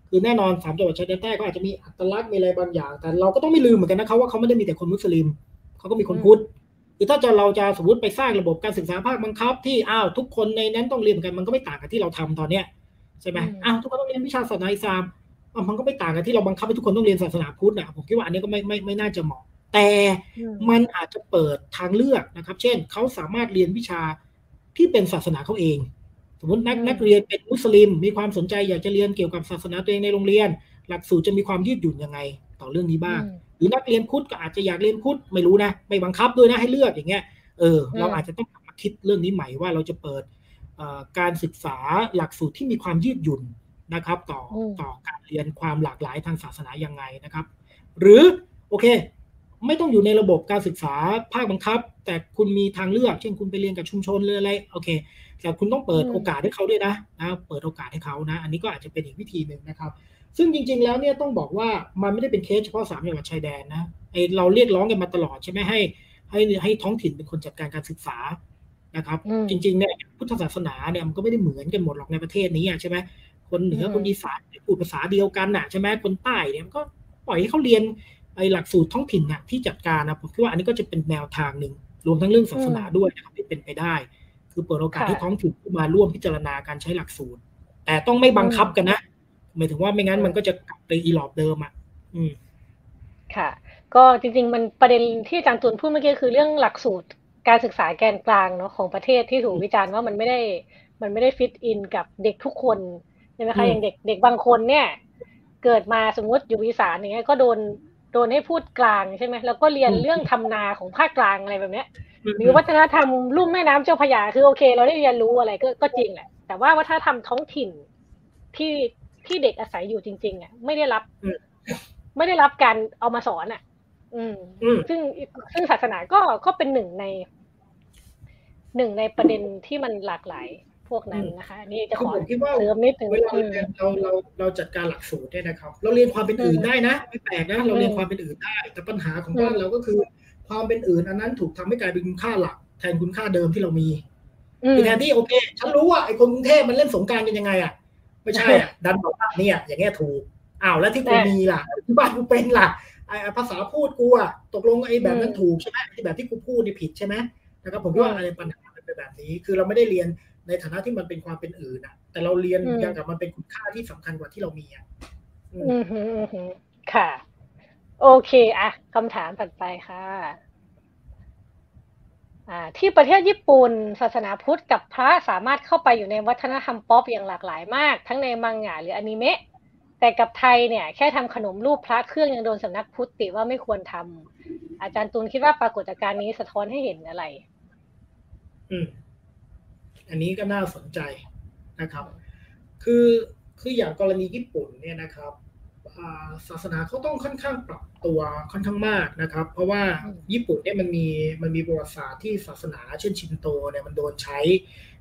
คือแน่นอนสามจังหวัดชายแดนใต้ก็อาจจะมีอัตลักษณ์มีอะไรบางอย่าง แต่เราก็ต้องไม่ลืมเหมือนกันนะครับว่าเขาไม่ได้มีแต่คนมุสลิมเขาก็มีคนพุทธ คือถ้าจะเราจะสมมติไปสร้างระบบการศึกษาภาคบังคับ ที่อ้าวทุกคนในนั้นต้องเรียนกันมันก็ไม่ต่างกับที่เราทำตอนเนี้ยใช่ไหมอ้าวทุกคนต้องเรียนวิชาศาสนาอิสลามมันก็ไม่ต่างกับที่เราบังคับให้ทุกคนต้องเรียนศาสนาพุทธนะผมคิดว่าอันนี้ก็ไม่ไม่ไม่น่าจะเหมาะ แต่มันอาจจะเปิดทางเลือกนะครับ เช่นเขาสามารถเรียนวิชาที่เป็นศาสนาเขาเอง สมมตินักนักเรียนเป็นมุสลิม มีความสนใจอยากจะเรียนเกี่ยวกับศาสนาตัวเองในโรงเรียน หลักสูตรจะมีความยืดหยุ่นยังไง ต่อเรื่องนี้บ้าง หรือนักเรียนพุทธก็อาจจะอยากเรียนพุทธไม่รู้นะไม่บังคับด้วยนะให้เลือกอย่างเงี้ยเออเราอาจจะต้องมาคิดเรื่องนี้ใหม่ว่าเราจะเปิดการศึกษาหลักสูตรที่มีความยืดหยุ่นนะครับ ต่อต่อการเรียนความหลากหลายทางศาสนายังไงนะครับ หรือโอเค ไม่ต้องอยู่ในระบบการศึกษาภาคบังคับ แต่คุณมีทางเลือก เช่นคุณไปเรียนกับชุมชนหรืออะไรโอเค แต่คุณต้องเปิดโอกาสให้เขาด้วยนะนะเปิดโอกาสให้เขานะ อันนี้ก็อาจจะเป็นอีกวิธีหนึ่งนะครับ ซึ่งจริง ๆ แล้วเนี่ยต้องบอกว่ามันไม่ได้เป็นเคสเฉพาะสามจังหวัดชายแดนนะไอเราเรียกร้องกันมาตลอดใช่ไหมให้ให้ให้ท้องถิ่นเป็นคนจัดการการศึกษานะครับ จริงๆเนี่ยพุทธศาสนาเนี่ยมันก็ไม่ได้เหมือนกันหมดหรอกในประเทศนี้ใช่ไหมคนเหนือคนอีสานพูดภาษาเดียวกันน่ะใช่ไหมคนใต้เนี่ยก็ปล่อยให้เขาเรียนไอ้หลักสูตรท้องถิ่นนะที่จัดการนะผมคิดว่าอันนี้ก็จะเป็นแนวทางหนึ่งรวมทั้งเรื่องศาสนาด้วยนะครับที่เป็นไปได้ คือเปิดโอกาสให้ท้องถิ่นมาร่วมพิจารณาการใช้หลักสูตร แต่ต้องไม่บังคับกันนะ หมายถึงว่าไม่งั้นมันก็จะกลับไปอีหลอบเดิมอะอืมค่ะ ก็จริง ๆ มันประเด็นที่อาจารย์ตุนพูดเมื่อกี้คือเรื่องหลักสูตรการศึกษาแกนกลางเนาะของประเทศที่ถูกวิจารณ์ว่ามันไม่ได้มันไม่ได้ฟิตอินกับเด็กทุกคนใช่ไหมคะอย่างเด็กเด็กบางคนเนี่ย เกิดมาสมมติอยู่อีสานอย่างเงี้ยก็โดนโดนให้พูดกลางใช่ไหมแล้วก็เรียนเรื่องทำนาของภาคกลางอะไรแบบเนี้ยหรือวัฒนธรรมลุ่มแม่น้ำเจ้าพยาคือโอเค เราได้เรียนรู้อะไรก็ก็จริงแหละแต่ว่าวัฒนธรรมท้องถิ่นที่ ที่เด็กอาศัยอยู่จริง ๆ อะ ไม่ได้รับ ไม่ได้รับการเอามาสอนอะ อืม ซึ่งซึ่งศาสนาก็ก็เป็นหนึ่งใน หนึ่งในประเด็นที่มันหลากหลายพวกนั้นนะคะนี่จะขอผมคิดว่าเสริมนิดนึงเวลาเราเรียนเราเราเราจัดการหลักสูตรเนี่ยนะครับ เราเรียนความเป็นอื่นได้นะไม่แปลกนะเราเรียนความเป็นอื่นได้ แต่ปัญหาของบ้านเราก็คือ ความเป็นอื่นอันนั้นถูกทำให้กลายเป็นคุณค่าหลัก แทนคุณค่าเดิมที่เรามีอืมคือแทนที่โอเค ฉันรู้ว่าไอ้คนกรุงเทพมันเล่นสงกรารกันยังไงอะ ไม่ใช่อะดันบอกว่าเนี่ยอย่างเงี้ยถูกอ้าวแล้วที่กูมีล่ะที่บ้านกูเป็นล่ะไอ้ภาษาพูดกูอะตกลงไอ้แบบนั้นถูกใช่ไหมที่แบบที่กูพูดนี่ผิดใช่ไหมนะครับผมคิดว่าอะไรปัญหามันเป็นแบบนี้ คือเราไม่ได้เรียนในฐานะที่มันเป็นความเป็นอื่นอะแต่เราเรียนอย่างกับมันเป็นคุณค่าที่สำคัญกว่าที่เรามีอะอืมฮึอืมฮึค่ะ โอเคอะคำถามถัดไปค่ะอ่า ที่ประเทศญี่ปุ่น ศาสนาพุทธกับพระสามารถเข้าไปอยู่ในวัฒนธรรมป๊อปอย่างหลากหลายมาก ทั้งในมังงะหรืออนิเมะแต่กับไทยเนี่ยแค่ทำขนมรูปพระเครื่องยังโดนสำนักพุทธติว่าไม่ควรทำอาจารย์ตูนคิดว่าปรากฏการณ์นี้สะท้อนให้เห็นอะไร อืม อันนี้ก็น่าสนใจนะครับ คือคืออย่างกรณีญี่ปุ่นเนี่ยนะครับ ศาสนาเขาต้องค่อนข้างปรับตัวค่อนข้างมากนะครับ เพราะว่าญี่ปุ่นเนี่ยมันมีมันมีประวัติศาสตร์ที่ศาสนาเช่นชินโตเนี่ยมันโดนใช้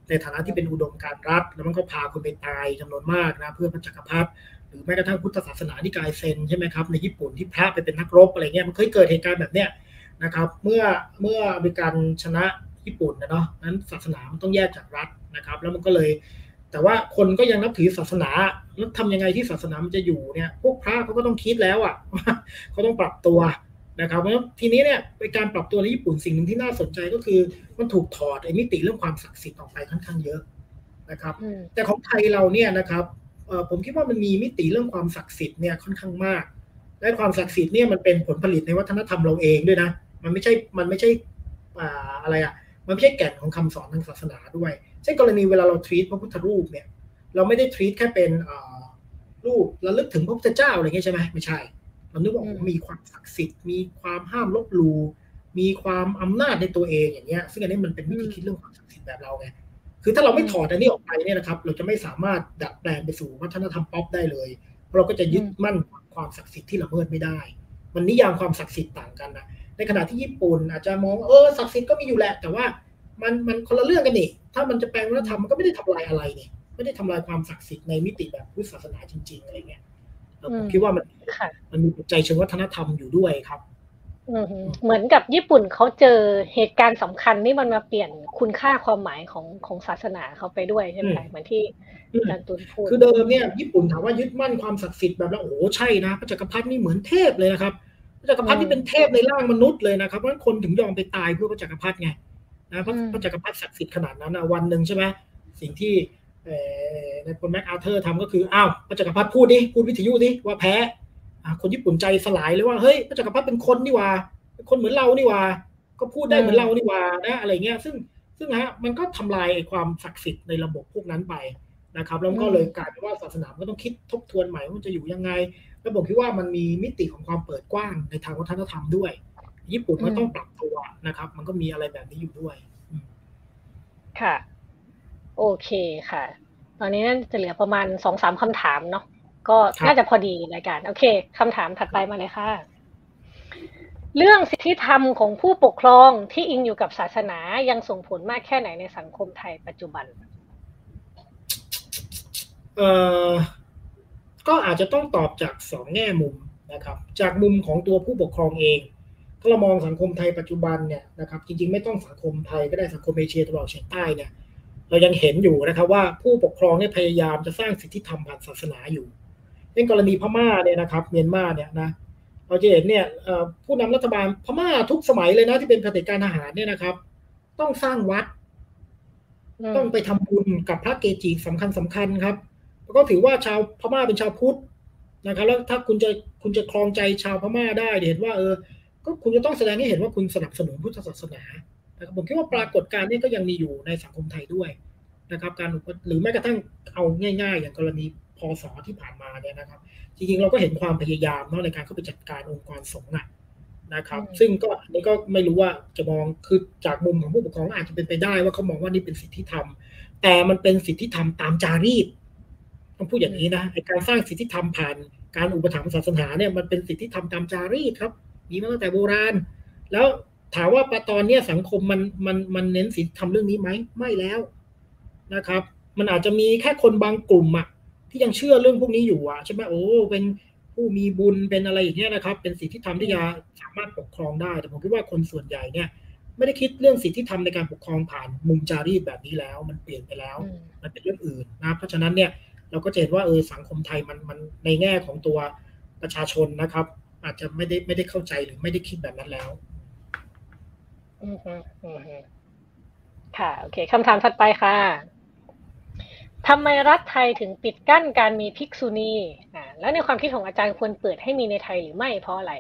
ในฐานะที่เป็นอุดมการรัฐ แล้วมันก็พาคนไปตายจำนวนมากนะเพื่อพระจักรพรรดิหรือแม้กระทั่งพุทธศาสนาที่กายเซนใช่ไหมครับในญี่ปุ่นที่พระไปเป็นนักรบอะไรเงี้ยมันเคยเกิดเหตุการณ์แบบเนี้ยนะครับเมื่อเมื่ออเมริกันชนะญี่ปุ่นนะเนาะนั้นศาสนามันต้องแยกจากรัฐนะครับ แล้วมันก็เลย แต่ว่าคนก็ยังนับถือศาสนาแล้วทำยังไงที่ศาสนามันจะอยู่เนี่ย พวกพระเขาก็ต้องคิดแล้วอะว่าเขาต้องปรับตัวนะครับเพราะทีนี้เนี่ยในการปรับตัวในญี่ปุ่นสิ่งหนึ่งที่น่าสนใจก็คือ มันถูกถอดไอ้มิติเรื่องความศักดิ์สิทธิ์ออกไปค่อนข้างเยอะนะครับ แต่ของไทยเราเนี่ยนะครับผมคิดว่ามันมีมิติเรื่องความศักดิ์สิทธิ์เนี่ยค่อนข้างมาก และความศักดิ์สิทธิ์เนี่ยมันเป็นผลผลิตในวัฒนธรรมเราเองด้วยนะ มันไม่ใช่มันไม่ใช่อะไรอะมันไม่ใช่แก่นของคำสอนทางศาสนาด้วย เช่นกรณีเวลาเราทรีตพระพุทธรูปเนี่ย เราไม่ได้ทรีตแค่เป็นรูประลึกถึงพระพุทธเจ้าอะไรเงี้ยใช่ไหมไม่ใช่เรานึกว่ามีความศักดิ์สิทธิ์มีความห้ามลบลูมีความอำนาจในตัวเองอย่างเงี้ย ซึ่งอันนี้มันเป็นวิธีคิดเรื่องความศักดิ์สิทธิ์แบบเราไงคือถ้าเราไม่ถอดอันนี้ออกไปเนี่ยนะครับ เราจะไม่สามารถดัดแปลงไปสู่วัฒนธรรมป๊อปได้เลย เพราะเราก็จะยึดมั่นความศักดิ์สิทธิ์ที่ละเมิดไม่ได้ มันนิยามความศักดิ์สิทธิ์ต่างกันนะในขณะที่ญี่ปุ่นอาจจะมองเออศักดิ์สิทธิ์ก็มีอยู่แหละแต่ว่า มันมันคนละเรื่องกันนี่ถ้ามันจะแปลงวัฒนธรรมมันก็ไม่ได้ทำลายอะไรนี่ไม่ได้ทำลายความศักดิ์สิทธิ์ในมิติแบบพุทธศาสนาจริง ๆอะไรเงี้ยผมคิดว่ามันมันมีปัจจัยเชิงวัฒนธรรมอยู่ด้วยครับเหมือนกับญี่ปุ่นเขาเจอเหตุการณ์สำคัญนี่มันมาเปลี่ยนคุณค่าความหมายของของศาสนาเขาไปด้วยใช่ไหมเหมือนที่อาจารย์ตุนพูดคือเดิมเนี่ยญี่ปุ่นถามว่ายึดมั่นความศักดิ์สิทธิ์แบบแล้วโอ้โหใช่นะพระจักรพรรดินี่เหมือนเทพเลยนะครับพระจักรพรรดินี่เป็นเทพในร่างมนุษย์เลยนะครับเพราะฉะนั้นคนถึงยอมไปตายเพื่อพระจักรพรรดิไง นะพระพระจักรพรรดิศักดิ์สิทธิ์ขนาดนั้นนะวันหนึ่งใช่ไหมสิ่งที่ในพลแม็กอาเธอร์ทำก็คืออ้าวพระจักรพรรดิพูดดิพูดวิทยุดิว่าแพ้คนญี่ปุ่นใจสลายเลยว่าเฮ้ยพระจักรพรรดิเป็นคนนี่ว่าเป็นคนเหมือนเรานี่ว่า ก็พูดได้เหมือนเรานี่ว่านะอะไรเงี้ย ซึ่งซึ่งฮะมันก็ทำลายความศักดิ์สิทธิ์ในระบบพวกนั้นไปนะครับแล้วก็เลยกลายเป็นว่าศาสนาก็ต้องคิดทบทวนใหม่ว่าจะอยู่ยังไง แล้วผมคิดว่ามันมีมิติของความเปิดกว้างในทางวัฒนธรรมด้วย ญี่ปุ่นก็ต้องปรับตัวนะครับ มันก็มีอะไรแบบนี้อยู่ด้วย ค่ะ โอเคค่ะ ตอนนี้น่าจะเหลือประมาณสองสามคำถามเนาะก็น่าจะพอดีรายการ โอเคคำถามถัดไปมาเลยค่ะ เรื่องสิทธิธรรมของผู้ปกครองที่อิงอยู่กับศาสนายังส่งผลมากแค่ไหนในสังคมไทยปัจจุบัน เอ่อก็อาจจะต้องตอบจากสองแง่มุมนะครับ จากมุมของตัวผู้ปกครองเอง ถ้าเรามองสังคมไทยปัจจุบันเนี่ยนะครับจริงๆ ไม่ต้องสังคมไทยก็ได้สังคมเอเชียตะวันออกเฉียงใต้เนี่ยเรายังเห็นอยู่นะครับว่าผู้ปกครองเนี่ยพยายามจะสร้างสิทธิธรรมผ่านศาสนาอยู่ในกรณีพม่าเนี่ยนะครับเมียนมาเนี่ยนะเราจะเห็นเนี่ยผู้นำรัฐบาลพม่าทุกสมัยเลยนะที่เป็นเผด็จการทหารเนี่ยนะครับ ต้องสร้างวัด ต้องไปทำบุญกับพระเกจิสำคัญสำคัญครับแล้วก็ถือว่าชาวพม่าเป็นชาวพุทธนะครับ แล้วถ้าคุณจะคุณจะคลองใจชาวพม่าได้เห็นว่าเออ ก็คุณจะต้องแสดงให้เห็นว่าคุณสนับสนุนพุทธศาสนานะครับผมคิดว่าปรากฏการณ์นี้ก็ยังมีอยู่ในสังคมไทยด้วยนะครับ การหรือแม้กระทั่งเอาง่าย ๆ อย่างกรณีพศที่ผ่านมาเนี่ยนะครับ จริงๆเราก็เห็นความพยายามเนาะในการเข้าไปจัดการองค์กรสงฆ์นะครับ ซึ่งก็อันนี้ก็ไม่รู้ว่าจะมองคือจากมุมของผู้ปกครองอาจจะเป็นไปได้ว่าเขามองว่านี่เป็นสิทธิธรรม แต่มันเป็นสิทธิธรรมตามจารีตต้องพูดอย่างนี้นะการสร้างสิทธิธรรมผ่านการอุปถัมภ์ศาสนาเนี่ยมันเป็นสิทธิธรรมตามจารีตครับ มีมาตั้งแต่โบราณ แล้วถามว่าตอนเนี้ยสังคมมันมันมันเน้นศีลธรรมเรื่องนี้ไหมไม่แล้วนะครับ มันอาจจะมีแค่คนบางกลุ่มอะที่ยังเชื่อเรื่องพวกนี้อยู่อะใช่ไหมโอ้เป็นผู้มีบุญเป็นอะไรอย่างเงี้ยนะครับ เป็นสิทธิธรรมที่จะสามารถปกครองได้ แต่ผมคิดว่าคนส่วนใหญ่เนี่ยไม่ได้คิดเรื่องสิทธิธรรมในการปกครองผ่านมุมจารีตแบบนี้แล้ว มันเปลี่ยนไปแล้ว มันเป็นเรื่องอื่นนะเพราะฉะนั้นเนี่ยเราก็จะเห็นว่าเออสังคมไทยมันมันในแง่ของตัวประชาชนนะครับ อาจจะไม่ได้ไม่ได้เข้าใจหรือไม่ได้คิดแบบนั้นแล้วอืมอืมค่ะ โอเคคำถามถัดไปค่ะทำไมรัฐไทยถึงปิดกั้นการมีภิกษุณีอ่าแล้วในความคิดของอาจารย์ควรเปิดให้มีในไทยหรือไม่เพราะอะไร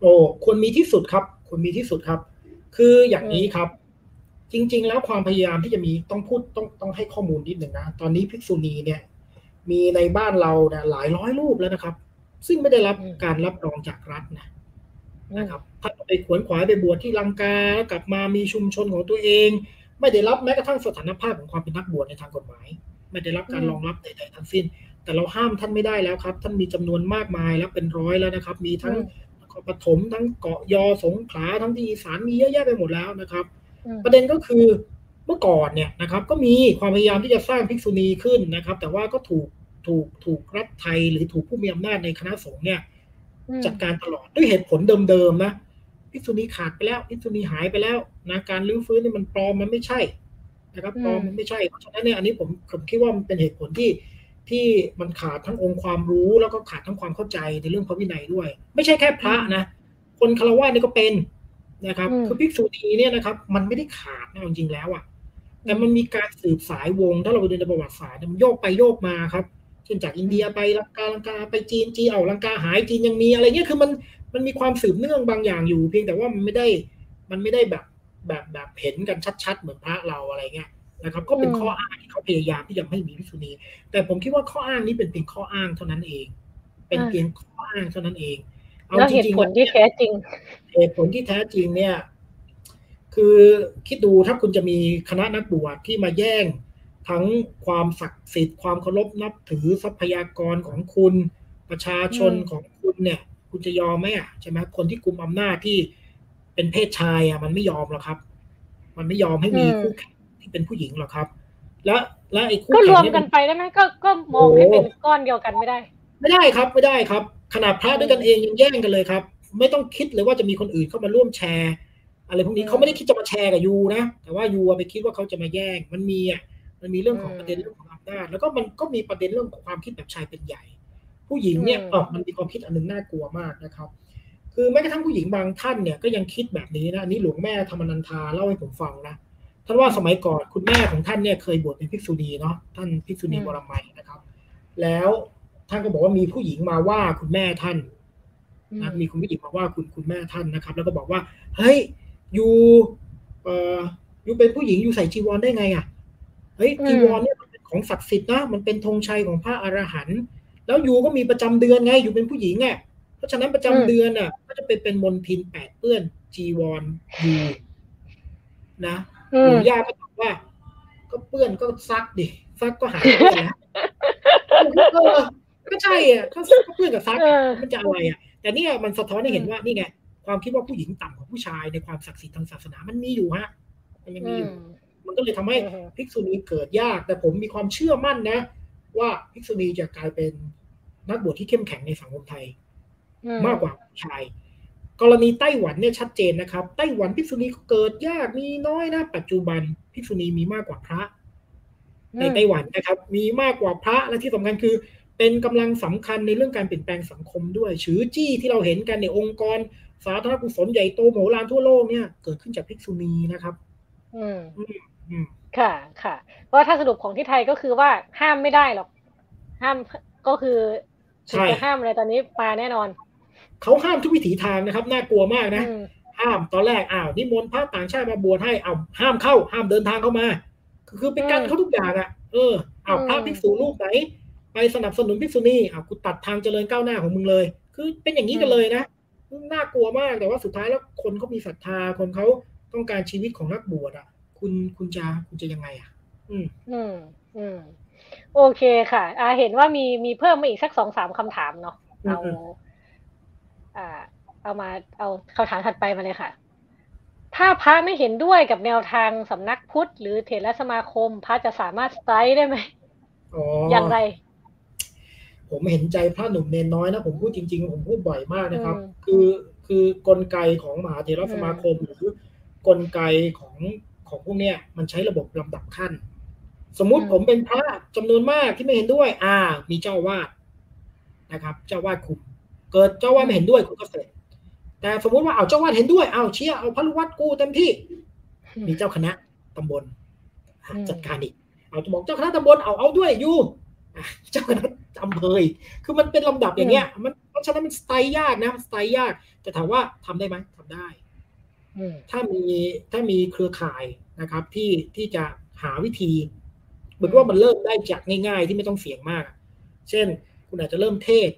โอ้ควรมีที่สุดครับ ควรมีที่สุดครับ คืออย่างนี้ครับ จริง ๆ แล้วความพยายามที่จะมีต้องพูดต้องต้องให้ข้อมูลนิดหนึ่งนะ ตอนนี้ภิกษุณีเนี่ย มีในบ้านเราเนี่ยหลายร้อยรูปแล้วนะครับ ซึ่งไม่ได้รับการรับรองจากรัฐนะนะครับถ้าไปขวนขวายไปบวชที่ลังกากลับมามีชุมชนของตัวเอง ไม่ได้รับแม้กระทั่งสถานภาพของความเป็นนักบวชในทางกฎหมาย ไม่ได้รับการรองรับใดๆทั้งสิ้น แต่เราห้ามท่านไม่ได้แล้วครับ ท่านมีจำนวนมากมายแล้วเป็นร้อยแล้วนะครับ มีทั้งนครปฐมทั้งเกาะยอสงขลาทั้งที่อีสานมีเยอะแยะไปหมดแล้วนะครับ ประเด็นก็คือเมื่อก่อนเนี่ยนะครับ ก็มีความพยายามที่จะสร้างภิกษุณีขึ้นนะครับ แต่ว่าก็ถูก ถูกถูกรัฐไทยหรือถูกผู้มีอำนาจในคณะสงฆ์เนี่ยจัดการตลอดด้วยเหตุผลเดิมๆนะภิกษุณีขาดไปแล้วภิกษุณีหายไปแล้วนะการลื้อฟื้นนี่มันปลอมมันไม่ใช่นะครับปลอมมันไม่ใช่เพราะฉะนั้นเนี่ยอันนี้ผมผมคิดว่ามันเป็นเหตุผลที่ที่มันขาดทั้งองค์ความรู้แล้วก็ขาดทั้งความเข้าใจในเรื่องพระวินัยด้วย ไม่ใช่แค่พระนะคนคารวะนี่ก็เป็นนะครับ คือภิกษุณีเนี่ยนะครับ มันไม่ได้ขาดนะจริงๆแล้วอะแต่มันมีการสืบสายวงถ้าเราไปดูในประวัติศาสตร์มันโยกไปโยกมาครับ เช่นจากอินเดียไปลังกาลังกาไปจีนจีนเอาลังกาหายจีนยังมีอะไรเงี้ยคือมันมันมีความสืบเนื่องบางอย่างอยู่ เพียงแต่ว่ามันไม่ได้มันไม่ได้แบบแบบแบบเห็นกันชัดๆ เหมือนพระเราอะไรเงี้ยนะครับ ก็เป็นข้ออ้างที่เขาพยายามที่จะไม่มีภิกษุณีแต่ผมคิดว่าข้ออ้างนี้เป็นเพียงข้ออ้างเท่านั้นเอง เป็นเพียงข้ออ้างเท่านั้นเองแล้วเหตุผลที่แท้จริงเหตุผลที่แท้จริงเนี่ย คือคิดดูถ้าคุณจะมีคณะนักบวชที่มาแย่ง ทั้งความศักดิ์สิทธิ์ความเคารพนับถือทรัพยากรของคุณประชาชนของคุณเนี่ย คุณจะยอมไหมอะใช่ไหมคนที่กุมอำนาจที่เป็นเพศชายอะมันไม่ยอมหรอกครับ มันไม่ยอมให้มีคู่แข่งที่เป็นผู้หญิงหรอกครับ แล้วและไอ้คู่ก็รวมกันไปได้ไหมก็ก็มองให้เป็นก้อนเดียวกันไม่ได้ ไม่ได้ครับไม่ได้ครับ ขนาดพระด้วยกันเองยังแย่งกันเลยครับ ไม่ต้องคิดเลยว่าจะมีคนอื่นเข้ามาร่วมแชร์ อะไรพวกนี้เขาไม่ได้คิดจะมาแชร์กับยูนะแต่ว่ายูไปคิดว่าเขาจะมาแย่งมันมีอะ มันมีเรื่องของประเด็นเรื่องของอำนาจแล้วก็มันก็มีประเด็นเรื่องของความคิดแบบชายเป็นใหญ่ ผู้หญิงเนี่ยอ๋อมันมีความคิดอันนึงน่ากลัวมากนะครับ คือแม้กระทั่งผู้หญิงบางท่านเนี่ยก็ยังคิดแบบนี้นะอันนี้หลวงแม่ธรรมนันทาเล่าให้ผมฟังนะท่านว่าสมัยก่อนคุณแม่ของท่านเนี่ยเคยบวชเป็นภิกษุณีเนาะท่านภิกษุณีบรมัยนะครับ แล้วท่านก็บอกว่ามีผู้หญิงมาว่าคุณแม่ท่านนะมีคุณผู้หญิงมาว่าคุณคุณแม่ท่านนะครับ แล้วก็บอกว่าเฮ้ยยูเอ่อยูเป็นผู้หญิงยูใส่จีวรได้ไงอะ เฮ้ยจีวรเนี่ยมันเป็นของศักดิ์สิทธิ์นะมันเป็นธงชัยของพระอรหันต์แล้วยูก็มีประจำเดือนไงอยู่เป็นผู้หญิงอะเพราะฉะนั้นประจำเดือนอะ ก็จะเป็นเป็นมลทินแปดเปื้อนจีวรยูนะหลวงย่าก็บอกว่า ก็เปื้อนก็ซักดิซักก็หายเปื้อนแล้วก็ใช่อะก็เปื้อนกับซักมันจะอะไรอะ แต่เนี่ยมันสะท้อนให้เห็นว่านี่ไงความคิดว่าผู้หญิงต่ำกว่าผู้ชายในความศักดิ์สิทธิ์ทางศาสนามันมีอยู่ฮะ มันยังมีอยู่ มันก็เลยทำให้ภิกษุณีเกิดยาก แต่ผมมีความเชื่อมั่นนะ ว่าภิกษุณีจะกลายเป็นนักบวชที่เข้มแข็งในสังคมไทย มากกว่าชาย กรณีไต้หวันเนี่ยชัดเจนนะครับ ไต้หวันภิกษุณีเกิดยากมีน้อยนะ ปัจจุบันภิกษุณีมีมากกว่าพระในไต้หวันนะครับ มีมากกว่าพระและที่สำคัญคือ เป็นกำลังสำคัญในเรื่องการเปลี่ยนแปลงสังคมด้วยชือจี้ที่เราเห็นกันในองค์กร สาธารณกุศลใหญ่โตโหฬารทั่วโลกเนี่ย เกิดขึ้นจากภิกษุณีนะครับ อืม ค่ะค่ะเพราะถ้าสรุปของที่ไทยก็คือว่าห้ามไม่ได้หรอก ห้ามก็คือจะห้ามอะไรตอนนี้มาแน่นอน เขาห้ามทุกวิถีทางนะครับ น่ากลัวมากนะ ห้ามตอนแรกอ้าวนิมนต์พระต่างชาติมาบวชให้เอาห้ามเข้า ห้ามเดินทางเข้ามา คือเป็นการเขาทุกอย่างอะ เออเอาพระภิกษุรูปไหนไปสนับสนุนภิกษุณีอ้าวกูตัดทางเจริญก้าวหน้าของมึงเลย คือเป็นอย่างนี้กันเลยนะน่ากลัวมากแต่ว่าสุดท้ายแล้วคนเขามีศรัทธาคนเขาต้องการชีวิตของนักบวชอะ คุณคุณจะคุณจะยังไงอะ อืม อืมอืมโอเคค่ะอ่าเห็นว่ามีมีเพิ่มมาอีกสักสองสามคำถามเนาะเอาอ่า เอามา เอาคำถามถัดไปมาเลยค่ะ ถ้าพระไม่เห็นด้วยกับแนวทางสำนักพุทธ หรือเถรสมาคม พระจะสามารถสไตร์ได้ไหมอ๋ออย่างไร ผมเห็นใจพระหนุ่มเนนน้อยนะ ผมพูดจริง ๆ ผมพูดบ่อยมากนะครับอืมคือคือกลไกของมหาเถรสมาคมหรือกลไกของ ของพวกเนี้ยมันใช้ระบบลำดับขั้น สมมุติอืมผมเป็นพระจำนวนมากที่ไม่เห็นด้วย อ่า มีเจ้าวาดนะครับ เจ้าวาดคุมเกิดเจ้าวาดไม่เห็นด้วยคุณก็เสร็จ แต่สมมุติว่าเอาเจ้าวาดเห็นด้วยเอาเชียร์เอาพระลูกวัดกูเต็มที่ มีเจ้าคณะตำบลอืมจัดการอีกเอาจะบอกเจ้าคณะตำบลเอาเอาด้วยอยู่อะเจ้าคณะอำเภออีกคือมันเป็นลำดับอย่างเงี้ย มันเพราะฉะนั้นมันสไตล์ยากนะสไตล์ยากแต่ถามว่าทำได้ไหมทำได้อืม ถ้ามีถ้ามีเครือข่ายนะครับ ที่ที่จะหาวิธีเหมือนว่ามันเริ่มได้จากง่ายๆ ที่ไม่ต้องเสี่ยงมาก เช่น คุณอาจจะเริ่มเทศ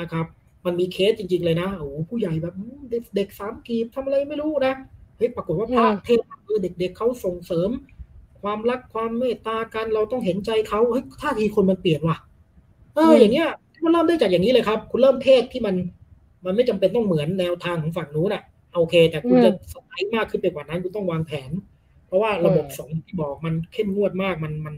นะครับ มันมีเคสจริง ๆ เลยนะโอ้โหผู้ใหญ่แบบอืมเด็กเด็กสามกีบทำอะไรไม่รู้นะเฮ้ยปรากฏว่าพระเทศเออเด็ก ๆเขาส่งเสริม ความรักความเมตตากันเราต้องเห็นใจเขาเฮ้ยท่าทีคนมันเปลี่ยนว่ะเอออย่างเงี้ยมันเริ่มได้จากอย่างนี้เลยครับ คุณเริ่มเทศที่มัน มันไม่จำเป็นต้องเหมือนแนวทางของฝั่งนู้นอะ โอเค แต่คุณจะสไลด์มากขึ้นไปกว่านั้นคุณต้องวางแผน เพราะว่าระบบสงฆ์ที่บอกมันเข้มงวดมากมันมัน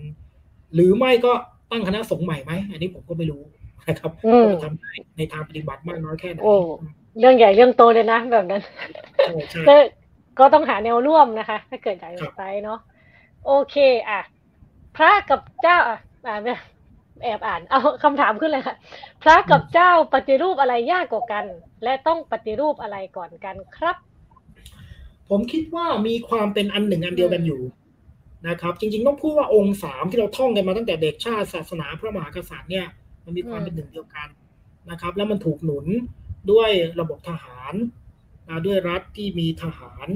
หรือไม่ก็ตั้งคณะสงฆ์ใหม่ไหมอันนี้ผมก็ไม่รู้นะครับอืมว่าจะทำได้ในทางปฏิบัติมากน้อยแค่ไหนโอ้เรื่องใหญ่เรื่องโตเลยนะแบบนั้นใช่ใช่ก็ก็ต้องหาแนวร่วมนะคะ ถ้าเกิดอยากครัจะบไปเนาะโอเค อะ พระกับเจ้าอะอ่าไม่ แอบอ่าน เอาคำถามขึ้นเลยค่ะ พระกับเจ้าปฏิรูปอะไรยากกว่ากัน และต้องปฏิรูปอะไรก่อนกันครับ ผมคิดว่ามีความเป็นอันหนึ่งอันเดียวกันอยู่นะครับ จริง ๆ ต้องพูดว่าองค์สามที่เราท่องกันมาตั้งแต่เด็กชาติศาสนาพระมหากษัตริย์เนี่ย มันมีความเป็นหนึ่งเดียวกันนะครับ แล้วมันถูกหนุนด้วยระบบทหารนะด้วยรัฐที่มีทหาร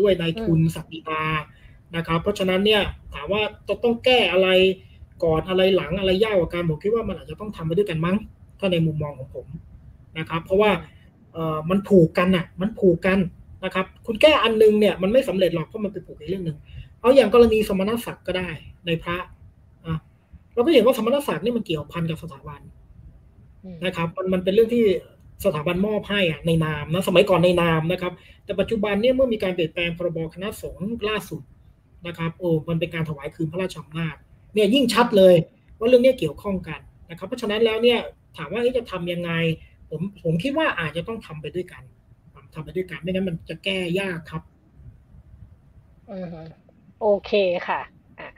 ด้วยนายทุนศักดินานะครับ เพราะฉะนั้นเนี่ยถามว่าจะต้องแก้อะไร ก่อนอะไรหลังอะไรยากกว่ากันผมคิดว่ามันอาจจะต้องทำไปด้วยกันมั้ง ถ้าในมุมมองของผมนะครับ เพราะว่าเอ่อมันผูกกันอะ มันผูกกันนะครับ คุณแก้อันนึงเนี่ยมันไม่สำเร็จหรอกเพราะมันไปผูกอีกเรื่องหนึ่งเอาอย่างกรณีสมณศักดิ์ก็ได้ในพระอะเราก็เห็นว่าสมณศักดิ์นี่มันเกี่ยวพันกับสถาบันนะครับ มันมันเป็นเรื่องที่สถาบันมอบให้อะในนามนะสมัยก่อนในนามนะครับ แต่ปัจจุบันเนี่ยเมื่อมีการเปลี่ยนแปลงพรบคณะสงฆ์ล่าสุดนะครับโอ้มันเป็นการถวายคืนพระราชอำนาจ เนี่ยยิ่งชัดเลยว่าเรื่องเนี้ยเกี่ยวข้องกันนะครับ เพราะฉะนั้นแล้วเนี่ยถามว่าเอ๊ะจะทำยังไง ผมผมคิดว่าอาจจะต้องทำไปด้วยกันทำไปด้วยกันไม่งั้นมันจะแก้ยากครับอือฮึโอเคค่ะอะ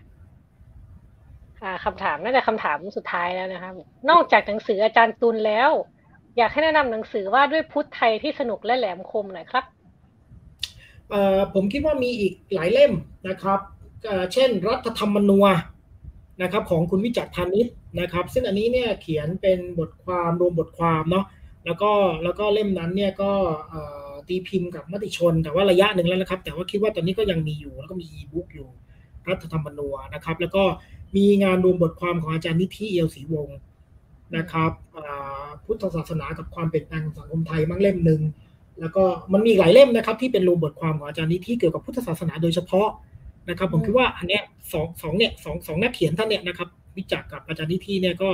อ่าคำถามน่าจะคำถามสุดท้ายแล้วนะคะนอกจากหนังสืออาจารย์ตุลแล้ว อยากให้แนะนำหนังสือว่าด้วยพุทธไทยที่สนุกและแหลมคมหน่อยครับเอ่อผมคิดว่ามีอีกหลายเล่มนะครับเอ่อเช่นรัฐธรรมนูญ นะครับของคุณวิจักรพานิชนะครับ ซึ่งอันนี้เนี่ยเขียนเป็นบทความรวมบทความเนาะแล้วก็แล้วก็เล่มนั้นเนี่ยก็ตีพิมพ์กับมติชน แต่ว่าระยะหนึ่งแล้วนะครับ แต่ว่าคิดว่าตอนนี้ก็ยังมีอยู่ แล้วก็มีอีบุ๊กอยู่รัฐธรรมนูญนะครับ แล้วก็มีงานรวมบทความของอาจารย์นิธิเอียวศรีวงศ์นะครับพุทธศาสนากับความเปลี่ยนแปลงของสังคมไทยมั่งเล่มหนึ่งแล้วก็มันมีหลายเล่มนะครับ ที่เป็นรวมบทความของอาจารย์นิธิเกี่ยวกับพุทธศาสนาโดยเฉพาะ นะครับผมอืมคิดว่าอันเนี้ยสองสองเนี่ยสองสองนักเขียนท่านเนี่ยนะครับ วิจักรกับอาจารย์นิธิเนี่ยก็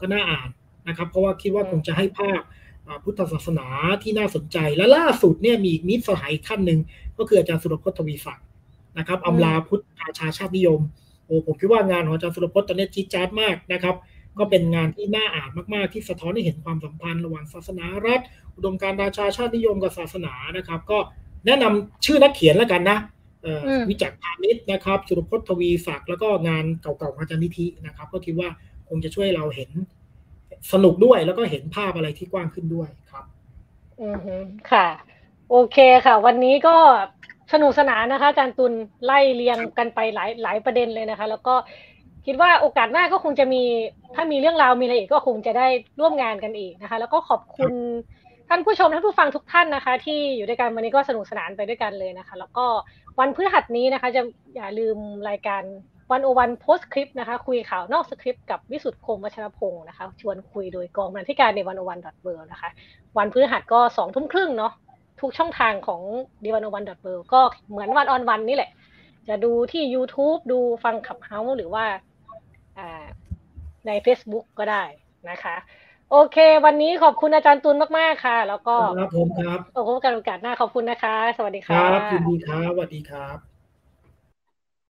ก็น่าอ่านนะครับ เพราะว่าคิดว่าคงจะให้ภาพอ่าพุทธศาสนาที่น่าสนใจและล่าสุดเนี่ยมีอีกมิตรสหายอีกท่านหนึ่งก็คืออาจารย์สุรพจน์ทวีศักดิ์นะครับอำลาพุทธราชาชาตินิยมโอ้ผมคิดว่างานของอาจารย์สุรพจน์ตอนนี้จี๊ดจ๊าดมากนะครับ ก็เป็นงานที่น่าอ่านมากๆ ที่สะท้อนให้เห็นความสัมพันธ์ระหว่างศาสนารัฐ อุดมการณ์ราชาชาตินิยมกับศาสนานะครับ ก็แนะนำชื่อนักเขียนแล้วกันนะเอ่ออม วิจักรพาณิชย์นะครับ สุรพจน์ทวีศักดิ์แล้วก็งานเก่าๆของอาจารย์นิธินะครับ ก็คิดว่าคงจะช่วยเราเห็นสนุกด้วยแล้วก็เห็นภาพอะไรที่กว้างขึ้นด้วยครับ อือฮึค่ะ โอเคค่ะ วันนี้ก็สนุกสนานนะคะอาจารย์ตุลไล่เรียงกันไปหลายหลายประเด็นเลยนะคะ แล้วก็คิดว่าโอกาสหน้าก็คงจะมีถ้ามีเรื่องราวมีอะไรอีกก็คงจะได้ร่วมงานกันอีกนะคะ แล้วก็ขอบคุณ ท่านผู้ชมท่านผู้ฟังทุกท่านนะคะ ที่อยู่ด้วยกันวันนี้ก็สนุกสนานไปด้วยกันเลยนะคะ แล้วก็วันพฤหัสนี้นะคะ จะอย่าลืมรายการวันโอวันโพสคลิปนะคะ คุยข่าวนอกสคริปต์กับวิสุทธ์คมวัชรพงศ์นะคะ ชวนคุยโดยกองบรรณาธิการในวันโอวันดอทเนะคะ วันพฤหัสก็สองทุ่มครึ่งเนาะทุกช่องทางของ d 1 1 1 w o r l d ก็เหมือนวันออนวันนี่แหละ จะดูที่ YouTube ดูฟังขับเฮาหรือว่าอ่าใน Facebook ก็ได้นะคะ โอเค วันนี้ขอบคุณอาจารย์ตุลมากๆค่ะ แล้วก็ครับผมครับโอ้โหกันโอกาสหน้าขอบคุณนะคะ สวัสดีคค่ะรับยินดีครับสวัสดีครับ